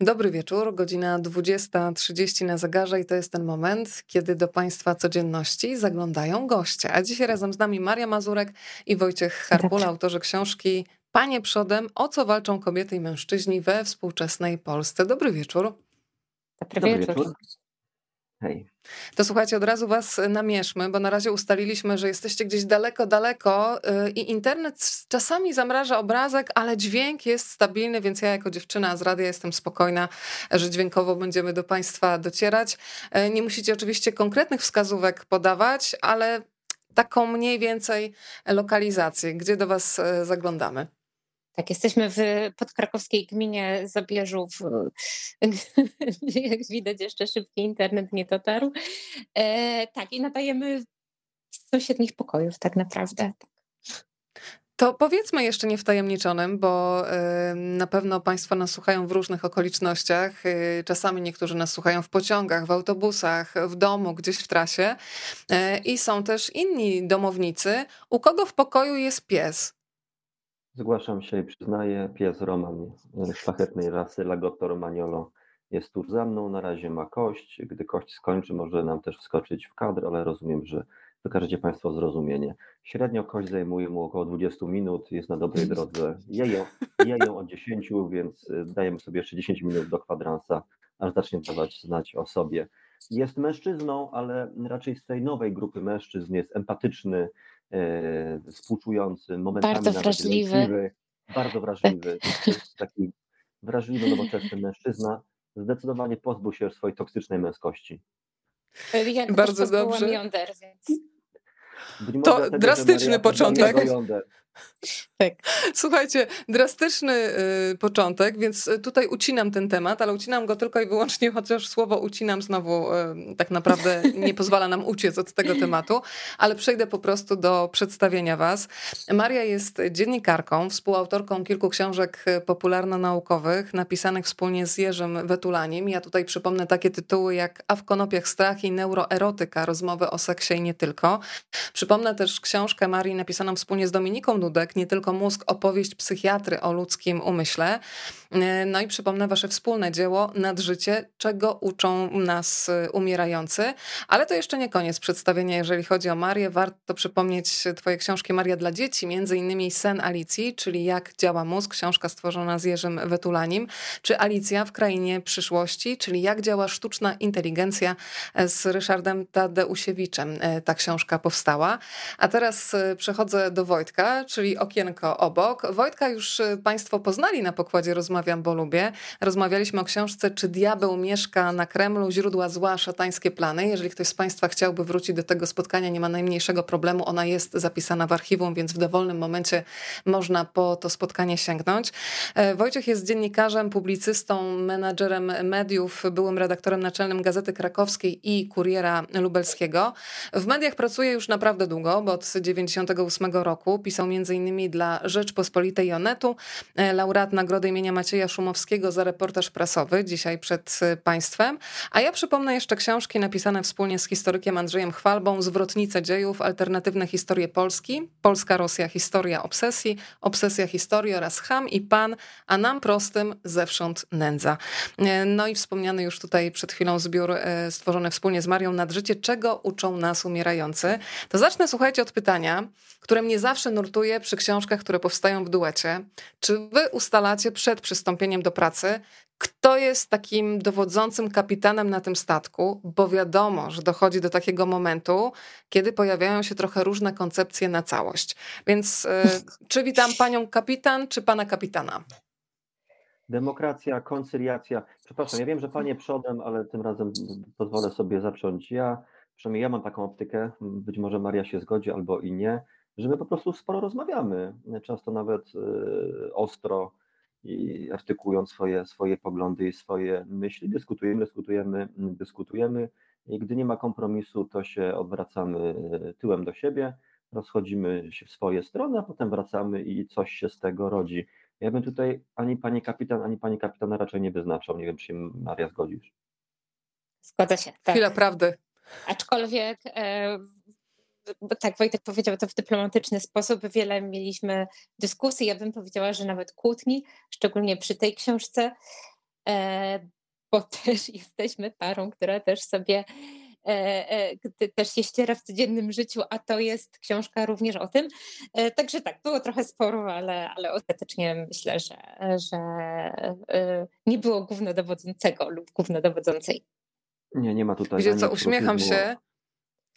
Dobry wieczór, godzina 20.30 na zegarze i to jest ten moment, kiedy do Państwa codzienności zaglądają goście. A dzisiaj razem z nami Maria Mazurek i Wojciech Harpula, autorzy książki Panie przodem, o co walczą kobiety i mężczyźni we współczesnej Polsce. Dobry wieczór. Dobry, Dobry wieczór. wieczór. Hej. To słuchajcie, od razu was namieszmy, bo na razie ustaliliśmy, że jesteście gdzieś daleko, daleko y, i internet czasami zamraża obrazek, ale dźwięk jest stabilny, więc ja jako dziewczyna z radia jestem spokojna, że dźwiękowo będziemy do państwa docierać. Y, nie musicie oczywiście konkretnych wskazówek podawać, ale taką mniej więcej lokalizację, gdzie do was y, zaglądamy. Tak, jesteśmy w podkrakowskiej gminie Zabierzów. Jak widać, jeszcze szybki internet nie dotarł. E, tak, i nadajemy z sąsiednich pokojów, tak naprawdę. To powiedzmy jeszcze niewtajemniczonym, bo y, na pewno Państwo nas słuchają w różnych okolicznościach. Y, czasami niektórzy nas słuchają w pociągach, w autobusach, w domu, gdzieś w trasie. Y, I są też inni domownicy, u kogo w pokoju jest pies. Zgłaszam się i przyznaję, pies Roman szlachetnej rasy Lagotto Romagnolo jest tuż za mną, na razie ma kość. Gdy kość skończy, może nam też wskoczyć w kadr, ale rozumiem, że wykażecie Państwo zrozumienie. Średnio kość zajmuje mu około 20 minut, jest na dobrej drodze. Jeją, jeją od 10, więc y, dajemy sobie jeszcze 10 minut do kwadransa, aż zacznie dawać znać o sobie. Jest mężczyzną, ale raczej z tej nowej grupy mężczyzn jest empatyczny, współczujący, momentami bardzo wrażliwy. bardzo wrażliwy. Tak. Taki wrażliwy, nowoczesny mężczyzna. Zdecydowanie pozbył się swojej toksycznej męskości. Ja bardzo dobrze. Jąder, więc... To drastyczny początek. Tak. Słuchajcie, drastyczny y, początek, więc tutaj ucinam ten temat, ale ucinam go tylko i wyłącznie, chociaż słowo ucinam znowu y, tak naprawdę nie pozwala nam uciec od tego tematu, ale przejdę po prostu do przedstawienia Was. Maria jest dziennikarką, współautorką kilku książek popularno-naukowych napisanych wspólnie z Jerzym Wetulaniem. Ja tutaj przypomnę takie tytuły jak A w konopiach strach i neuroerotyka, rozmowy o seksie i nie tylko. Przypomnę też książkę Marii napisaną wspólnie z Dominiką Nie tylko mózg, opowieść psychiatry o ludzkim umyśle. E, no i przypomnę wasze wspólne dzieło Nadżycie, czego uczą nas e, umierający. Ale to jeszcze nie koniec przedstawienia, jeżeli chodzi o Marię. Warto przypomnieć twoje książki Maria dla dzieci, między innymi Sen Alicji, czyli Jak działa mózg, książka stworzona z Jerzym Wetulanim, czy Alicja w krainie przyszłości, czyli Jak działa sztuczna inteligencja e, z Ryszardem Tadeusiewiczem. Ta książka powstała. A teraz przechodzę do Wojtka, czyli okienko obok. Wojtka już Państwo poznali na pokładzie rozmowy rozmawiam, bo lubię. Rozmawialiśmy o książce Czy diabeł mieszka na Kremlu? Źródła zła, szatańskie plany. Jeżeli ktoś z Państwa chciałby wrócić do tego spotkania, nie ma najmniejszego problemu. Ona jest zapisana w archiwum, więc w dowolnym momencie można po to spotkanie sięgnąć. E, Wojciech jest dziennikarzem, publicystą, menadżerem mediów, byłym redaktorem naczelnym Gazety Krakowskiej i Kuriera Lubelskiego. W mediach pracuje już naprawdę długo, bo od 1998 roku pisał m.in. dla Rzeczpospolitej Onetu, e, laureat Nagrody imienia Macieja Szumowskiego za reportaż prasowy dzisiaj przed y, Państwem. A ja przypomnę jeszcze książki napisane wspólnie z historykiem Andrzejem Chwalbą, Zwrotnice dziejów, alternatywne historie Polski, Polska-Rosja, historia obsesji, obsesja historii oraz Ham i Pan, a nam prostym zewsząd nędza. Y, no i wspomniany już tutaj przed chwilą zbiór y, stworzony wspólnie z Marią Nadżycie, czego uczą nas umierający. To zacznę, słuchajcie, od pytania, które mnie zawsze nurtuje przy książkach, które powstają w duecie. Czy wy ustalacie przed przystąpieniem do pracy, kto jest takim dowodzącym kapitanem na tym statku, bo wiadomo, że dochodzi do takiego momentu, kiedy pojawiają się trochę różne koncepcje na całość. Więc y, czy witam panią kapitan, czy pana kapitana? Demokracja, koncyliacja. Przepraszam, ja wiem, że panie przodem, ale tym razem pozwolę sobie zacząć ja. Przynajmniej ja mam taką optykę, być może Maria się zgodzi albo i nie, że my po prostu sporo rozmawiamy, często nawet y, ostro i artykułując swoje, swoje poglądy i swoje myśli, dyskutujemy, dyskutujemy, dyskutujemy i gdy nie ma kompromisu, to się odwracamy y, tyłem do siebie, rozchodzimy się w swoje strony, a potem wracamy i coś się z tego rodzi. Ja bym tutaj ani pani kapitan, ani pani kapitana raczej nie wyznaczał. Nie wiem, czy się Maria zgodzisz. Zgodzę się. Tak. Chwila prawdy. Aczkolwiek e, bo tak Wojtek powiedział to w dyplomatyczny sposób, wiele mieliśmy dyskusji, ja bym powiedziała, że nawet kłótni, szczególnie przy tej książce. bo też jesteśmy parą, która też sobie E, e, też je ściera w codziennym życiu, a to jest książka również o tym. E, także tak, było trochę sporu, ale, ale ostatecznie myślę, że, że nie było głównodowodzącego lub głównodowodzącej. Nie, nie ma tutaj. Gdzie co, uśmiecham się.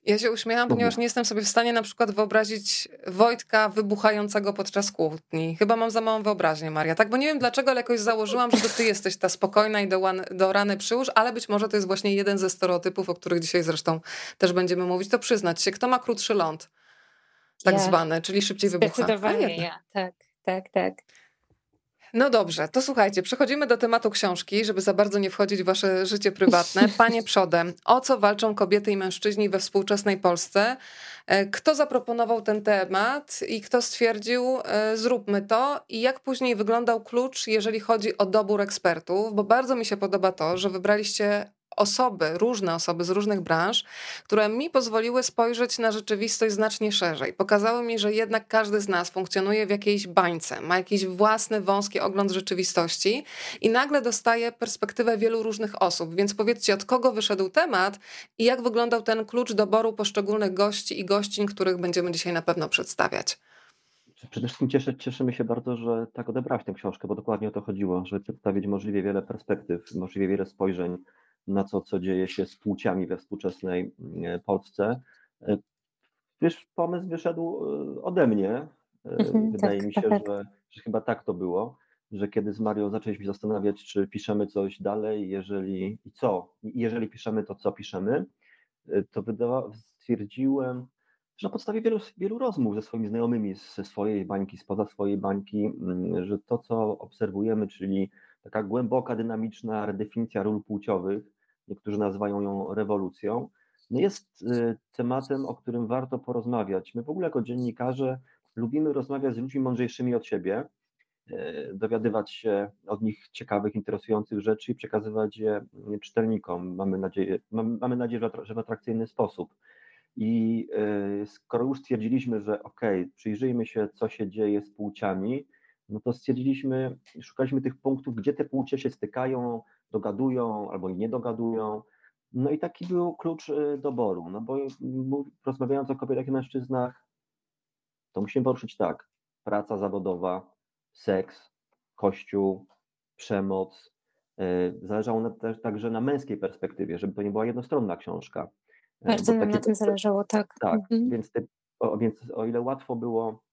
Ja się uśmiecham, ponieważ nie jestem sobie w stanie na przykład wyobrazić Wojtka wybuchającego podczas kłótni. Chyba mam za małą wyobraźnię, Maria. Tak, bo nie wiem dlaczego, ale jakoś założyłam, że to ty jesteś ta spokojna i do, do rany przyłóż, ale być może to jest właśnie jeden ze stereotypów, o których dzisiaj zresztą też będziemy mówić. To przyznać się, kto ma krótszy ląd, tak ja. zwany, czyli szybciej wybucha. Zdecydowanie ja, tak, tak, tak. No dobrze, to słuchajcie, przechodzimy do tematu książki, żeby za bardzo nie wchodzić w wasze życie prywatne. Panie przodem, o co walczą kobiety i mężczyźni we współczesnej Polsce? E, kto zaproponował ten temat i kto stwierdził, e, zróbmy to? I jak później wyglądał klucz, jeżeli chodzi o dobór ekspertów? Bo bardzo mi się podoba to, że wybraliście osoby, różne osoby z różnych branż, które mi pozwoliły spojrzeć na rzeczywistość znacznie szerzej. Pokazały mi, że jednak każdy z nas funkcjonuje w jakiejś bańce, ma jakiś własny, wąski ogląd rzeczywistości i nagle dostaje perspektywę wielu różnych osób. Więc powiedzcie, od kogo wyszedł temat i jak wyglądał ten klucz doboru poszczególnych gości i gościń, których będziemy dzisiaj na pewno przedstawiać. Przede wszystkim cieszy, cieszymy się bardzo, że tak odebrałeś tę książkę, bo dokładnie o to chodziło, żeby przedstawić możliwie wiele perspektyw, możliwie wiele spojrzeń na to, co dzieje się z płciami we współczesnej e, Polsce. E, wiesz, pomysł wyszedł e, ode mnie. Mhm, Wydaje tak, mi się, tak. Że, że chyba tak to było, że kiedy z Mario zaczęliśmy zastanawiać, czy piszemy coś dalej, jeżeli i co, jeżeli piszemy to, co piszemy, to wydawa, stwierdziłem, że na podstawie wielu, wielu rozmów ze swoimi znajomymi ze swojej bańki, spoza swojej bańki, mm, że to, co obserwujemy, czyli taka głęboka, dynamiczna redefinicja ról płciowych, niektórzy nazywają ją rewolucją, no jest y, tematem, o którym warto porozmawiać. My w ogóle jako dziennikarze lubimy rozmawiać z ludźmi mądrzejszymi od siebie, y, dowiadywać się od nich ciekawych, interesujących rzeczy i przekazywać je czytelnikom. Mamy nadzieję, mamy nadzieję że w atrakcyjny sposób. I y, skoro już stwierdziliśmy, że ok, przyjrzyjmy się, co się dzieje z płciami, no to stwierdziliśmy, szukaliśmy tych punktów, gdzie te płcie się stykają, dogadują albo nie dogadują. No i taki był klucz y, doboru, no bo rozmawiając o kobietach i mężczyznach, to musimy poruszyć tak, praca zawodowa, seks, kościół, przemoc, y, zależało na, także na męskiej perspektywie, żeby to nie była jednostronna książka. Bardzo nam na tym zależało, tak. Tak, mhm. więc, ty, o, więc o ile łatwo było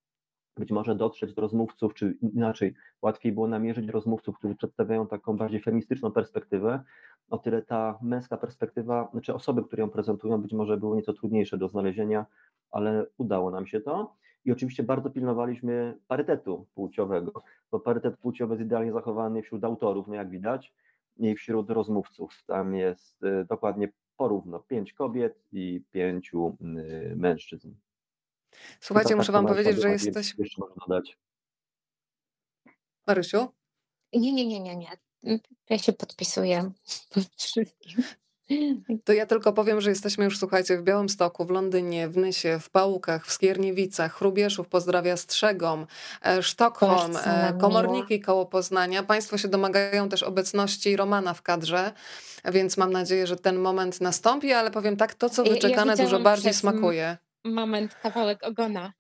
być może dotrzeć do rozmówców, czy inaczej, łatwiej było namierzyć rozmówców, którzy przedstawiają taką bardziej feministyczną perspektywę, o tyle ta męska perspektywa, znaczy osoby, które ją prezentują, być może były nieco trudniejsze do znalezienia, ale udało nam się to. I oczywiście bardzo pilnowaliśmy parytetu płciowego, bo parytet płciowy jest idealnie zachowany wśród autorów, no jak widać, i wśród rozmówców. Tam jest y, dokładnie porówno pięć kobiet i pięciu y, mężczyzn. Słuchajcie, muszę wam powiedzieć, że jesteś... Jeszcze można dodać. Marysiu? Nie, nie, nie, nie, nie. Ja się podpisuję pod wszystkim. To ja tylko powiem, że jesteśmy już, słuchajcie, w Białymstoku, w Londynie, w Nysie, w Pałukach, w Skierniewicach, Chrubieszów pozdrawia Strzegom, e, Sztokholm, e, Komorniki koło Poznania. Państwo się domagają też obecności Romana w kadrze, więc mam nadzieję, że ten moment nastąpi, ale powiem tak, to co wyczekane ja dużo bardziej smakuje moment, kawałek ogona.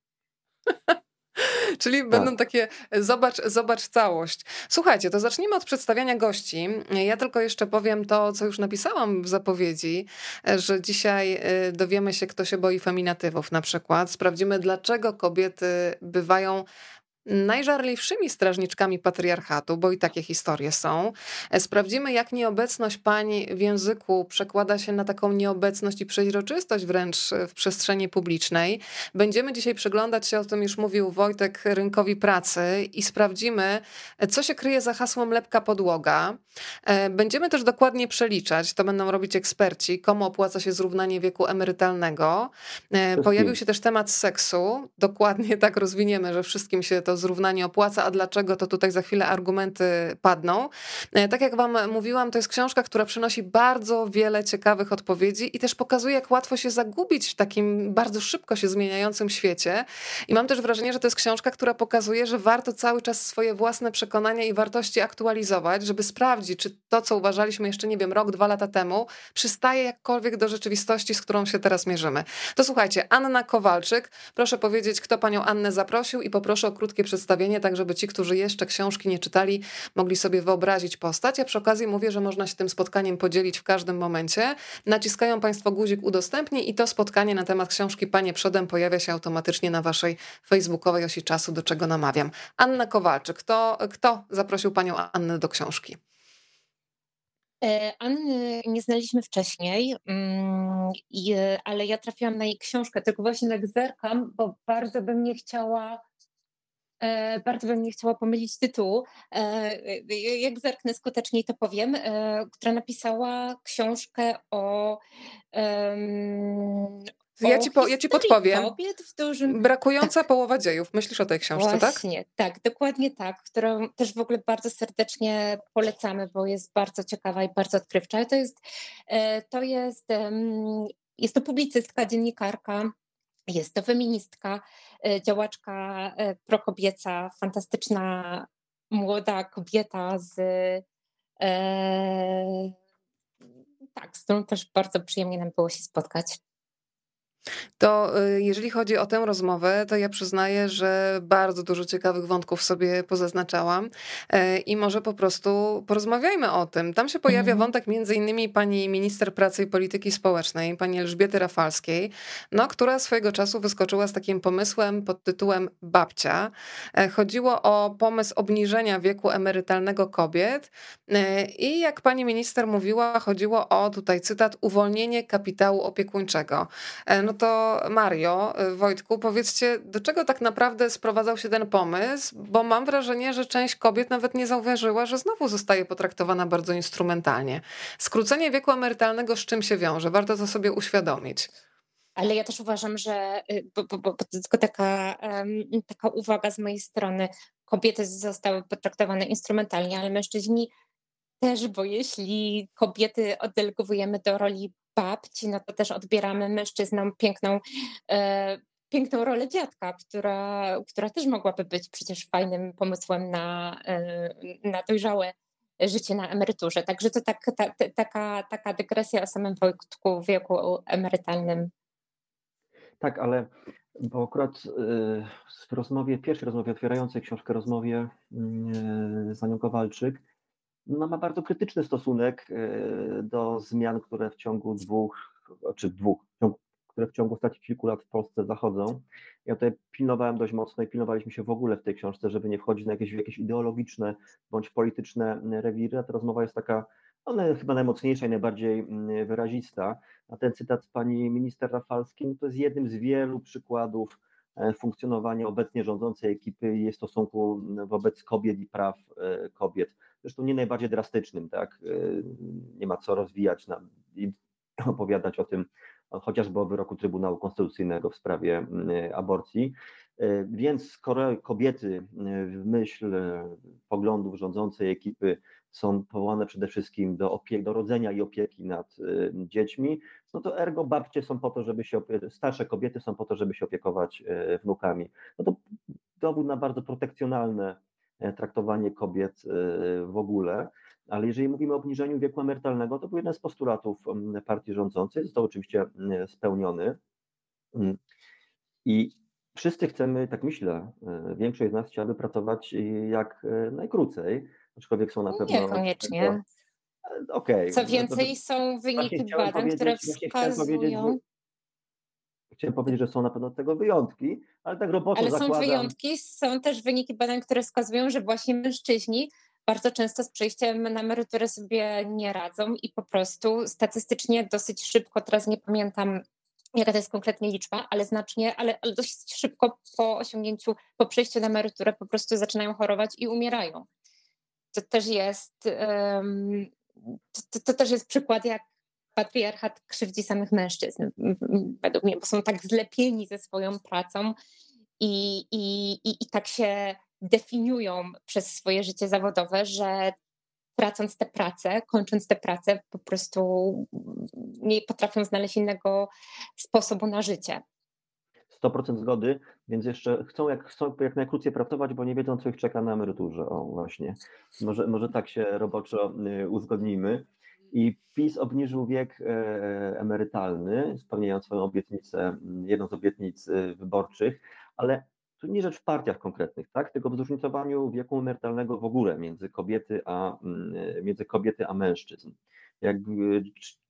Czyli tak. będą takie, zobacz, zobacz całość. Słuchajcie, to zacznijmy od przedstawiania gości. Ja tylko jeszcze powiem to, co już napisałam w zapowiedzi, że dzisiaj y, dowiemy się, kto się boi feminatywów na przykład. Sprawdzimy, dlaczego kobiety bywają najżarliwszymi strażniczkami patriarchatu, bo i takie historie są. E, sprawdzimy, jak nieobecność pani w języku przekłada się na taką nieobecność i przeźroczystość wręcz w przestrzeni publicznej. Będziemy dzisiaj przyglądać się, o tym już mówił Wojtek, rynkowi pracy i sprawdzimy, co się kryje za hasłem lepka podłoga. E, będziemy też dokładnie przeliczać, to będą robić eksperci, komu opłaca się zrównanie wieku emerytalnego. E, pojawił się też temat seksu, dokładnie tak rozwiniemy, że wszystkim się to zrównanie opłaca, a dlaczego, to tutaj za chwilę argumenty padną. E, tak jak wam mówiłam, to jest książka, która przynosi bardzo wiele ciekawych odpowiedzi i też pokazuje, jak łatwo się zagubić w takim bardzo szybko się zmieniającym świecie. I mam też wrażenie, że to jest książka, która pokazuje, że warto cały czas swoje własne przekonania i wartości aktualizować, żeby sprawdzić, czy to, co uważaliśmy jeszcze, nie wiem, rok, dwa lata temu, przystaje jakkolwiek do rzeczywistości, z którą się teraz mierzymy. To słuchajcie, Anna Kowalczyk, proszę powiedzieć, kto panią Annę zaprosił i poproszę o krótkie przedstawienie, tak żeby ci, którzy jeszcze książki nie czytali, mogli sobie wyobrazić postać. Ja przy okazji mówię, że można się tym spotkaniem podzielić w każdym momencie. Naciskają państwo guzik udostępnij i to spotkanie na temat książki Panie Przodem pojawia się automatycznie na waszej facebookowej osi czasu, do czego namawiam. Anna Kowalczyk, kto, kto zaprosił panią Annę do książki? E, Anny nie znaliśmy wcześniej, mm, ale ja trafiłam na jej książkę, tylko właśnie tak zerkam, bo bardzo bym nie chciała e, bardzo bym nie chciała pomylić tytułu. E, jak zerknę skuteczniej, to powiem, która napisała książkę o, ja ci, po, ja ci podpowiem. Dużym... Brakująca połowa dziejów. Myślisz o tej książce, Właśnie, tak? Właśnie, tak, dokładnie tak, którą też w ogóle bardzo serdecznie polecamy, bo jest bardzo ciekawa i bardzo odkrywcza. To jest, e, to jest, jest to publicystka, dziennikarka, jest to feministka, e, działaczka e, prokobieca, fantastyczna młoda kobieta z tak, z którą też bardzo przyjemnie nam było się spotkać. To y, jeżeli chodzi o tę rozmowę, to ja przyznaję, że bardzo dużo ciekawych wątków sobie pozaznaczałam e, i może po prostu porozmawiajmy o tym. Tam się pojawia mhm. wątek między innymi pani minister pracy i polityki społecznej, pani Elżbiety Rafalskiej, no, która swojego czasu wyskoczyła z takim pomysłem pod tytułem Babcia. E, chodziło o pomysł obniżenia wieku emerytalnego kobiet e, i jak pani minister mówiła, chodziło o, tutaj cytat, uwolnienie kapitału opiekuńczego. No to Mario, y, Wojtku, powiedzcie, do czego tak naprawdę sprowadzał się ten pomysł? Bo mam wrażenie, że część kobiet nawet nie zauważyła, że znowu zostaje potraktowana bardzo instrumentalnie. Skrócenie wieku emerytalnego z czym się wiąże? Warto to sobie uświadomić. Ale ja też uważam, że, y, bo, bo, bo tylko taka, um, taka uwaga z mojej strony, kobiety zostały potraktowane instrumentalnie, ale mężczyźni też, bo jeśli kobiety oddelegowujemy do roli babci, no to też odbieramy mężczyznom piękną, e, piękną rolę dziadka, która, która też mogłaby być przecież fajnym pomysłem na, e, na dojrzałe życie na emeryturze. Także to tak, ta, taka, taka dygresja o samym Wojtku wieku emerytalnym. Tak, ale bo akurat e, w rozmowie, pierwszej rozmowie otwierającej książkę rozmowie mm, z Anią Kowalczyk, no, ma bardzo krytyczny stosunek e, do zmian, które w ciągu dwóch, czy dwóch, które w ciągu ostatnich kilku lat w Polsce zachodzą. Ja tutaj pilnowałem dość mocno i pilnowaliśmy się w ogóle w tej książce, żeby nie wchodzić na jakieś, jakieś ideologiczne bądź polityczne rewiry. A ta rozmowa jest taka, ona chyba najmocniejsza i najbardziej wyrazista. A ten cytat pani minister Rafalskiej to jest jednym z wielu przykładów e, funkcjonowania obecnie rządzącej ekipy i jej stosunku wobec kobiet i praw e, kobiet zresztą nie najbardziej drastycznym, tak? Y, nie ma co rozwijać na, i opowiadać o tym, chociażby o wyroku Trybunału Konstytucyjnego w sprawie y, aborcji. Y, więc skoro kobiety w myśl poglądów rządzącej ekipy są powołane przede wszystkim do, opie- do rodzenia i opieki nad dziećmi, no to ergo babcie są po to, żeby się, starsze kobiety są po to, żeby się opiekować wnukami. No to dowód na bardzo protekcjonalne E, traktowanie kobiet e, w ogóle. Ale jeżeli mówimy o obniżeniu wieku emerytalnego, to był jeden z postulatów partii rządzącej, został oczywiście spełniony. Mm. I wszyscy chcemy, tak myślę, e, większość z nas chciałaby pracować jak najkrócej, aczkolwiek są na pewno. Niekoniecznie. Okej. Okay. Co więcej, no są wyniki badań, które wskazują. Chciałem powiedzieć, że są na pewno tego wyjątki, ale tak roboczo Ale zakładam... są wyjątki, są też wyniki badań, które wskazują, że właśnie mężczyźni bardzo często z przejściem na emeryturę sobie nie radzą i po prostu statystycznie dosyć szybko, teraz nie pamiętam jaka to jest konkretnie liczba, ale znacznie, ale, ale dosyć szybko po osiągnięciu, po przejściu na emeryturę po prostu zaczynają chorować i umierają. To też jest, um, to, to, też jest przykład, jak patriarchat krzywdzi samych mężczyzn, według mnie, bo są tak zlepieni ze swoją pracą i, i, i, i tak się definiują przez swoje życie zawodowe, że tracąc tę pracę, kończąc tę pracę, po prostu nie potrafią znaleźć innego sposobu na życie. 100% zgody, więc jeszcze chcą jak, chcą jak najkrócej pracować, bo nie wiedzą, co ich czeka na emeryturze. O, właśnie. Może, może tak się roboczo y, uzgodnijmy. I PiS obniżył wiek e, emerytalny, spełniając swoją obietnicę, jedną z obietnic y, wyborczych, ale to nie rzecz w partiach konkretnych, tak? tylko w zróżnicowaniu wieku emerytalnego w ogóle między kobiety a, między kobiety a mężczyzn. Jak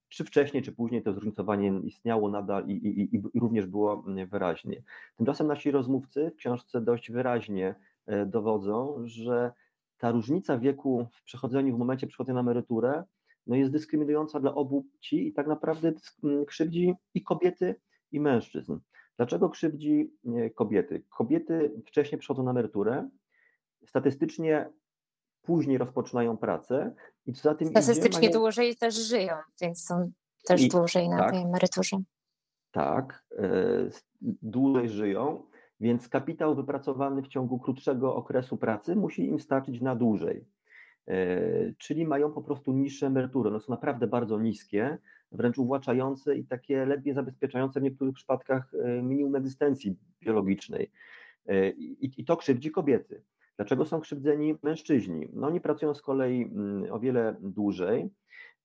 czy wcześniej, czy później to zróżnicowanie istniało nadal i, i, i również było mm, wyraźnie. Tymczasem nasi rozmówcy w książce dość wyraźnie e, dowodzą, że ta różnica wieku w przechodzeniu, w momencie przechodzenia na emeryturę, no jest dyskryminująca dla obu płci i tak naprawdę mm, krzywdzi i kobiety, i mężczyzn. Dlaczego krzywdzi kobiety? Kobiety wcześniej przychodzą na emeryturę, statystycznie później rozpoczynają pracę i co za tym Statystycznie mają... dłużej też żyją, więc są też I, dłużej na tak, tej emeryturze. Tak, e, dłużej żyją, więc kapitał wypracowany w ciągu krótszego okresu pracy musi im starczyć na dłużej. E, czyli mają po prostu niższe emerytury. One są naprawdę bardzo niskie, wręcz uwłaczające i takie ledwie zabezpieczające w niektórych przypadkach e, minimum egzystencji biologicznej. I, i to krzywdzi kobiety. Dlaczego są krzywdzeni mężczyźni? No oni pracują z kolei mm, o wiele dłużej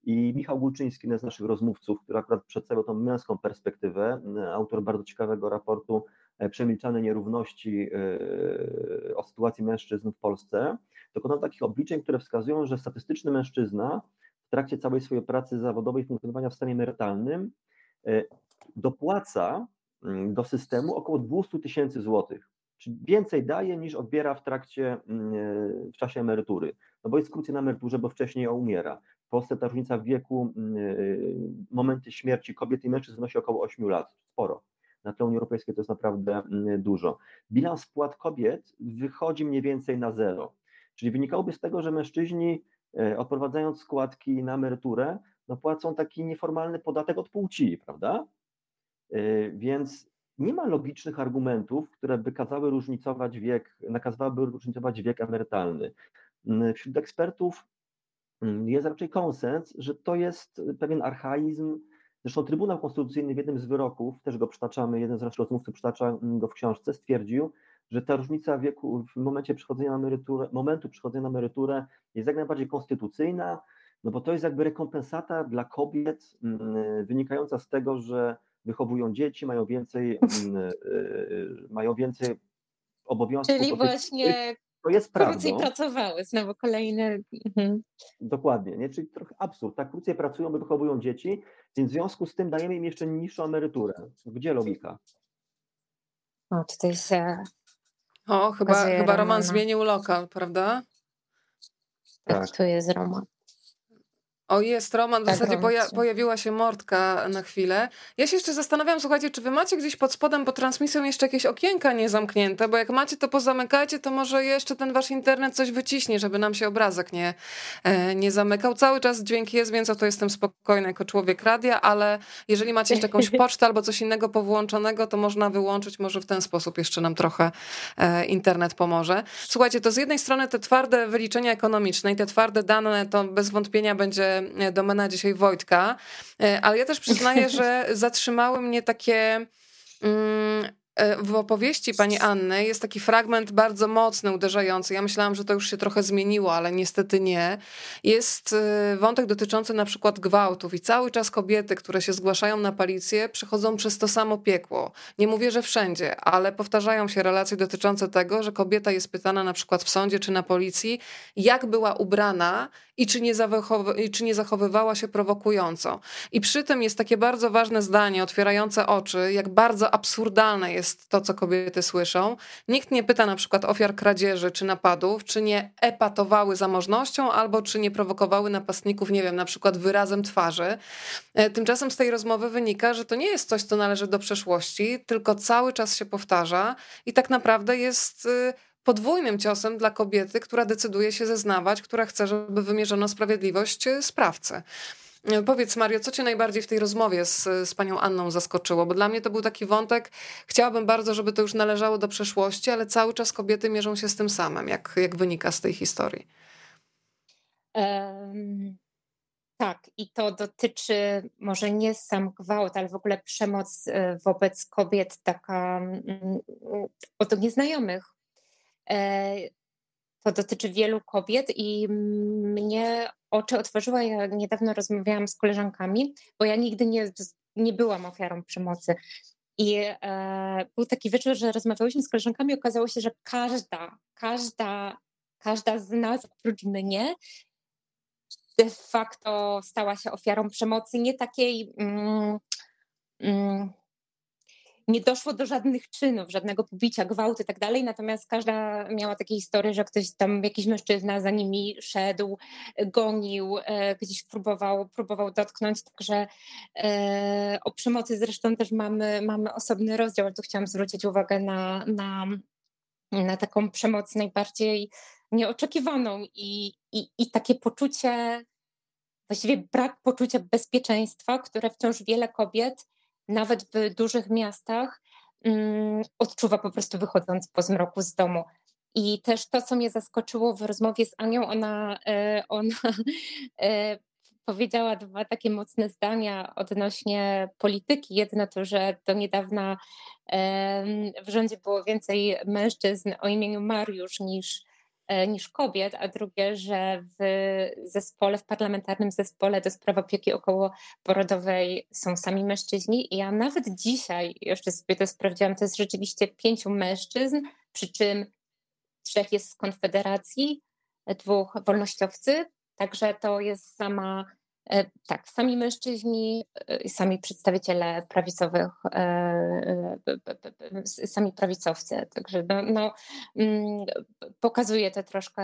i Michał Gulczyński, jeden z naszych rozmówców, który akurat przedstawiał tą męską perspektywę, autor bardzo ciekawego raportu e, Przemilczane nierówności e, o sytuacji mężczyzn w Polsce, dokonał takich obliczeń, które wskazują, że statystyczny mężczyzna w trakcie całej swojej pracy zawodowej, funkcjonowania w stanie emerytalnym e, dopłaca mm, do systemu około 200 tysięcy złotych czyli więcej daje niż odbiera w trakcie, mm, w czasie emerytury. No bo jest krócej na emeryturze, bo wcześniej umiera. W Polsce ta różnica w wieku, mm, momenty śmierci kobiet i mężczyzn wynosi około 8 lat, sporo. Na tle Unii Europejskiej to jest naprawdę dużo. Bilans wpłat kobiet wychodzi mniej więcej na zero. Czyli wynikałoby z tego, że mężczyźni e, odprowadzając składki na emeryturę, no płacą taki nieformalny podatek od płci, prawda? E, więc nie ma logicznych argumentów, które by kazały różnicować wiek, nakazywałyby różnicować wiek emerytalny. Mm, wśród ekspertów mm, jest raczej konsens, że to jest pewien archaizm. Zresztą Trybunał Konstytucyjny w jednym z wyroków, też go przytaczamy, jeden z naszych rozmówców przytacza mm, go w książce, stwierdził, że ta różnica wieku w momencie przechodzenia na emeryturę, momentu przechodzenia na emeryturę jest jak najbardziej konstytucyjna, no bo to jest jakby rekompensata dla kobiet wynikająca z tego, że wychowują dzieci, mają więcej, mm, e, e, mają więcej obowiązków. Czyli właśnie to jest krócej pracowały, znowu kolejne. Mhm. Dokładnie, nie? czyli trochę absurd. Tak krócej pracują, bo wychowują dzieci, więc w związku z tym dajemy im jeszcze niższą emeryturę. Gdzie logika? O, tutaj się. O, chyba, chyba Roman zmienił lokal, prawda? Tak, tak. tu jest Roman. O, jest Roman, w tak, zasadzie poja pojawiła się Mortka na chwilę. Ja się jeszcze zastanawiam, słuchajcie, czy wy macie gdzieś pod spodem pod transmisją jeszcze jakieś okienka niezamknięte, bo jak macie, to pozamykajcie, to może jeszcze ten wasz internet coś wyciśnie, żeby nam się obrazek nie, e, nie zamykał. Cały czas dźwięk jest, więc o to jestem spokojna jako człowiek radia, ale jeżeli macie jeszcze jakąś pocztę albo coś innego powłączonego, to można wyłączyć, może w ten sposób jeszcze nam trochę e, internet pomoże. Słuchajcie, to z jednej strony te twarde wyliczenia ekonomiczne i te twarde dane, to bez wątpienia będzie domena dzisiaj Wojtka, e, ale ja też przyznaję, że zatrzymały mnie takie mm, E, w opowieści pani Anny jest taki fragment bardzo mocny, uderzający. Ja myślałam, że to już się trochę zmieniło, ale niestety nie. Jest e, wątek dotyczący na przykład gwałtów i cały czas kobiety, które się zgłaszają na policję, przechodzą przez to samo piekło. Nie mówię, że wszędzie, ale powtarzają się relacje dotyczące tego, że kobieta jest pytana na przykład w sądzie czy na policji, jak była ubrana i czy nie, zachowy, czy nie zachowywała się prowokująco. I przy tym jest takie bardzo ważne zdanie, otwierające oczy, jak bardzo absurdalne jest jest to, co kobiety słyszą. Nikt nie pyta na przykład ofiar kradzieży czy napadów, czy nie epatowały zamożnością albo czy nie prowokowały napastników, nie wiem, na przykład wyrazem twarzy. E, tymczasem z tej rozmowy wynika, że to nie jest coś, co należy do przeszłości, tylko cały czas się powtarza i tak naprawdę jest y, podwójnym ciosem dla kobiety, która decyduje się zeznawać, która chce, żeby wymierzono sprawiedliwość y, sprawcy. Powiedz Mario, co cię najbardziej w tej rozmowie z, z panią Anną zaskoczyło? Bo dla mnie to był taki wątek, chciałabym bardzo, żeby to już należało do przeszłości, ale cały czas kobiety mierzą się z tym samym, jak, jak wynika z tej historii. Um, tak, i to dotyczy może nie sam gwałt, ale w ogóle przemoc e, wobec kobiet, taka mm, od nieznajomych. To dotyczy wielu kobiet i mnie oczy otworzyła. Ja niedawno rozmawiałam z koleżankami, bo ja nigdy nie, nie byłam ofiarą przemocy. I e, był taki wieczór, że rozmawiałyśmy z koleżankami okazało się, że każda, każda, każda z nas oprócz mnie de facto stała się ofiarą przemocy, nie takiej. Mm, mm, nie doszło do żadnych czynów, żadnego pobicia, gwałtu i tak dalej, natomiast każda miała takie historie, że ktoś tam, jakiś mężczyzna za nimi szedł, gonił, e, gdzieś próbował, próbował dotknąć, także e, o przemocy zresztą też mamy, mamy osobny rozdział, ale tu chciałam zwrócić uwagę na, na, na taką przemoc najbardziej nieoczekiwaną i, i, i takie poczucie, właściwie brak poczucia bezpieczeństwa, które wciąż wiele kobiet nawet w dużych miastach um, odczuwa po prostu wychodząc po zmroku z domu. I też to, co mnie zaskoczyło w rozmowie z Anią, ona, e, ona e, powiedziała dwa takie mocne zdania odnośnie polityki. Jedno to, że do niedawna w rządzie było więcej mężczyzn o imieniu Mariusz niż niż kobiet, a drugie, że w zespole, w parlamentarnym zespole do spraw opieki okołoporodowej są sami mężczyźni. I ja nawet dzisiaj, jeszcze sobie to sprawdziłam, to jest rzeczywiście pięciu mężczyzn, przy czym trzech jest z Konfederacji, dwóch wolnościowcy, także to jest sama E, tak, sami mężczyźni, e, sami przedstawiciele prawicowych, e, sami prawicowcy. Także no, no, mm, pokazuje to troszkę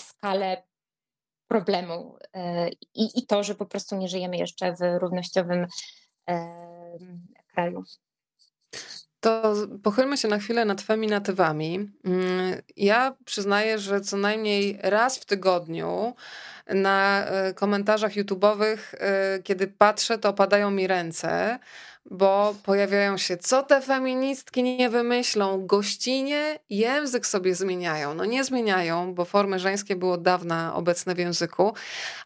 skalę problemu i, i to, że po prostu nie żyjemy jeszcze w równościowym kraju. To pochylmy się na chwilę nad feminatywami. Mm, ja przyznaję, że co najmniej raz w tygodniu na e, komentarzach YouTube'owych, e, kiedy patrzę, to opadają mi ręce, bo pojawiają się, co te feministki nie wymyślą, gościnie język sobie zmieniają. No nie zmieniają, bo formy żeńskie były od dawna obecne w języku,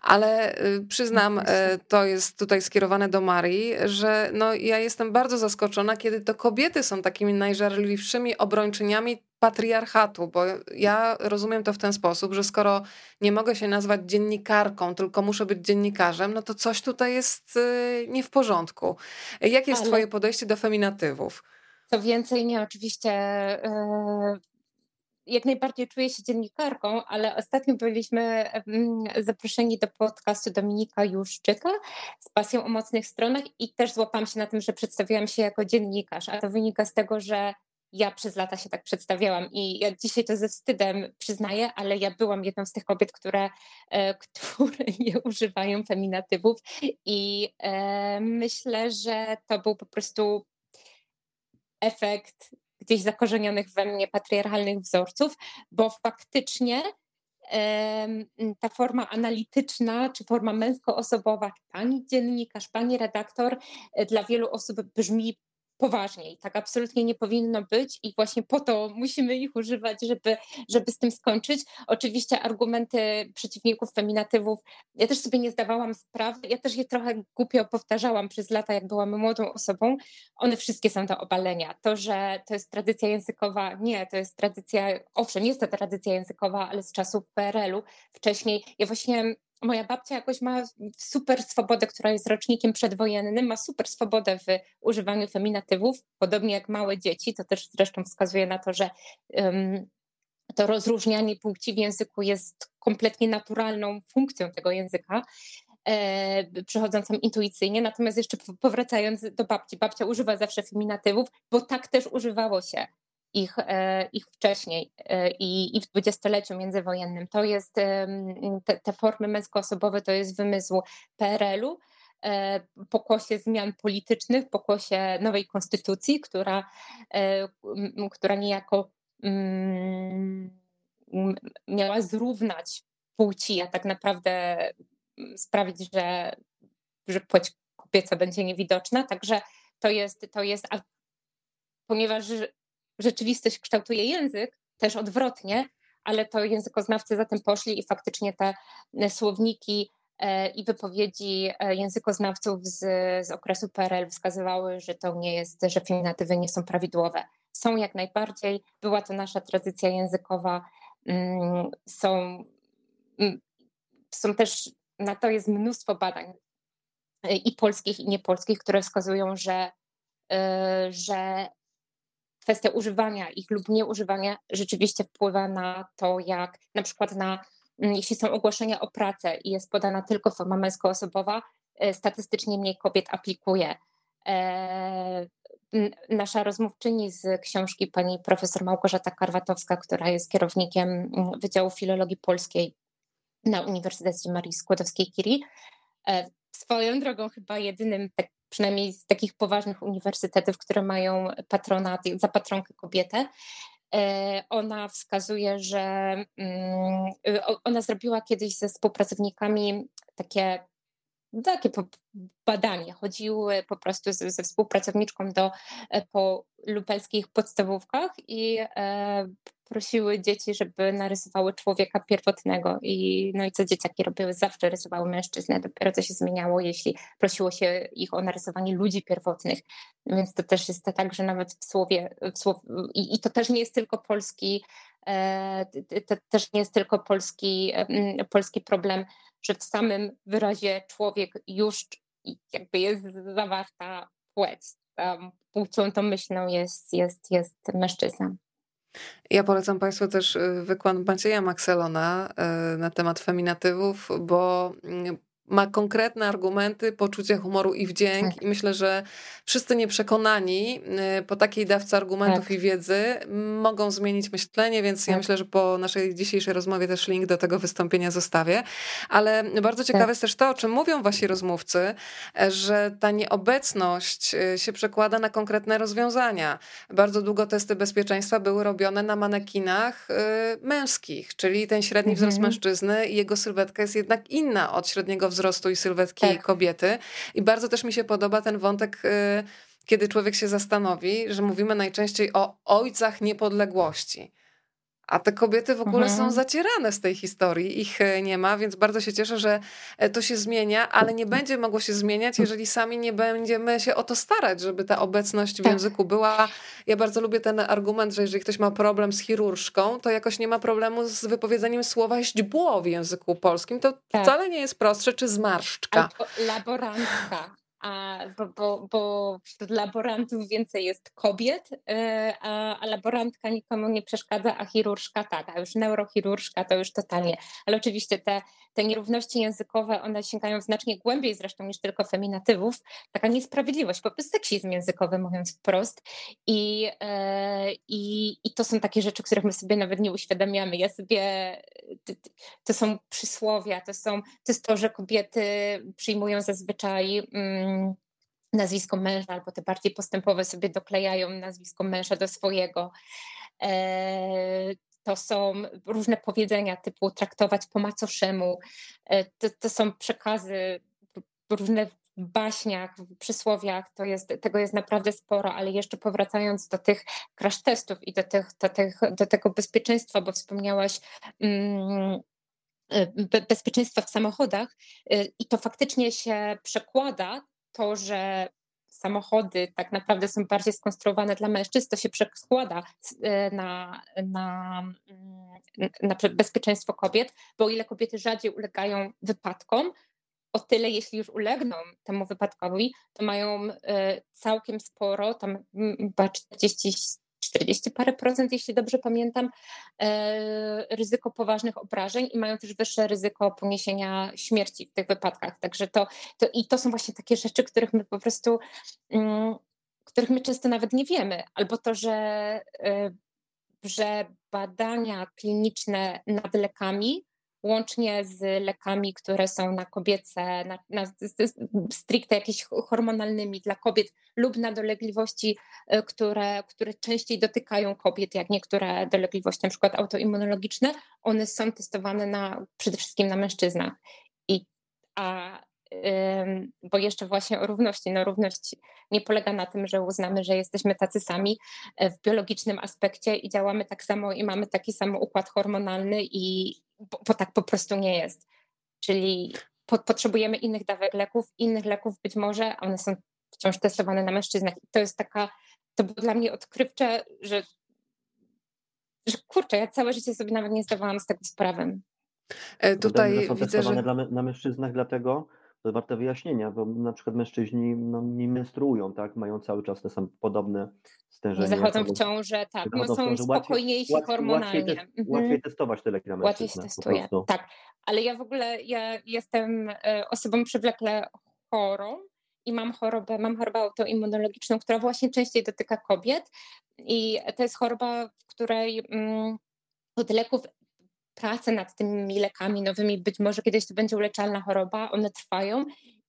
ale y, przyznam, e, to jest tutaj skierowane do Marii, że no ja jestem bardzo zaskoczona, kiedy to kobiety są takimi najżarliwszymi obrończyniami patriarchatu, bo ja rozumiem to w ten sposób, że skoro nie mogę się nazwać dziennikarką, tylko muszę być dziennikarzem, no to coś tutaj jest y, nie w porządku. Jakie jest Ale... Twoje podejście do feminatywów? Co więcej, nie, oczywiście yy, jak najbardziej czuję się dziennikarką, ale ostatnio byliśmy zaproszeni do podcastu Dominika Juszczyka z pasją o mocnych stronach i też złapałam się na tym, że przedstawiłam się jako dziennikarz, a to wynika z tego, że ja przez lata się tak przedstawiałam i ja dzisiaj to ze wstydem przyznaję, ale ja byłam jedną z tych kobiet, które, e, które nie używają feminatywów i e, myślę, że to był po prostu efekt gdzieś zakorzenionych we mnie patriarchalnych wzorców, bo faktycznie ta forma analityczna, czy forma męskoosobowa, pani dziennikarz, pani redaktor, e, dla wielu osób brzmi poważniej. Tak absolutnie nie powinno być i właśnie po to musimy ich używać, żeby, żeby z tym skończyć. Oczywiście argumenty przeciwników feminatywów, ja też sobie nie zdawałam sprawy, ja też je trochę głupio powtarzałam przez lata, jak byłam młodą osobą. One wszystkie są do obalenia. To, że to jest tradycja językowa, nie, to jest tradycja, owszem, jest to tradycja językowa, ale z czasów PRL-u. Wcześniej, ja właśnie moja babcia jakoś ma super swobodę, która jest rocznikiem przedwojennym, ma super swobodę w używaniu feminatywów, podobnie jak małe dzieci. To też zresztą wskazuje na to, że um, to rozróżnianie płci w języku jest kompletnie naturalną funkcją tego języka. E, przychodzącą intuicyjnie. Natomiast jeszcze powracając do babci, babcia używa zawsze feminatywów, bo tak też używało się ich, e, ich wcześniej e, i, i w dwudziestoleciu międzywojennym. To jest, te, te formy męskoosobowe to jest wymysł PRL-u, e, pokłosie zmian politycznych, pokłosie nowej konstytucji, która, która niejako miała zrównać płci, a tak naprawdę sprawić, że, że płeć kobieca będzie niewidoczna. Także to jest, to jest ponieważ rzeczywistość kształtuje język, też odwrotnie, ale to językoznawcy za tym poszli i faktycznie te słowniki e, i wypowiedzi e, językoznawców z, z okresu PRL wskazywały, że to nie jest, że feminatywy nie są prawidłowe. Są jak najbardziej, była to nasza tradycja językowa, mm, są, mm, są też, na to jest mnóstwo badań e, i polskich, i niepolskich, które wskazują, że, że kwestia używania ich lub nieużywania rzeczywiście wpływa na to, jak na przykład na, mm, jeśli są ogłoszenia o pracę i jest podana tylko forma męskoosobowa, e, statystycznie mniej kobiet aplikuje. E, nasza rozmówczyni z książki, pani profesor Małgorzata Karwatowska, która jest kierownikiem mm, Wydziału Filologii Polskiej na Uniwersytecie Marii Skłodowskiej-Curie, e, swoją drogą chyba jedynym tak przynajmniej z takich poważnych uniwersytetów, które mają patronat, za patronkę kobietę, e, ona wskazuje, że mm, ona zrobiła kiedyś ze współpracownikami takie, takie badanie. Chodziły po prostu ze, współpracowniczką do, e, po lubelskich podstawówkach i e, prosiły dzieci, żeby narysowały człowieka pierwotnego i no i co dzieciaki robiły, zawsze rysowały mężczyznę, dopiero to się zmieniało, jeśli prosiło się ich o narysowanie ludzi pierwotnych, więc to też jest tak, że nawet w słowie, w słow, i, i to też nie jest tylko polski, e, to też nie jest tylko polski, polski problem, że w samym wyrazie człowiek już jakby jest zawarta płeć, tam płcią tą myślą jest, jest, jest mężczyzna. Ja polecam Państwu też y, wykład Macieja Maxelona y, na temat feminatywów, bo mm, ma konkretne argumenty, poczucie humoru i wdzięk tak. i myślę, że wszyscy nieprzekonani y, po takiej dawce argumentów tak. i wiedzy mogą zmienić myślenie, więc tak. ja myślę, że po naszej dzisiejszej rozmowie też link do tego wystąpienia zostawię. Ale bardzo ciekawe tak. jest też to, o czym mówią wasi rozmówcy, że ta nieobecność y, się przekłada na konkretne rozwiązania. Bardzo długo testy bezpieczeństwa były robione na manekinach y, męskich, czyli ten średni mhm. wzrost mężczyzny i jego sylwetka jest jednak inna od średniego wzrostu i sylwetki tak. kobiety. I bardzo też mi się podoba ten wątek y, kiedy człowiek się zastanowi, że mówimy najczęściej o ojcach niepodległości. A te kobiety w ogóle mhm. są zacierane z tej historii, ich e, nie ma, więc bardzo się cieszę, że e, to się zmienia, ale nie będzie mogło się zmieniać, jeżeli sami nie będziemy się o to starać, żeby ta obecność w tak. języku była. Ja bardzo lubię ten argument, że jeżeli ktoś ma problem z chirurżką, to jakoś nie ma problemu z wypowiedzeniem słowa źdźbło w języku polskim. To tak. wcale nie jest prostsze, czy zmarszczka. Albo laborantka a, bo, bo, wśród laborantów więcej jest kobiet, e, a, a laborantka nikomu nie przeszkadza, a chirurżka tak, a już neurochirurżka to już totalnie. Ale oczywiście te, te nierówności językowe, one sięgają znacznie głębiej zresztą niż tylko feminatywów. Taka niesprawiedliwość, po prostu seksizm językowy mówiąc wprost. I, e, i, I to są takie rzeczy, których my sobie nawet nie uświadamiamy. Ja sobie, to są przysłowia, to, są, to jest to, że kobiety przyjmują zazwyczaj mm, nazwisko męża, albo te bardziej postępowe sobie doklejają nazwisko męża do swojego. E, to są różne powiedzenia typu traktować po macoszemu. E, to, to są przekazy różne w baśniach, w przysłowiach, to jest, tego jest naprawdę sporo, ale jeszcze powracając do tych crash testów i do, tych, do, tych, do tego bezpieczeństwa, bo wspomniałaś mm, bezpieczeństwa w samochodach i to faktycznie się przekłada to, że samochody tak naprawdę są bardziej skonstruowane dla mężczyzn, to się przekłada e, na, na, mm, na bezpieczeństwo kobiet, bo o ile kobiety rzadziej ulegają wypadkom, o tyle, jeśli już ulegną temu wypadkowi, to mają e, całkiem sporo, tam mm, chyba 40 40 parę procent, jeśli dobrze pamiętam, e, ryzyko poważnych obrażeń i mają też wyższe ryzyko poniesienia śmierci w tych wypadkach. Także to, to i to są właśnie takie rzeczy, których my po prostu, mm, których my często nawet nie wiemy, albo to, że, e, że badania kliniczne nad lekami łącznie z lekami, które są na kobiece, na, na stricte jakieś hormonalnymi dla kobiet lub na dolegliwości, e, które, które częściej dotykają kobiet, jak niektóre dolegliwości, na przykład autoimmunologiczne, one są testowane na, przede wszystkim na mężczyznach. I a bo jeszcze właśnie o równości. No równość nie polega na tym, że uznamy, że jesteśmy tacy sami e, w biologicznym aspekcie i działamy tak samo i mamy taki sam układ hormonalny i bo, bo tak po prostu nie jest. Czyli po, potrzebujemy innych dawek leków, innych leków być może, a one są wciąż testowane na mężczyznach. I to jest taka, to było dla mnie odkrywcze, że, że kurczę, ja całe życie sobie nawet nie zdawałam z tego sprawy. E, tutaj są widzę, że... dla, na mężczyznach dlatego, to warte wyjaśnienia, bo na przykład mężczyźni no, nie menstruują, tak? Mają cały czas te same podobne stężenie. Nie zachodzą w ciążę, tak. No, są spokojniejsi łatwiej, hormonalnie. Łatwiej, te, mhm. łatwiej, testować te leki na Łatwiej się testuje, tak. Ale ja w ogóle ja jestem e, osobą przywlekle chorą i mam chorobę, mam chorobę autoimmunologiczną, która właśnie częściej dotyka kobiet i to jest choroba, w której mm, od leków prace nad tymi lekami nowymi, być może kiedyś to będzie uleczalna choroba, one trwają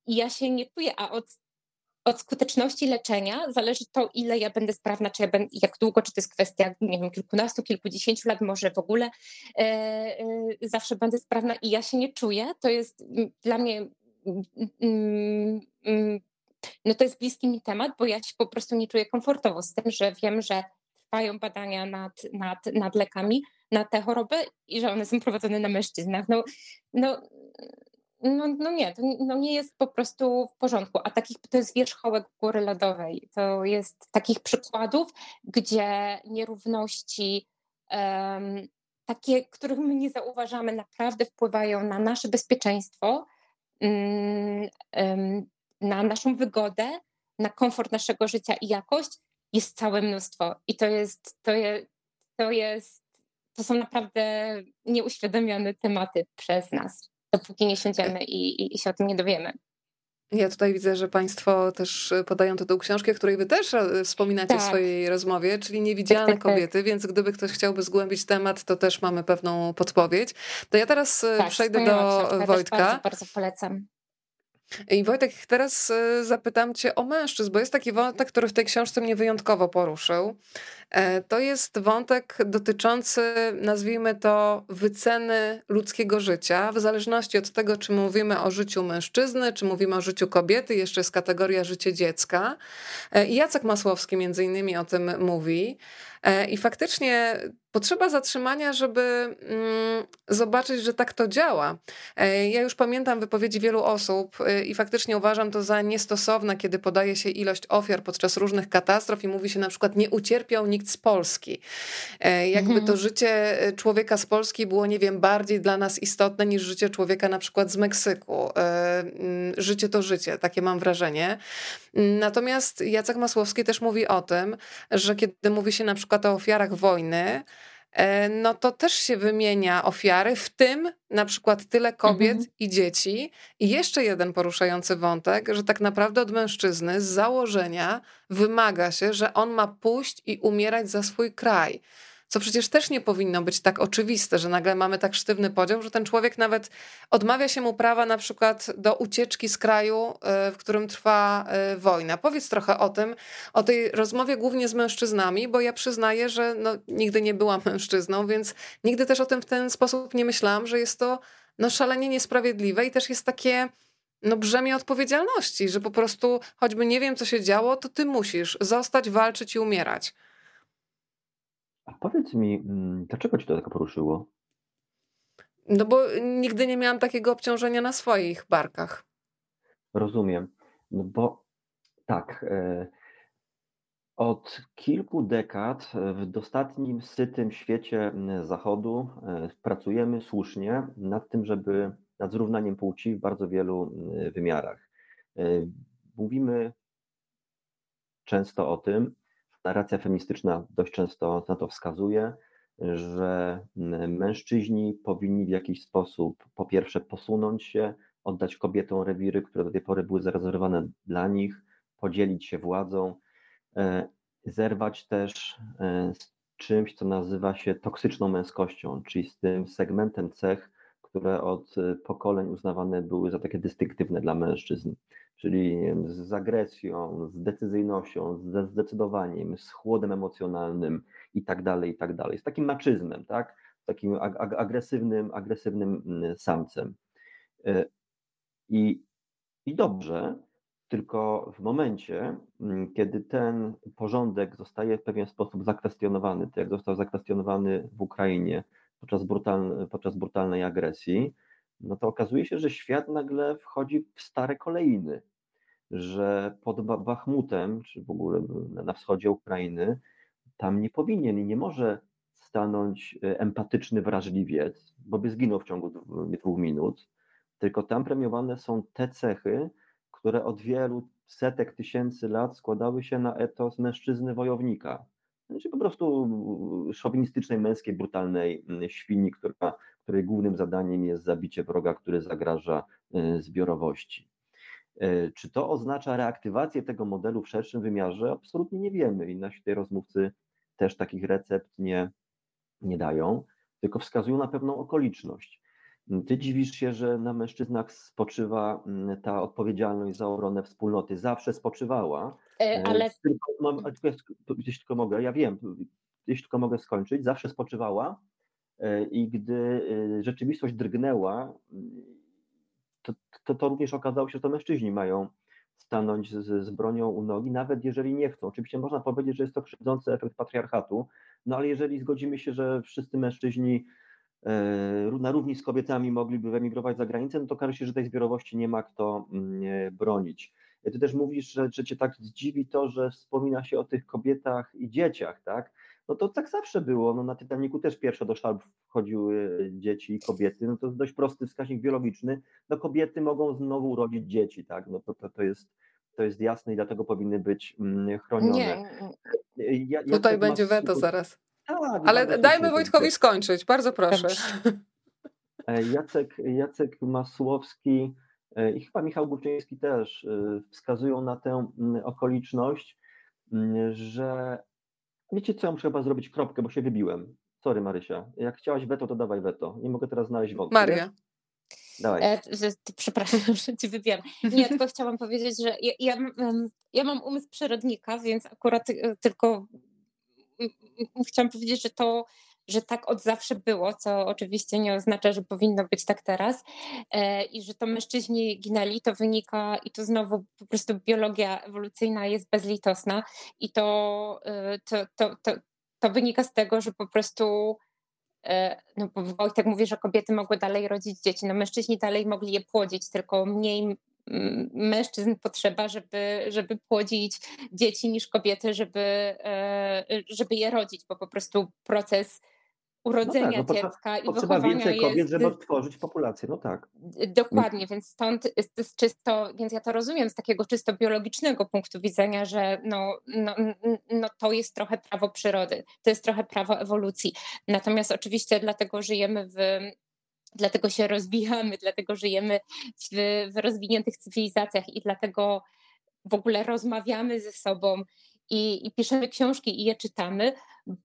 i ja się nie czuję, a od, od skuteczności leczenia zależy to, ile ja będę sprawna, czy ja będę, jak długo, czy to jest kwestia, nie wiem, kilkunastu, kilkudziesięciu lat, może w ogóle e, e, zawsze będę sprawna i ja się nie czuję. To jest dla mnie mm, mm, no to jest bliski mi temat, bo ja się po prostu nie czuję komfortowo z tym, że wiem, że trwają badania nad, nad, nad lekami na tę chorobę i że one są prowadzone na mężczyznach. No, no, no, no nie, to no nie jest po prostu w porządku. A takich to jest wierzchołek góry lodowej. To jest takich przykładów, gdzie nierówności um, takie, których my nie zauważamy, naprawdę wpływają na nasze bezpieczeństwo, um, na naszą wygodę, na komfort naszego życia i jakość, jest całe mnóstwo. I to jest, to jest, to jest, to są naprawdę nieuświadomione tematy przez nas, dopóki nie siądziemy i, i, i się o tym nie dowiemy. Ja tutaj widzę, że Państwo też podają tytuł książki, o której Wy też e, wspominacie tak. w swojej rozmowie, czyli Niewidzialne tak, tak, tak, kobiety, więc gdyby ktoś chciałby zgłębić temat, to też mamy pewną podpowiedź. To ja teraz e, tak, przejdę do Wojtka. Bardzo, bardzo polecam. I Wojtek, teraz e, zapytam Cię o mężczyzn, bo jest taki wątek, który w tej książce mnie wyjątkowo poruszył. E, to jest wątek dotyczący, nazwijmy to, wyceny ludzkiego życia, w zależności od tego, czy mówimy o życiu mężczyzny, czy mówimy o życiu kobiety, jeszcze jest kategoria życie dziecka. E, Jacek Masłowski między innymi o tym mówi. I faktycznie potrzeba zatrzymania, żeby mm, zobaczyć, że tak to działa. E, ja już pamiętam wypowiedzi wielu osób e, i faktycznie uważam to za niestosowne, kiedy podaje się ilość ofiar podczas różnych katastrof i mówi się na przykład nie ucierpiał nikt z Polski. E, jakby to mhm. życie człowieka z Polski było, nie wiem, bardziej dla nas istotne niż życie człowieka na przykład z Meksyku. Mm, życie to życie, takie mam wrażenie. Natomiast Jacek Masłowski też mówi o tym, że kiedy mówi się na przykład o ofiarach wojny, E, no to też się wymienia ofiary, w tym na przykład tyle kobiet mhm. i dzieci. I jeszcze jeden poruszający wątek, że tak naprawdę od mężczyzny z założenia wymaga się, że on ma pójść i umierać za swój kraj co przecież też nie powinno być tak oczywiste, że nagle mamy tak sztywny podział, że ten człowiek nawet odmawia się mu prawa na przykład do ucieczki z kraju, e, w którym trwa e, wojna. Powiedz trochę o tym, o tej rozmowie głównie z mężczyznami, bo ja przyznaję, że no, nigdy nie byłam mężczyzną, więc nigdy też o tym w ten sposób nie myślałam, że jest to no, szalenie niesprawiedliwe i też jest takie no brzemię odpowiedzialności, że po prostu choćby nie wiem, co się działo, to ty musisz zostać, walczyć i umierać. A powiedz mi, mm, dlaczego ci to tak poruszyło? No bo nigdy nie miałam takiego obciążenia na swoich barkach. Rozumiem. No bo tak, e, od kilku dekad w dostatnim, sytym świecie Zachodu e, pracujemy słusznie nad tym, żeby nad zrównaniem płci w bardzo wielu wymiarach. E, mówimy często o tym, narracja feministyczna dość często na to wskazuje, że mężczyźni powinni w jakiś sposób po pierwsze posunąć się, oddać kobietom rewiry, które do tej pory były zarezerwowane dla nich, podzielić się władzą, e, zerwać też e, z czymś, co nazywa się toksyczną męskością, czyli z tym segmentem cech, które od pokoleń uznawane były za takie dystynktywne dla mężczyzn czyli z agresją, z decyzyjnością, ze zdecydowaniem, z chłodem emocjonalnym i tak dalej, i tak dalej. Z takim maczyzmem, tak? Z takim ag agresywnym, agresywnym mm, samcem. E, I, i dobrze, tylko w momencie, mm, kiedy ten porządek zostaje w pewien sposób zakwestionowany, tak jak został zakwestionowany w Ukrainie podczas, brutalnej, podczas brutalnej agresji, no to okazuje się, że świat nagle wchodzi w stare kolejny, że pod Bachmutem, czy w ogóle na wschodzie Ukrainy, tam nie powinien i nie może stanąć e, empatyczny wrażliwiec, bo by zginął w ciągu dwóch minut, tylko tam premiowane są te cechy, które od wielu setek tysięcy lat składały się na etos mężczyzny wojownika. Znaczy po prostu szowinistycznej, męskiej, brutalnej mm, świni, która, której głównym zadaniem jest zabicie wroga, który zagraża y, zbiorowości. Y, czy to oznacza reaktywację tego modelu w szerszym wymiarze? Absolutnie nie wiemy i nasi tutaj rozmówcy też takich recept nie, nie dają, tylko wskazują na pewną okoliczność. Ty dziwisz się, że na mężczyznach spoczywa mm, ta odpowiedzialność za obronę wspólnoty. Zawsze spoczywała. E, e, ale... Tylko, mam, jeśli tylko mogę, ja wiem, jeśli tylko mogę skończyć, zawsze spoczywała e, i gdy rzeczywistość drgnęła, to, to, to również okazało się, że to mężczyźni mają stanąć z, z bronią u nogi, nawet jeżeli nie chcą. Oczywiście można powiedzieć, że jest to krzywdzący efekt patriarchatu, no ale jeżeli zgodzimy się, że wszyscy mężczyźni na równi z kobietami mogliby wyemigrować za granicę, no to okaże się, że tej zbiorowości nie ma kto mm, bronić. Ty też mówisz, że, że cię tak zdziwi to, że wspomina się o tych kobietach i dzieciach, tak? No to tak zawsze było. No na Titaniku też pierwsze do sztab wchodziły dzieci i kobiety. No to jest dość prosty wskaźnik biologiczny. No kobiety mogą znowu urodzić dzieci, tak? No to, to, to jest to jest jasne i dlatego powinny być mm, chronione. Nie. Ja, ja Tutaj będzie weto zaraz. Tak, Ale dajmy Wojtkowi skończyć, bardzo proszę. E, Jacek, Jacek Masłowski i chyba Michał Górczyński też e, wskazują na tę okoliczność, że wiecie co, ja muszę chyba zrobić kropkę, bo się wybiłem. Sorry Marysia, jak chciałaś weto, to dawaj weto. Nie mogę teraz znaleźć wątku. Maria. Dawaj. E, przepraszam, że ci wybiłam. Nie, tylko chciałam powiedzieć, że ja, ja, ja, mam umysł przyrodnika, więc akurat tylko chciałam powiedzieć, że to, że tak od zawsze było, co oczywiście nie oznacza, że powinno być tak teraz e, i że to mężczyźni ginęli, to wynika i to znowu po prostu biologia ewolucyjna jest bezlitosna i to, e, to, to, to, to wynika z tego, że po prostu e, no bo Wojtek mówi, że kobiety mogły dalej rodzić dzieci, no mężczyźni dalej mogli je płodzić, tylko mniej mężczyzn potrzeba, żeby, żeby płodzić dzieci niż kobiety, żeby, żeby je rodzić, bo po prostu proces urodzenia no tak, no dziecka i wychowania więcej kobiet, jest... żeby odtworzyć populację, no tak. Dokładnie, więc stąd jest czysto, więc ja to rozumiem z takiego czysto biologicznego punktu widzenia, że no, no, no to jest trochę prawo przyrody, to jest trochę prawo ewolucji. Natomiast oczywiście dlatego żyjemy w Dlatego się rozwijamy, dlatego żyjemy w, w rozwiniętych cywilizacjach i dlatego w ogóle rozmawiamy ze sobą i, i, piszemy książki i je czytamy,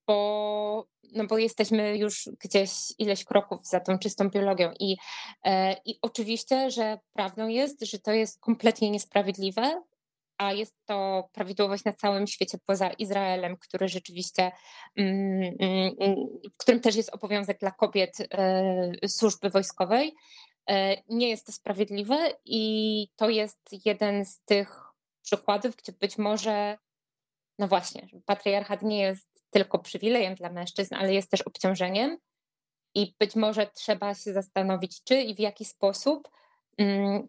bo, no bo jesteśmy już gdzieś ileś kroków za tą czystą biologią. I, e, I oczywiście, że prawdą jest, że to jest kompletnie niesprawiedliwe, a jest to prawidłowość na całym świecie poza Izraelem, który rzeczywiście, mm, mm, w którym też jest obowiązek dla kobiet e, służby wojskowej. E, nie jest to sprawiedliwe i to jest jeden z tych przykładów, gdzie być może, no właśnie, patriarchat nie jest tylko przywilejem dla mężczyzn, ale jest też obciążeniem i być może trzeba się zastanowić, czy i w jaki sposób mm,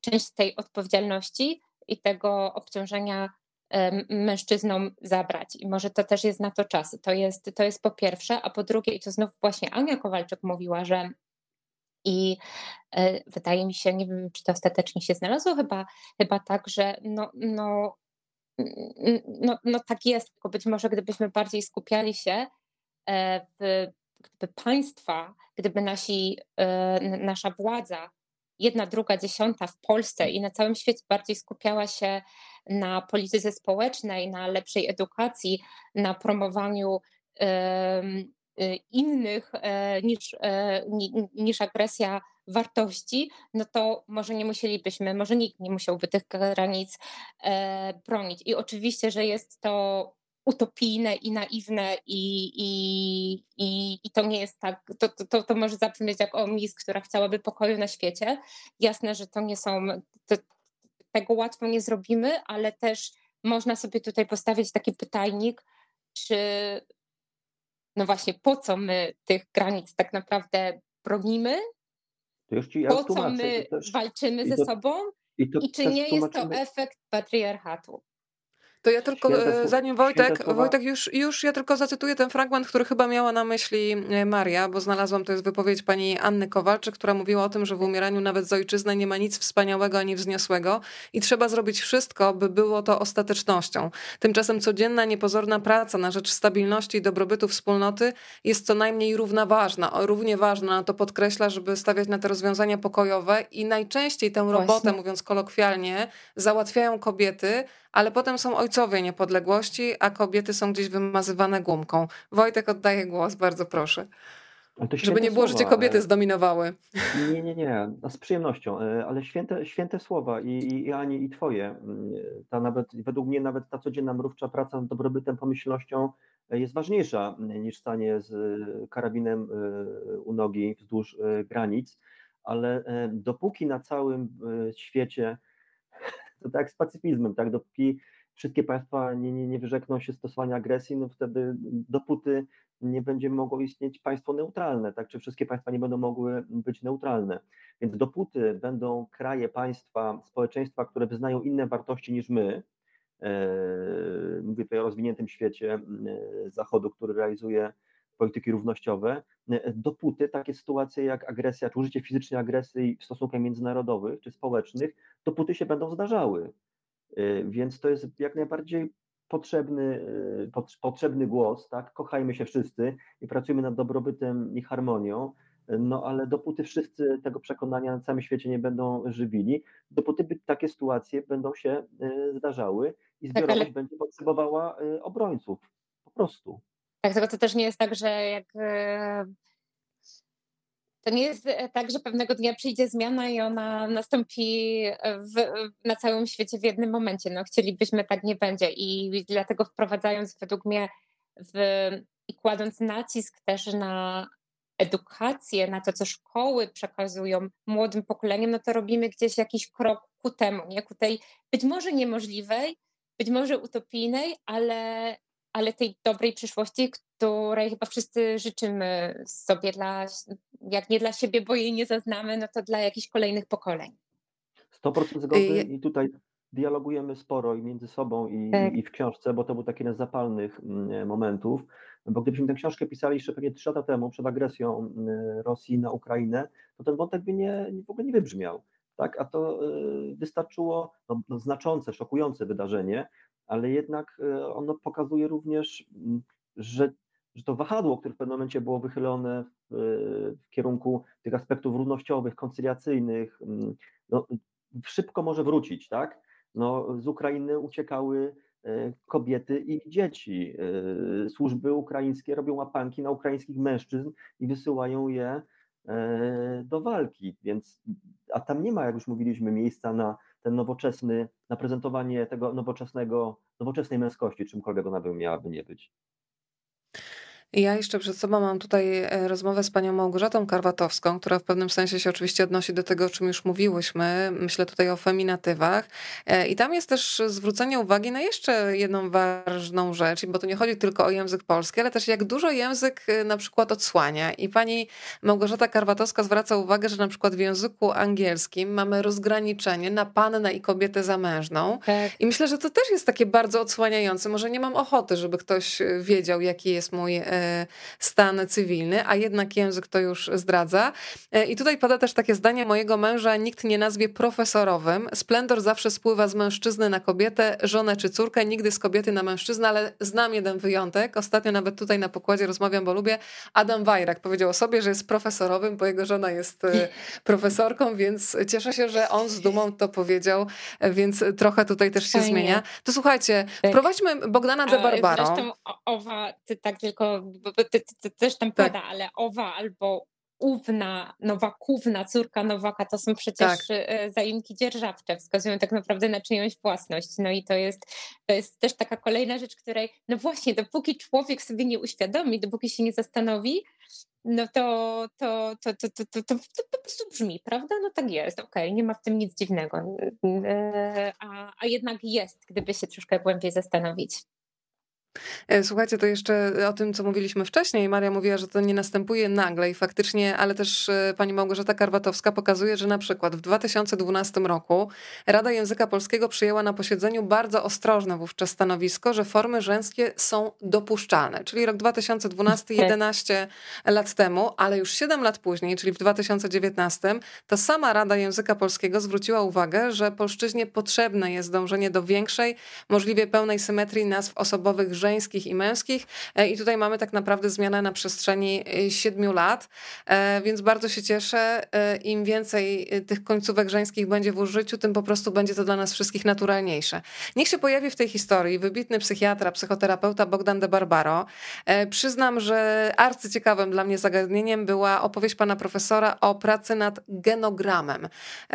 część tej odpowiedzialności i tego obciążenia mężczyznom zabrać. I może to też jest na to czas. To jest, to jest po pierwsze, a po drugie, i to znów właśnie Ania Kowalczyk mówiła, że i e, wydaje mi się, nie wiem, czy to ostatecznie się znalazło, chyba, chyba tak, że no, no, no, no tak jest, tylko być może gdybyśmy bardziej skupiali się e, w, gdyby państwa, gdyby nasi, e, nasza władza jedna, druga, dziesiąta w Polsce i na całym świecie bardziej skupiała się na polityce społecznej, na lepszej edukacji, na promowaniu y, innych e, niż, e, niż agresja wartości, no to może nie musielibyśmy, może nikt nie musiałby tych granic e, bronić. I oczywiście, że jest to utopijne i naiwne i, i, i, i to nie jest tak, to, to, to może zabrzmieć jak o mis, która chciałaby pokoju na świecie. Jasne, że to nie są, to, tego łatwo nie zrobimy, ale też można sobie tutaj postawić taki pytajnik, czy no właśnie po co my tych granic tak naprawdę bronimy, po co my walczymy ze sobą i, i czy nie jest to efekt patriarchatu. To ja tylko, święte, zanim Wojtek, Wojtek już, już ja tylko zacytuję ten fragment, który chyba miała na myśli e, Maria, bo znalazłam, to jest wypowiedź pani Anny Kowalczyk, która mówiła o tym, że w umieraniu nawet z ojczyzny nie ma nic wspaniałego ani wzniosłego i trzeba zrobić wszystko, by było to ostatecznością. Tymczasem codzienna, niepozorna praca na rzecz stabilności i dobrobytu wspólnoty jest co najmniej równa ważna, równie ważna, to podkreśla, żeby stawiać na te rozwiązania pokojowe i najczęściej tę robotę, Właśnie. mówiąc kolokwialnie, załatwiają kobiety, ale potem są ojcowie niepodległości, a kobiety są gdzieś wymazywane gumką. Wojtek, oddaję głos, bardzo proszę. Żeby nie było, że cię kobiety ale... zdominowały. Nie, nie, nie, no z przyjemnością, e, ale święte, święte słowa i, i, i Ani, i twoje. Mm, ta nawet, według mnie nawet ta codzienna mrówcza praca nad dobrobytem, pomyślnością e, jest ważniejsza niż stanie z e, karabinem u nogi wzdłuż granic, ale dopóki na całym świecie tak jak z pacyfizmem, tak? Dopóki wszystkie państwa nie, nie, nie wyrzekną się stosowania agresji, no wtedy dopóty nie będzie mogło istnieć państwo neutralne, tak? Czy wszystkie państwa nie będą mogły być neutralne. Więc dopóty będą kraje, państwa, społeczeństwa, które wyznają inne wartości niż my, e, mówię tutaj o rozwiniętym świecie e, Zachodu, który realizuje polityki równościowe, e, dopóty takie sytuacje jak agresja, czy użycie fizycznej agresji w stosunkach międzynarodowych czy społecznych, dopóty się będą zdarzały. E, więc to jest jak najbardziej potrzebny, e, potrzebny głos, tak? Kochajmy się wszyscy i pracujmy nad dobrobytem i harmonią, no ale dopóty wszyscy tego przekonania na całym świecie nie będą żywili, dopóty takie sytuacje będą się zdarzały i zbiorowość tak, ale... będzie potrzebowała obrońców. Po prostu. Tak, tylko to też nie jest tak, że jak. E, to nie jest e, tak, że pewnego dnia przyjdzie zmiana i ona nastąpi w, na całym świecie w jednym momencie. No, chcielibyśmy, tak nie będzie. I dlatego wprowadzając według mnie w, i kładąc nacisk też na edukację, na to, co szkoły przekazują młodym pokoleniom, no to robimy gdzieś jakiś krok ku temu, nie? ku tej być może niemożliwej, być może utopijnej, ale ale tej dobrej przyszłości, której chyba wszyscy życzymy sobie dla, jak nie dla siebie, bo jej nie zaznamy, no to dla jakichś kolejnych pokoleń. 100% zgody i tutaj dialogujemy sporo i między sobą i, tak. i w książce, bo to był taki jeden z zapalnych mm, momentów, bo gdybyśmy tę książkę pisali jeszcze pewnie trzy lata temu, przed agresją mm, Rosji na Ukrainę, to ten wątek by nie, w ogóle nie wybrzmiał. Tak? A to y, wystarczyło no, no, znaczące, szokujące wydarzenie, ale jednak e, ono pokazuje również, że, że to wahadło, które w pewnym momencie było wychylone w, w kierunku tych aspektów równościowych, koncyliacyjnych, no, szybko może wrócić, tak? No, z Ukrainy uciekały e, kobiety i dzieci. E, służby ukraińskie robią łapanki na ukraińskich mężczyzn i wysyłają je do walki, więc a tam nie ma, jak już mówiliśmy, miejsca na ten nowoczesny, na prezentowanie tego nowoczesnego, nowoczesnej męskości, czymkolwiek ona by miałaby nie być. Ja jeszcze przed sobą mam tutaj e, rozmowę z panią Małgorzatą Karwatowską, która w pewnym sensie się oczywiście odnosi do tego, o czym już mówiłyśmy. Myślę tutaj o feminatywach. E, I tam jest też zwrócenie uwagi na jeszcze jedną ważną rzecz, bo tu nie chodzi tylko o język polski, ale też jak dużo język e, na przykład odsłania. I pani Małgorzata Karwatowska zwraca uwagę, że na przykład w języku angielskim mamy rozgraniczenie na pannę i kobietę zamężną. Tak. I myślę, że to też jest takie bardzo odsłaniające. Może nie mam ochoty, żeby ktoś wiedział, jaki jest mój stan cywilny, a jednak język to już zdradza. E, I tutaj pada też takie zdanie mojego męża, nikt nie nazwie profesorowym. Splendor zawsze spływa z mężczyzny na kobietę, żonę czy córkę, nigdy z kobiety na mężczyznę, ale znam jeden wyjątek. Ostatnio nawet tutaj na pokładzie rozmawiam, bo lubię. Adam Wajrak powiedział o sobie, że jest profesorowym, bo jego żona jest e, profesorką, więc cieszę się, że on z dumą to powiedział, e, więc trochę tutaj też się Fajnie. zmienia. To słuchajcie, tak. wprowadźmy Bogdana de Barbaro. Zresztą Owa, ty tak tylko też tam tak. pada, ale owa albo Uwna, Nowakówna, córka Nowaka, to są przecież tak. E, zaimki dzierżawcze, wskazują tak naprawdę na czyjąś własność. No i to jest, to jest też taka kolejna rzecz, której, no właśnie, dopóki człowiek sobie nie uświadomi, dopóki się nie zastanowi, no to, to, to, to, to, to, to, to po prostu brzmi, prawda? No tak jest, okej, okay, nie ma w tym nic dziwnego. E, a, a jednak jest, gdyby się troszkę głębiej zastanowić. E, słuchajcie, to jeszcze o tym, co mówiliśmy wcześniej. Maria mówiła, że to nie następuje nagle i faktycznie, ale też e, pani Małgorzata Karwatowska pokazuje, że na przykład w 2012 roku Rada Języka Polskiego przyjęła na posiedzeniu bardzo ostrożne wówczas stanowisko, że formy żeńskie są dopuszczalne. Czyli rok 2012, 11 tak. lat temu, ale już 7 lat później, czyli w 2019, ta sama Rada Języka Polskiego zwróciła uwagę, że polszczyźnie potrzebne jest dążenie do większej, możliwie pełnej symetrii nazw osobowych żeńskich i męskich. E, I tutaj mamy tak naprawdę zmianę na przestrzeni e, siedmiu lat, e, więc bardzo się cieszę. Im więcej tych końcówek żeńskich będzie w użyciu, tym po prostu będzie to dla nas wszystkich naturalniejsze. Niech się pojawi w tej historii wybitny psychiatra, psychoterapeuta Bogdan de Barbaro. Przyznam, że arcyciekawym dla mnie zagadnieniem była opowieść pana profesora o pracy nad genogramem.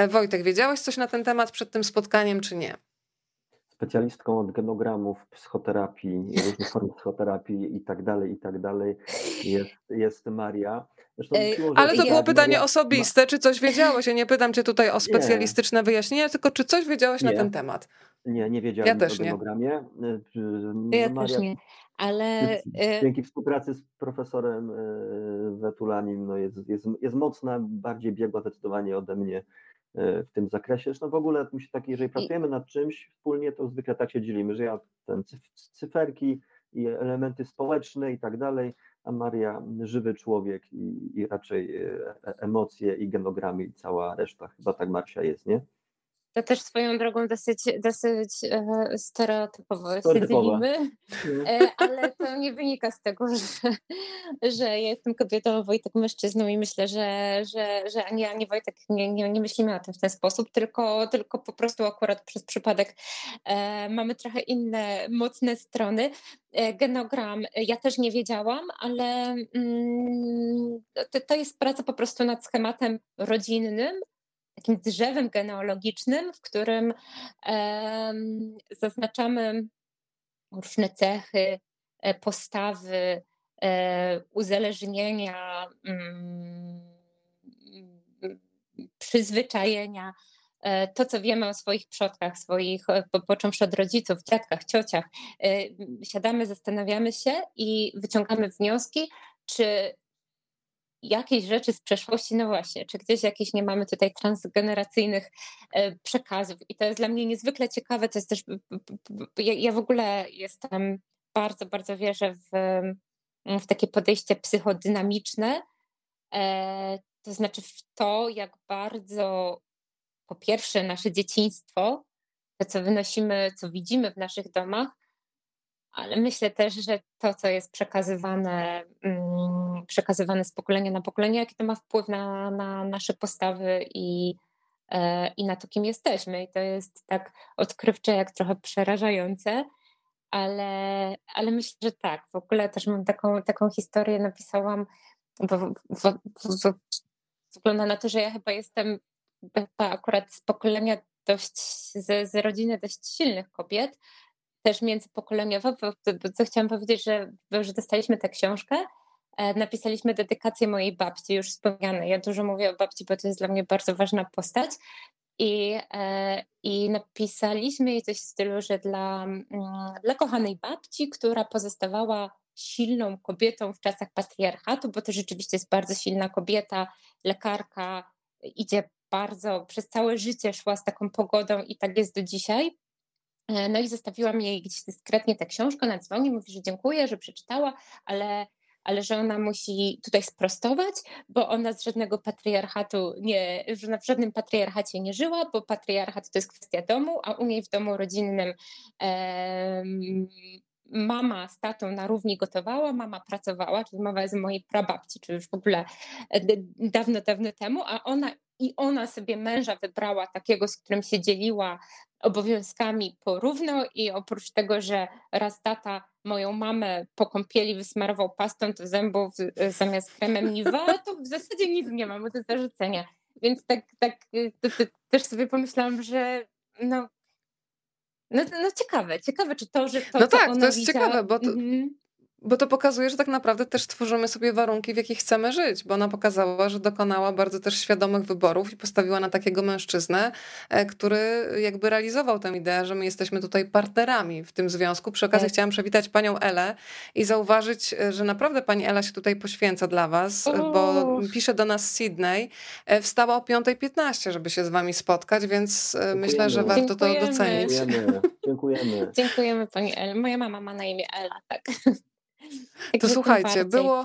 Wojtek, wiedziałeś coś na ten temat przed tym spotkaniem, czy nie? Specjalistką od genogramów, psychoterapii, różnych form psychoterapii i tak dalej, i tak dalej jest, jest Maria. Zresztą, ale to było pytanie Maria... osobiste, czy coś wiedziałeś? Ja nie pytam cię tutaj o specjalistyczne nie. wyjaśnienia, tylko czy coś wiedziałeś nie. na ten temat? Nie, nie wiedziałem ja też o genogramie. Nie. Ja Maria, też nie. Ale dzięki współpracy z profesorem Wetulanim no jest, jest, jest mocna, bardziej biegła zdecydowanie ode mnie E, w tym zakresie. Zresztą w ogóle musi tak, jeżeli pracujemy nad czymś wspólnie, to zwykle tak się dzielimy, że ja ten cyferki i elementy społeczne i tak dalej, a Maria żywy człowiek i, i raczej e, e, emocje i genogramy i cała reszta. Chyba tak Marcia jest, nie? To też swoją drogą dosyć, dosyć e, stereotypowo się dzielimy, e, ale to nie wynika z tego, że, że ja jestem kobietą, a Wojtek mężczyzną i myślę, że, że, że ani ani Wojtek nie, nie, nie myślimy o tym w ten sposób, tylko, tylko po prostu akurat przez przypadek e, mamy trochę inne mocne strony. E, genogram ja też nie wiedziałam, ale mm, to, to jest praca po prostu nad schematem rodzinnym, takim drzewem genealogicznym, w którym zaznaczamy różne cechy, e, postawy, e, uzależnienia, mm, przyzwyczajenia, e, to, co wiemy o swoich przodkach, swoich, począwszy od rodziców, dziadkach, ciociach. Siadamy, zastanawiamy się i wyciągamy wnioski, czy jakieś rzeczy z przeszłości, no właśnie, czy gdzieś jakieś nie mamy tutaj transgeneracyjnych e, przekazów. I to jest dla mnie niezwykle ciekawe. To jest też, ja, w ogóle jestem bardzo, bardzo wierzę w, w takie podejście psychodynamiczne, e, to znaczy w to, jak bardzo po pierwsze nasze dzieciństwo, to co wynosimy, co widzimy w naszych domach, ale myślę też, że to, co jest przekazywane, mm, przekazywane z pokolenia na pokolenie, jaki to ma wpływ na, na nasze postawy i, e, i na to, kim jesteśmy. I to jest tak odkrywcze, jak trochę przerażające, ale, ale myślę, że tak. W ogóle też mam taką, taką historię, napisałam, bo wygląda na to, że ja chyba jestem chyba akurat z pokolenia dość, z, z rodziny dość silnych kobiet, też międzypokoleniowo, bo, bo co chciałam powiedzieć, że, że dostaliśmy tę książkę, e, napisaliśmy dedykację mojej babci, już wspomnianej. Ja dużo mówię o babci, bo to jest dla mnie bardzo ważna postać. I, e, i napisaliśmy jej coś w stylu, że dla, mm, dla kochanej babci, która pozostawała silną kobietą w czasach patriarchatu, bo to rzeczywiście jest bardzo silna kobieta, lekarka, idzie bardzo, przez całe życie szła z taką pogodą i tak jest do dzisiaj. E, no i zostawiłam jej gdzieś dyskretnie tę książkę, ona dzwoni, mówi, że dziękuję, że przeczytała, ale, ale że ona musi tutaj sprostować, bo ona z żadnego patriarchatu nie, w żadnym patriarchacie nie żyła, bo patriarchat to jest kwestia domu, a u niej w domu rodzinnym mama z tatą na równi gotowała, mama pracowała, czyli mowa jest o mojej prababci, czy już w ogóle e, dawno, dawno temu, a ona i ona sobie męża wybrała takiego, z którym się dzieliła obowiązkami porówno i oprócz tego, że raz tata moją mamę po kąpieli wysmarował pastą do zębów zamiast kremem Niva, to w zasadzie nic nie mam do zarzucenia. Więc tak, tak to, to, też sobie pomyślałam, że no, no, no ciekawe, ciekawe, czy to, że to, No tak, to jest widziała... ciekawe, bo to, mm -hmm. Bo to pokazuje, że tak naprawdę też tworzymy sobie warunki, w jakich chcemy żyć, bo ona pokazała, że dokonała bardzo też świadomych wyborów i postawiła na takiego mężczyznę, e, który jakby realizował tę ideę, że my jesteśmy tutaj partnerami w tym związku. Przy okazji tak. chciałam przywitać panią Elę i zauważyć, e, że naprawdę pani Ela się tutaj poświęca dla was, e, bo pisze do nas z Sydney. Wstała o 5.15, żeby się z wami spotkać, więc Dziękujemy. myślę, że warto Dziękujemy. to docenić. Dziękujemy. Dziękujemy. Dziękujemy pani Ela. Moja mama ma na imię Ela, tak. To słuchajcie, było,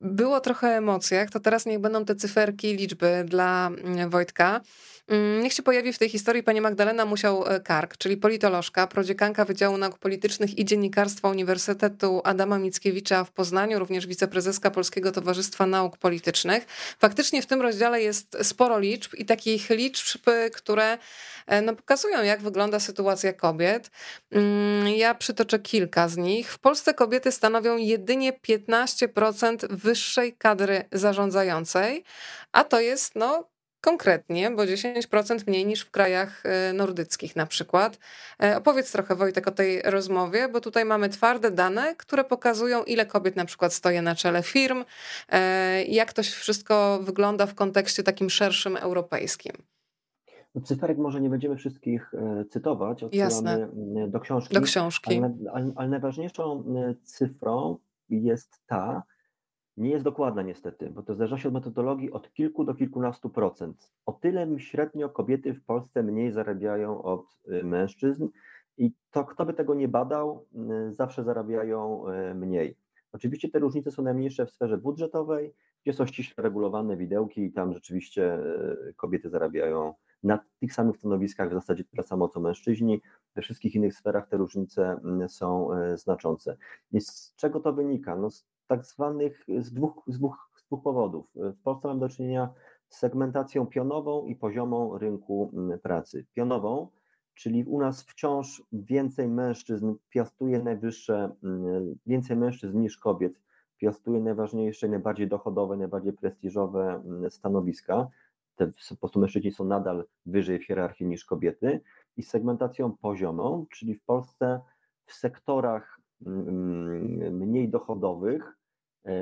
było trochę emocjach, to teraz niech będą te cyferki, liczby dla mm, Wojtka. Mm, niech się pojawi w tej historii pani Magdalena Musiał-Kark, czyli politolożka, prodziekanka Wydziału Nauk Politycznych i Dziennikarstwa Uniwersytetu Adama Mickiewicza w Poznaniu, również wiceprezeska Polskiego Towarzystwa Nauk Politycznych. Faktycznie w tym rozdziale jest sporo liczb i takich liczb, które e, no, pokazują, jak wygląda sytuacja kobiet. Mm, ja przytoczę kilka z nich. W Polsce kobiety stanowią jedynie 15% wyższej kadry zarządzającej, a to jest no, Konkretnie, bo 10% mniej niż w krajach e, nordyckich na przykład. E, opowiedz trochę Wojtek o tej rozmowie, bo tutaj mamy twarde dane, które pokazują ile kobiet na przykład stoi na czele firm, e, jak to wszystko wygląda w kontekście takim szerszym europejskim. No, cyferek może nie będziemy wszystkich cytować, odsyłamy do książki. Do książki. Ale, ale najważniejszą cyfrą jest ta, nie jest dokładna niestety, bo to zależy od metodologii od kilku do kilkunastu procent. O tyle średnio kobiety w Polsce mniej zarabiają od y, mężczyzn i to kto by tego nie badał, y, zawsze zarabiają y, mniej. Oczywiście te różnice są najmniejsze w sferze budżetowej, gdzie są ściśle regulowane widełki i tam rzeczywiście kobiety zarabiają na tych samych stanowiskach w zasadzie tyle samo co mężczyźni. We wszystkich innych sferach te różnice są znaczące. I z czego to wynika? No z tak zwanych z dwóch, z dwóch, z dwóch powodów. W Polsce mamy do czynienia z segmentacją pionową i poziomą rynku mm, pracy. Pionową, czyli u nas wciąż więcej mężczyzn piastuje najwyższe, mm, więcej mężczyzn niż kobiet piastuje najważniejsze, najbardziej dochodowe, najbardziej prestiżowe mm, stanowiska. Te po prostu mężczyźni są nadal wyżej w hierarchii niż kobiety. I segmentacją poziomą, czyli w Polsce w sektorach mniej dochodowych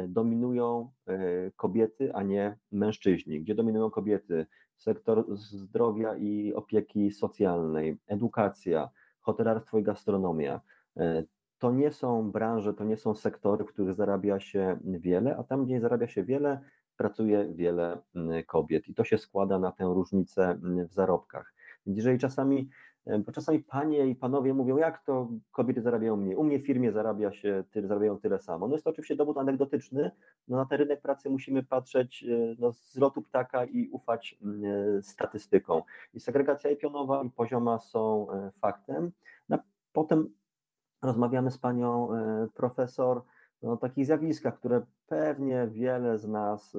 dominują e, kobiety, a nie mężczyźni. Gdzie dominują kobiety? Sektor zdrowia i opieki socjalnej, edukacja, hotelarstwo i gastronomia. E, to nie są branże, to nie są sektory, w których zarabia się wiele, a tam, gdzie zarabia się wiele, pracuje wiele kobiet. I to się składa na tę różnicę w zarobkach. Więc jeżeli czasami bo czasami panie i panowie mówią, jak to kobiety zarabiają mniej. U mnie w firmie zarabia się, tyle, zarabiają tyle samo. No jest to oczywiście dowód anegdotyczny, no na ten rynek pracy musimy patrzeć e, no, z lotu ptaka i ufać e, statystykom. I segregacja pionowa i pozioma są e, faktem. No, potem rozmawiamy z panią profesor no, o takich zjawiskach, które pewnie wiele z nas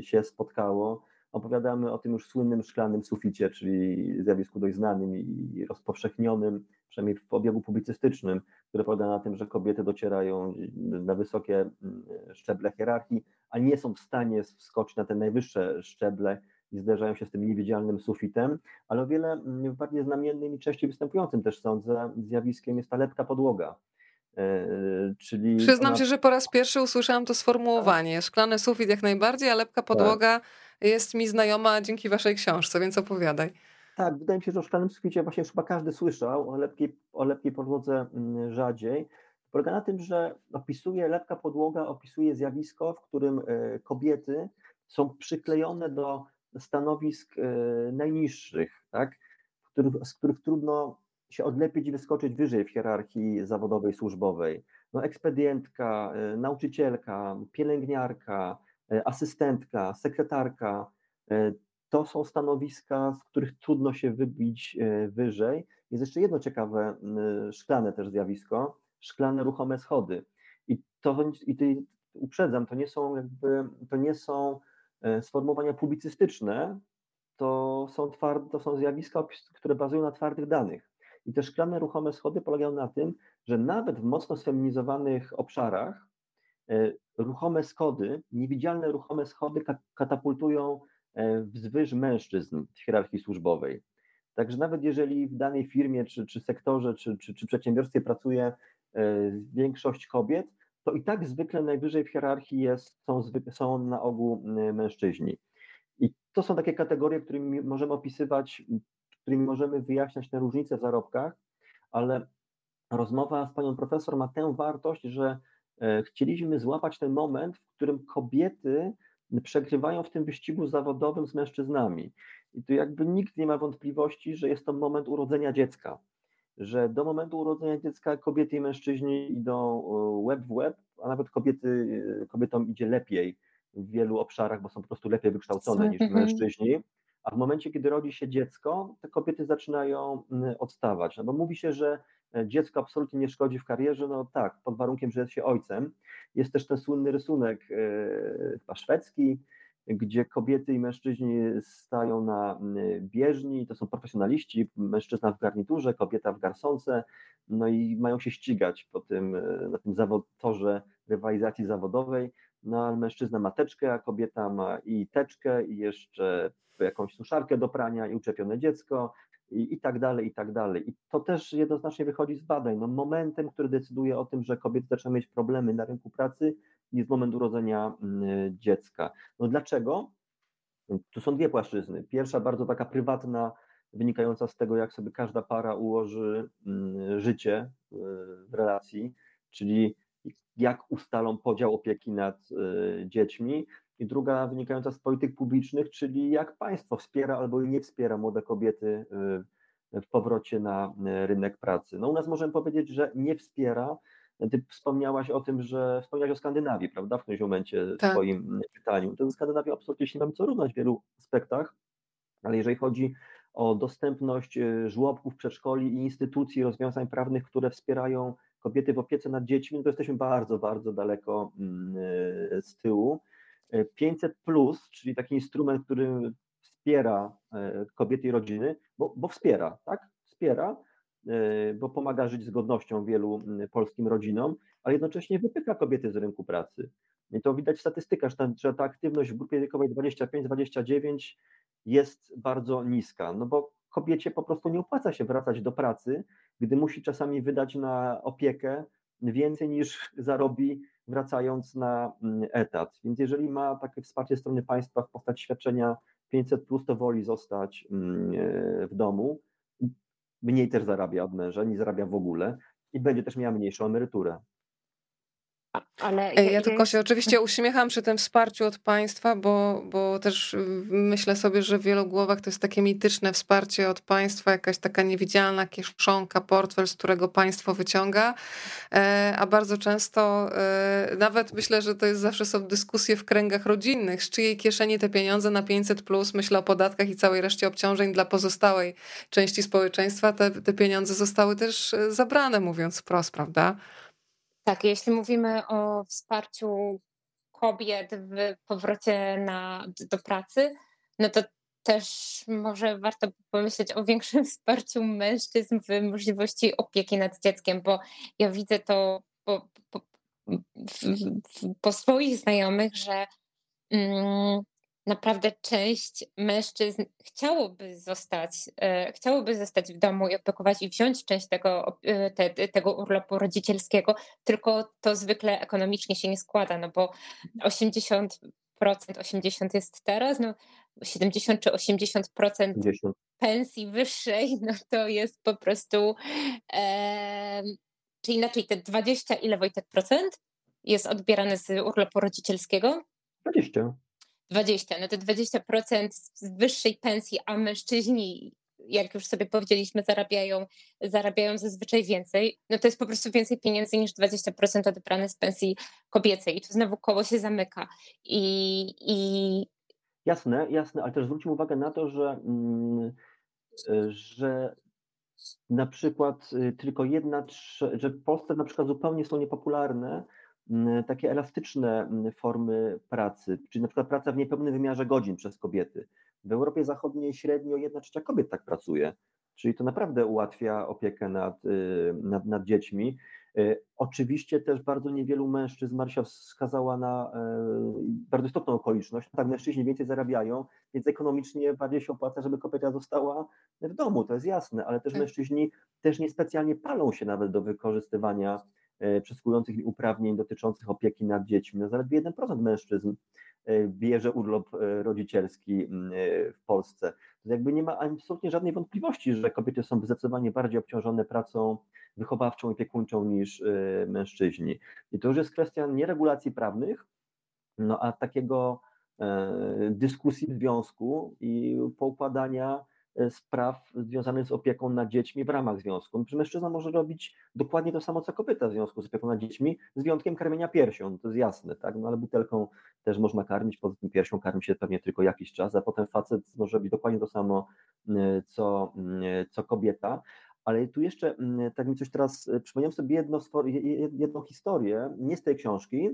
się spotkało opowiadamy o tym już słynnym szklanym suficie, czyli zjawisku dość znanym i rozpowszechnionym, przynajmniej w obiegu publicystycznym, które polega na tym, że kobiety docierają na wysokie mm, szczeble hierarchii, a nie są w stanie wskoczyć na te najwyższe szczeble i zderzają się z tym niewidzialnym sufitem, ale o wiele mm, bardziej znamiennym i częściej występującym też sądzę zjawiskiem jest ta lepka podłoga. E, czyli Przyznam ona... się, że po raz pierwszy usłyszałam to sformułowanie. Szklany sufit jak najbardziej, a lepka podłoga tak jest mi znajoma dzięki waszej książce, więc opowiadaj. Tak, wydaje mi się, że o szklanym suficie właśnie chyba każdy słyszał, o lepkiej, o lepkiej podłodze mm, rzadziej. Polega na tym, że opisuje, lepka podłoga opisuje zjawisko, w którym e, kobiety są przyklejone do stanowisk e, najniższych, tak? z których trudno się odlepić i wyskoczyć wyżej w hierarchii zawodowej, służbowej. No, ekspedientka, e, nauczycielka, pielęgniarka, E, asystentka, sekretarka. E, to są stanowiska, z których trudno się wybić wyżej. Jest jeszcze jedno ciekawe, szklane też zjawisko, szklane ruchome schody. I to, i uprzedzam, to nie są jakby, to nie są sformułowania publicystyczne to są, twarde, to są zjawiska, które bazują na twardych danych. I te szklane ruchome schody polegają na tym, że nawet w mocno sfeminizowanych obszarach e, ruchome schody, niewidzialne ruchome schody katapultują e, wzwyż mężczyzn w hierarchii służbowej. Także nawet jeżeli w danej firmie, czy, czy sektorze, czy, czy, czy przedsiębiorstwie pracuje e, większość kobiet, to i tak zwykle najwyżej w hierarchii jest, są, są na ogół mężczyźni. I to są takie kategorie, którymi możemy opisywać, którymi możemy wyjaśniać te różnice w zarobkach, ale rozmowa z panią profesor ma tę wartość, że e, chcieliśmy złapać ten moment, w którym kobiety przegrywają w tym wyścigu zawodowym z mężczyznami. I tu jakby nikt nie ma wątpliwości, że jest to moment urodzenia dziecka. Że do momentu urodzenia dziecka kobiety i mężczyźni idą e, web w web, a nawet kobiety, e, kobietom idzie lepiej w wielu obszarach, bo są po prostu lepiej wykształcone niż mhm. mężczyźni. A w momencie, kiedy rodzi się dziecko, te kobiety zaczynają mm, odstawać. No bo mówi się, że e, dziecko absolutnie nie szkodzi w karierze. No tak, pod warunkiem, że jest się ojcem. Jest też ten słynny rysunek e, chyba szwedzki, gdzie kobiety i mężczyźni stają na mm, bieżni, to są profesjonaliści, mężczyzna w garniturze, kobieta w garsonce, no i mają się ścigać po tym, e, na tym zawod, torze rywalizacji zawodowej no ale mężczyzna ma teczkę, a kobieta ma i teczkę, i jeszcze jakąś suszarkę do prania, i uczepione dziecko, i, i tak dalej, i tak dalej. I to też jednoznacznie wychodzi z badań. No, momentem, który decyduje o tym, że kobiety zaczynają mieć problemy na rynku pracy, jest moment urodzenia mm, dziecka. No dlaczego? Tu są dwie płaszczyzny. Pierwsza, bardzo taka prywatna, wynikająca z tego, jak sobie każda para ułoży mm, życie y, w relacji, czyli jak ustalą podział opieki nad y, dziećmi. I druga wynikająca z polityk publicznych, czyli jak państwo wspiera albo nie wspiera młode kobiety y, w powrocie na y, rynek pracy. No u nas możemy powiedzieć, że nie wspiera. Ty wspomniałaś o tym, że wspomniałaś o Skandynawii, prawda, w którymś momencie tak. w swoim pytaniu. To Skandynawia absolutnie się nam co równać w wielu aspektach, ale jeżeli chodzi o dostępność żłobków, przedszkoli i instytucji rozwiązań prawnych, które wspierają kobiety w opiece nad dziećmi, no to jesteśmy bardzo, bardzo daleko mm, e, z tyłu. 500, e, plus, czyli taki instrument, który wspiera e, kobiety i rodziny, bo, bo wspiera, tak? Wspiera, bo pomaga żyć z godnością wielu mm, polskim rodzinom, ale jednocześnie wypycha kobiety z rynku pracy. I to widać w statystykach, że ta, aktywność w grupie wiekowej 25-29 jest bardzo niska, no bo kobiecie po prostu nie opłaca się wracać do pracy, gdy musi czasami wydać na opiekę więcej niż zarobi wracając na mm, etat. Więc jeżeli ma takie wsparcie strony państwa w postaci świadczenia 500, to woli zostać mm, e, w domu. Mniej też zarabia od męża, nie zarabia w ogóle i będzie też miała mniejszą emeryturę. Ale ja, ja tylko się oczywiście uśmiecham przy tym wsparciu od państwa, bo, bo też myślę sobie, że w wielu głowach to jest takie mityczne wsparcie od państwa, jakaś taka niewidzialna kieszonka, portfel, z którego państwo wyciąga, e, a bardzo często e, nawet myślę, że to jest zawsze są dyskusje w kręgach rodzinnych, z czyjej kieszeni te pieniądze na 500 plus, myślę o podatkach i całej reszcie obciążeń dla pozostałej części społeczeństwa, te, te pieniądze zostały też e, zabrane, mówiąc wprost, prawda? Tak, jeśli mówimy o wsparciu kobiet w powrocie na, do pracy, no to też może warto pomyśleć o większym wsparciu mężczyzn w możliwości opieki nad dzieckiem, bo ja widzę to po, po, po swoich znajomych, że mm, naprawdę część mężczyzn chciałoby zostać, e, chciałoby zostać w domu i opiekować i wziąć część tego, e, te, tego urlopu rodzicielskiego, tylko to zwykle ekonomicznie się nie składa, no bo 80%, 80 jest teraz, no 70 czy 80% 50. pensji wyższej, no to jest po prostu, e, czy inaczej te 20 ile Wojtek procent jest odbierane z urlopu rodzicielskiego? 20. 20, no to 20% z wyższej pensji, a mężczyźni, jak już sobie powiedzieliśmy, zarabiają, zarabiają zazwyczaj więcej, no to jest po prostu więcej pieniędzy niż 20% odebrane z pensji kobiecej. I tu znowu koło się zamyka. I, i... Jasne, jasne, ale też zwróćmy uwagę na to, że, mm, że na przykład y, tylko jedna, że w Polsce na przykład zupełnie są niepopularne takie elastyczne formy pracy, czyli na przykład praca w niepełnym wymiarze godzin przez kobiety. W Europie Zachodniej średnio jedna trzecia kobiet tak pracuje, czyli to naprawdę ułatwia opiekę nad, y, nad, nad dziećmi. Y, oczywiście też bardzo niewielu mężczyzn, Marysia wskazała na y, bardzo istotną okoliczność, tak mężczyźni więcej zarabiają, więc ekonomicznie bardziej się opłaca, żeby kobieta została w domu, to jest jasne, ale też tak. mężczyźni też niespecjalnie palą się nawet do wykorzystywania przysługujących uprawnień dotyczących opieki nad dziećmi. No zaledwie 1% mężczyzn E, bierze urlop e, rodzicielski e, w Polsce. To jakby nie ma absolutnie żadnej wątpliwości, że kobiety są zdecydowanie bardziej obciążone pracą wychowawczą i opiekuńczą niż mężczyźni. I to już jest kwestia nie regulacji prawnych, no a takiego dyskusji w związku i poukładania E, spraw związanych z opieką nad dziećmi w ramach związku. Mężczyzna może robić dokładnie to samo, co kobieta w związku z opieką nad dziećmi, z wyjątkiem karmienia piersią, to jest jasne, tak? No ale butelką też można karmić, poza tym piersią karmi się pewnie tylko jakiś czas, a potem facet może robić dokładnie to samo, co, co kobieta. Ale tu jeszcze, tak mi coś teraz, e, przypomniałem sobie jedno, jedną historię, nie z tej książki,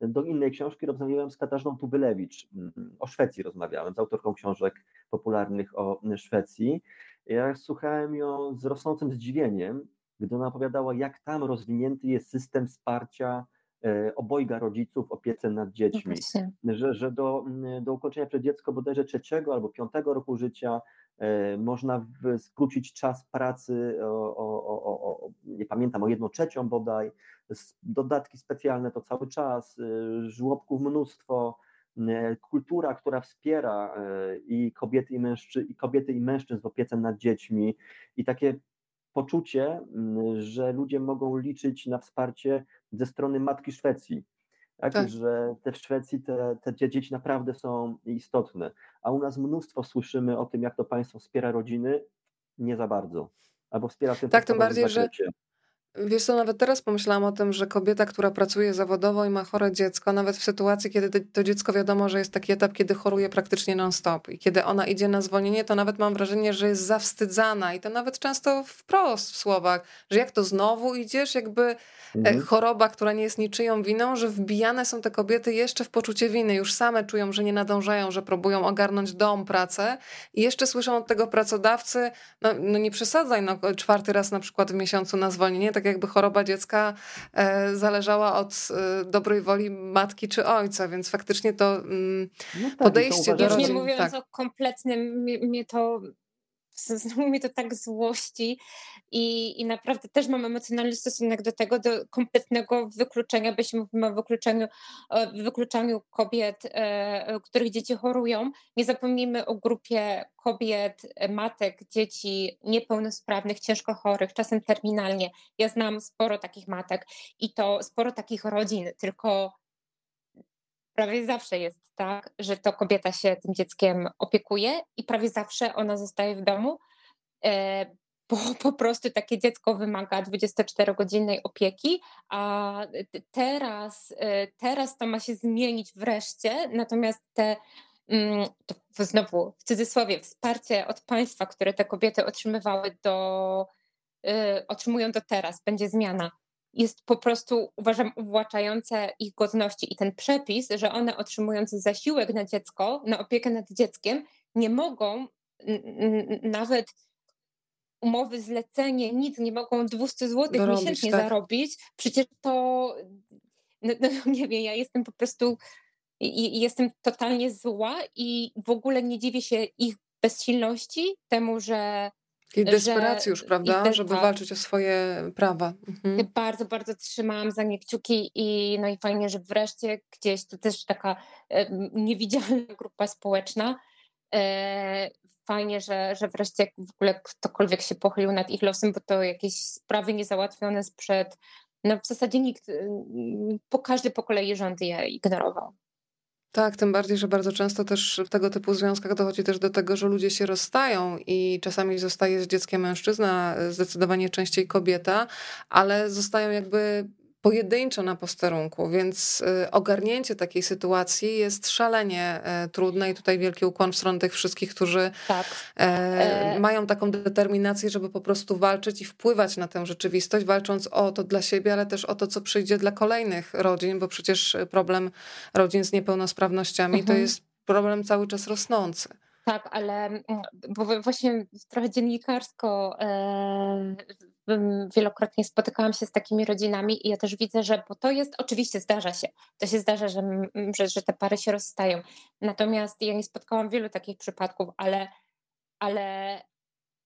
do innej książki rozmawiałem z Katarzyną Tubylewicz. Mm, o Szwecji rozmawiałem, z autorką książek popularnych o Szwecji. Ja słuchałem ją z rosnącym zdziwieniem, gdy ona opowiadała, jak tam rozwinięty jest system wsparcia e, obojga rodziców w opiece nad dziećmi. Że, że do, mm, do ukończenia przez dziecko bodajże trzeciego albo piątego roku życia e, można skrócić czas pracy o, o, o, o, nie pamiętam, o jedną trzecią bodaj, dodatki specjalne to cały czas, y, żłobków mnóstwo, y, kultura, która wspiera y, i kobiety i, mężczy, i kobiety i mężczyzn w opiece nad dziećmi i takie poczucie, że ludzie mogą liczyć na wsparcie ze strony matki Szwecji. Tak, tak. że te w Szwecji te, te dzieci naprawdę są istotne. A u nas mnóstwo słyszymy o tym, jak to państwo wspiera rodziny, nie za bardzo. Albo wspiera tym Tak, tym bardziej, że Wiesz co, nawet teraz pomyślałam o tym, że kobieta, która pracuje zawodowo i ma chore dziecko, nawet w sytuacji, kiedy to dziecko wiadomo, że jest taki etap, kiedy choruje praktycznie non-stop i kiedy ona idzie na zwolnienie, to nawet mam wrażenie, że jest zawstydzana i to nawet często wprost w słowach, że jak to znowu idziesz, jakby E, mhm. choroba, która nie jest niczyją winą, że wbijane są te kobiety jeszcze w poczucie winy. Już same czują, że nie nadążają, że próbują ogarnąć dom, pracę i jeszcze słyszą od tego pracodawcy, no, no nie przesadzaj, no, czwarty raz na przykład w miesiącu na zwolnienie, tak jakby choroba dziecka e, zależała od e, dobrej woli matki czy ojca, więc faktycznie to mm, no tak, podejście do rodzin... Nie mówiąc tak. o kompletnym, mnie to znowu mnie to tak złości i, i naprawdę też mam emocjonalny stosunek do tego, do kompletnego wykluczenia, bo jeśli mówimy o wykluczeniu, o kobiet, e, których dzieci chorują, nie zapomnijmy o grupie kobiet, matek, dzieci niepełnosprawnych, ciężko chorych, czasem terminalnie. Ja znam sporo takich matek i to sporo takich rodzin, tylko prawie zawsze jest tak, że to kobieta się tym dzieckiem opiekuje i prawie zawsze ona zostaje w domu, e, bo po prostu takie dziecko wymaga 24-godzinnej opieki, a teraz, e, teraz to ma się zmienić wreszcie, natomiast te mm, to znowu w cudzysłowie wsparcie od państwa, które te kobiety otrzymywały do, e, otrzymują do teraz, będzie zmiana jest po prostu, uważam, uwłaczające ich godności. I ten przepis, że one otrzymując zasiłek na dziecko, na opiekę nad dzieckiem, nie mogą nawet umowy zlecenie, nic, nie mogą 200 zł Dorobić, miesięcznie tak. zarobić. Przecież to, no, no, nie wiem, ja jestem po prostu, i, jestem totalnie zła i w ogóle nie dziwię się ich bezsilności, temu, że i desperacji już, prawda, żeby tak. walczyć o swoje prawa. Mhm. Bardzo, bardzo trzymałam za nie kciuki i no i fajnie, że wreszcie gdzieś to też taka niewidzialna grupa społeczna. E, fajnie, że, że wreszcie w ogóle ktokolwiek się pochylił nad ich losem, bo to jakieś sprawy niezałatwione sprzed, no w zasadzie nikt, po każdy po kolei rządy je ignorował. Tak, tym bardziej, że bardzo często też w tego typu związkach dochodzi też do tego, że ludzie się rozstają i czasami zostaje z dzieckiem mężczyzna, zdecydowanie częściej kobieta, ale zostają jakby pojedynczo na posterunku, więc y, ogarnięcie takiej sytuacji jest szalenie e, trudne i tutaj wielki ukłon w stronę tych wszystkich, którzy tak. E, e, mają taką determinację, żeby po prostu walczyć i wpływać na tę rzeczywistość, walcząc o to dla siebie, ale też o to, co przyjdzie dla kolejnych rodzin, bo przecież problem rodzin z niepełnosprawnościami mhm. to jest problem cały czas rosnący. Tak, ale mm, bo właśnie trochę dziennikarsko wielokrotnie spotykałam się z takimi rodzinami i ja też widzę, że bo to jest, oczywiście zdarza się, to się zdarza, że, że, że te pary się rozstają. Natomiast ja nie spotkałam wielu takich przypadków, ale, ale,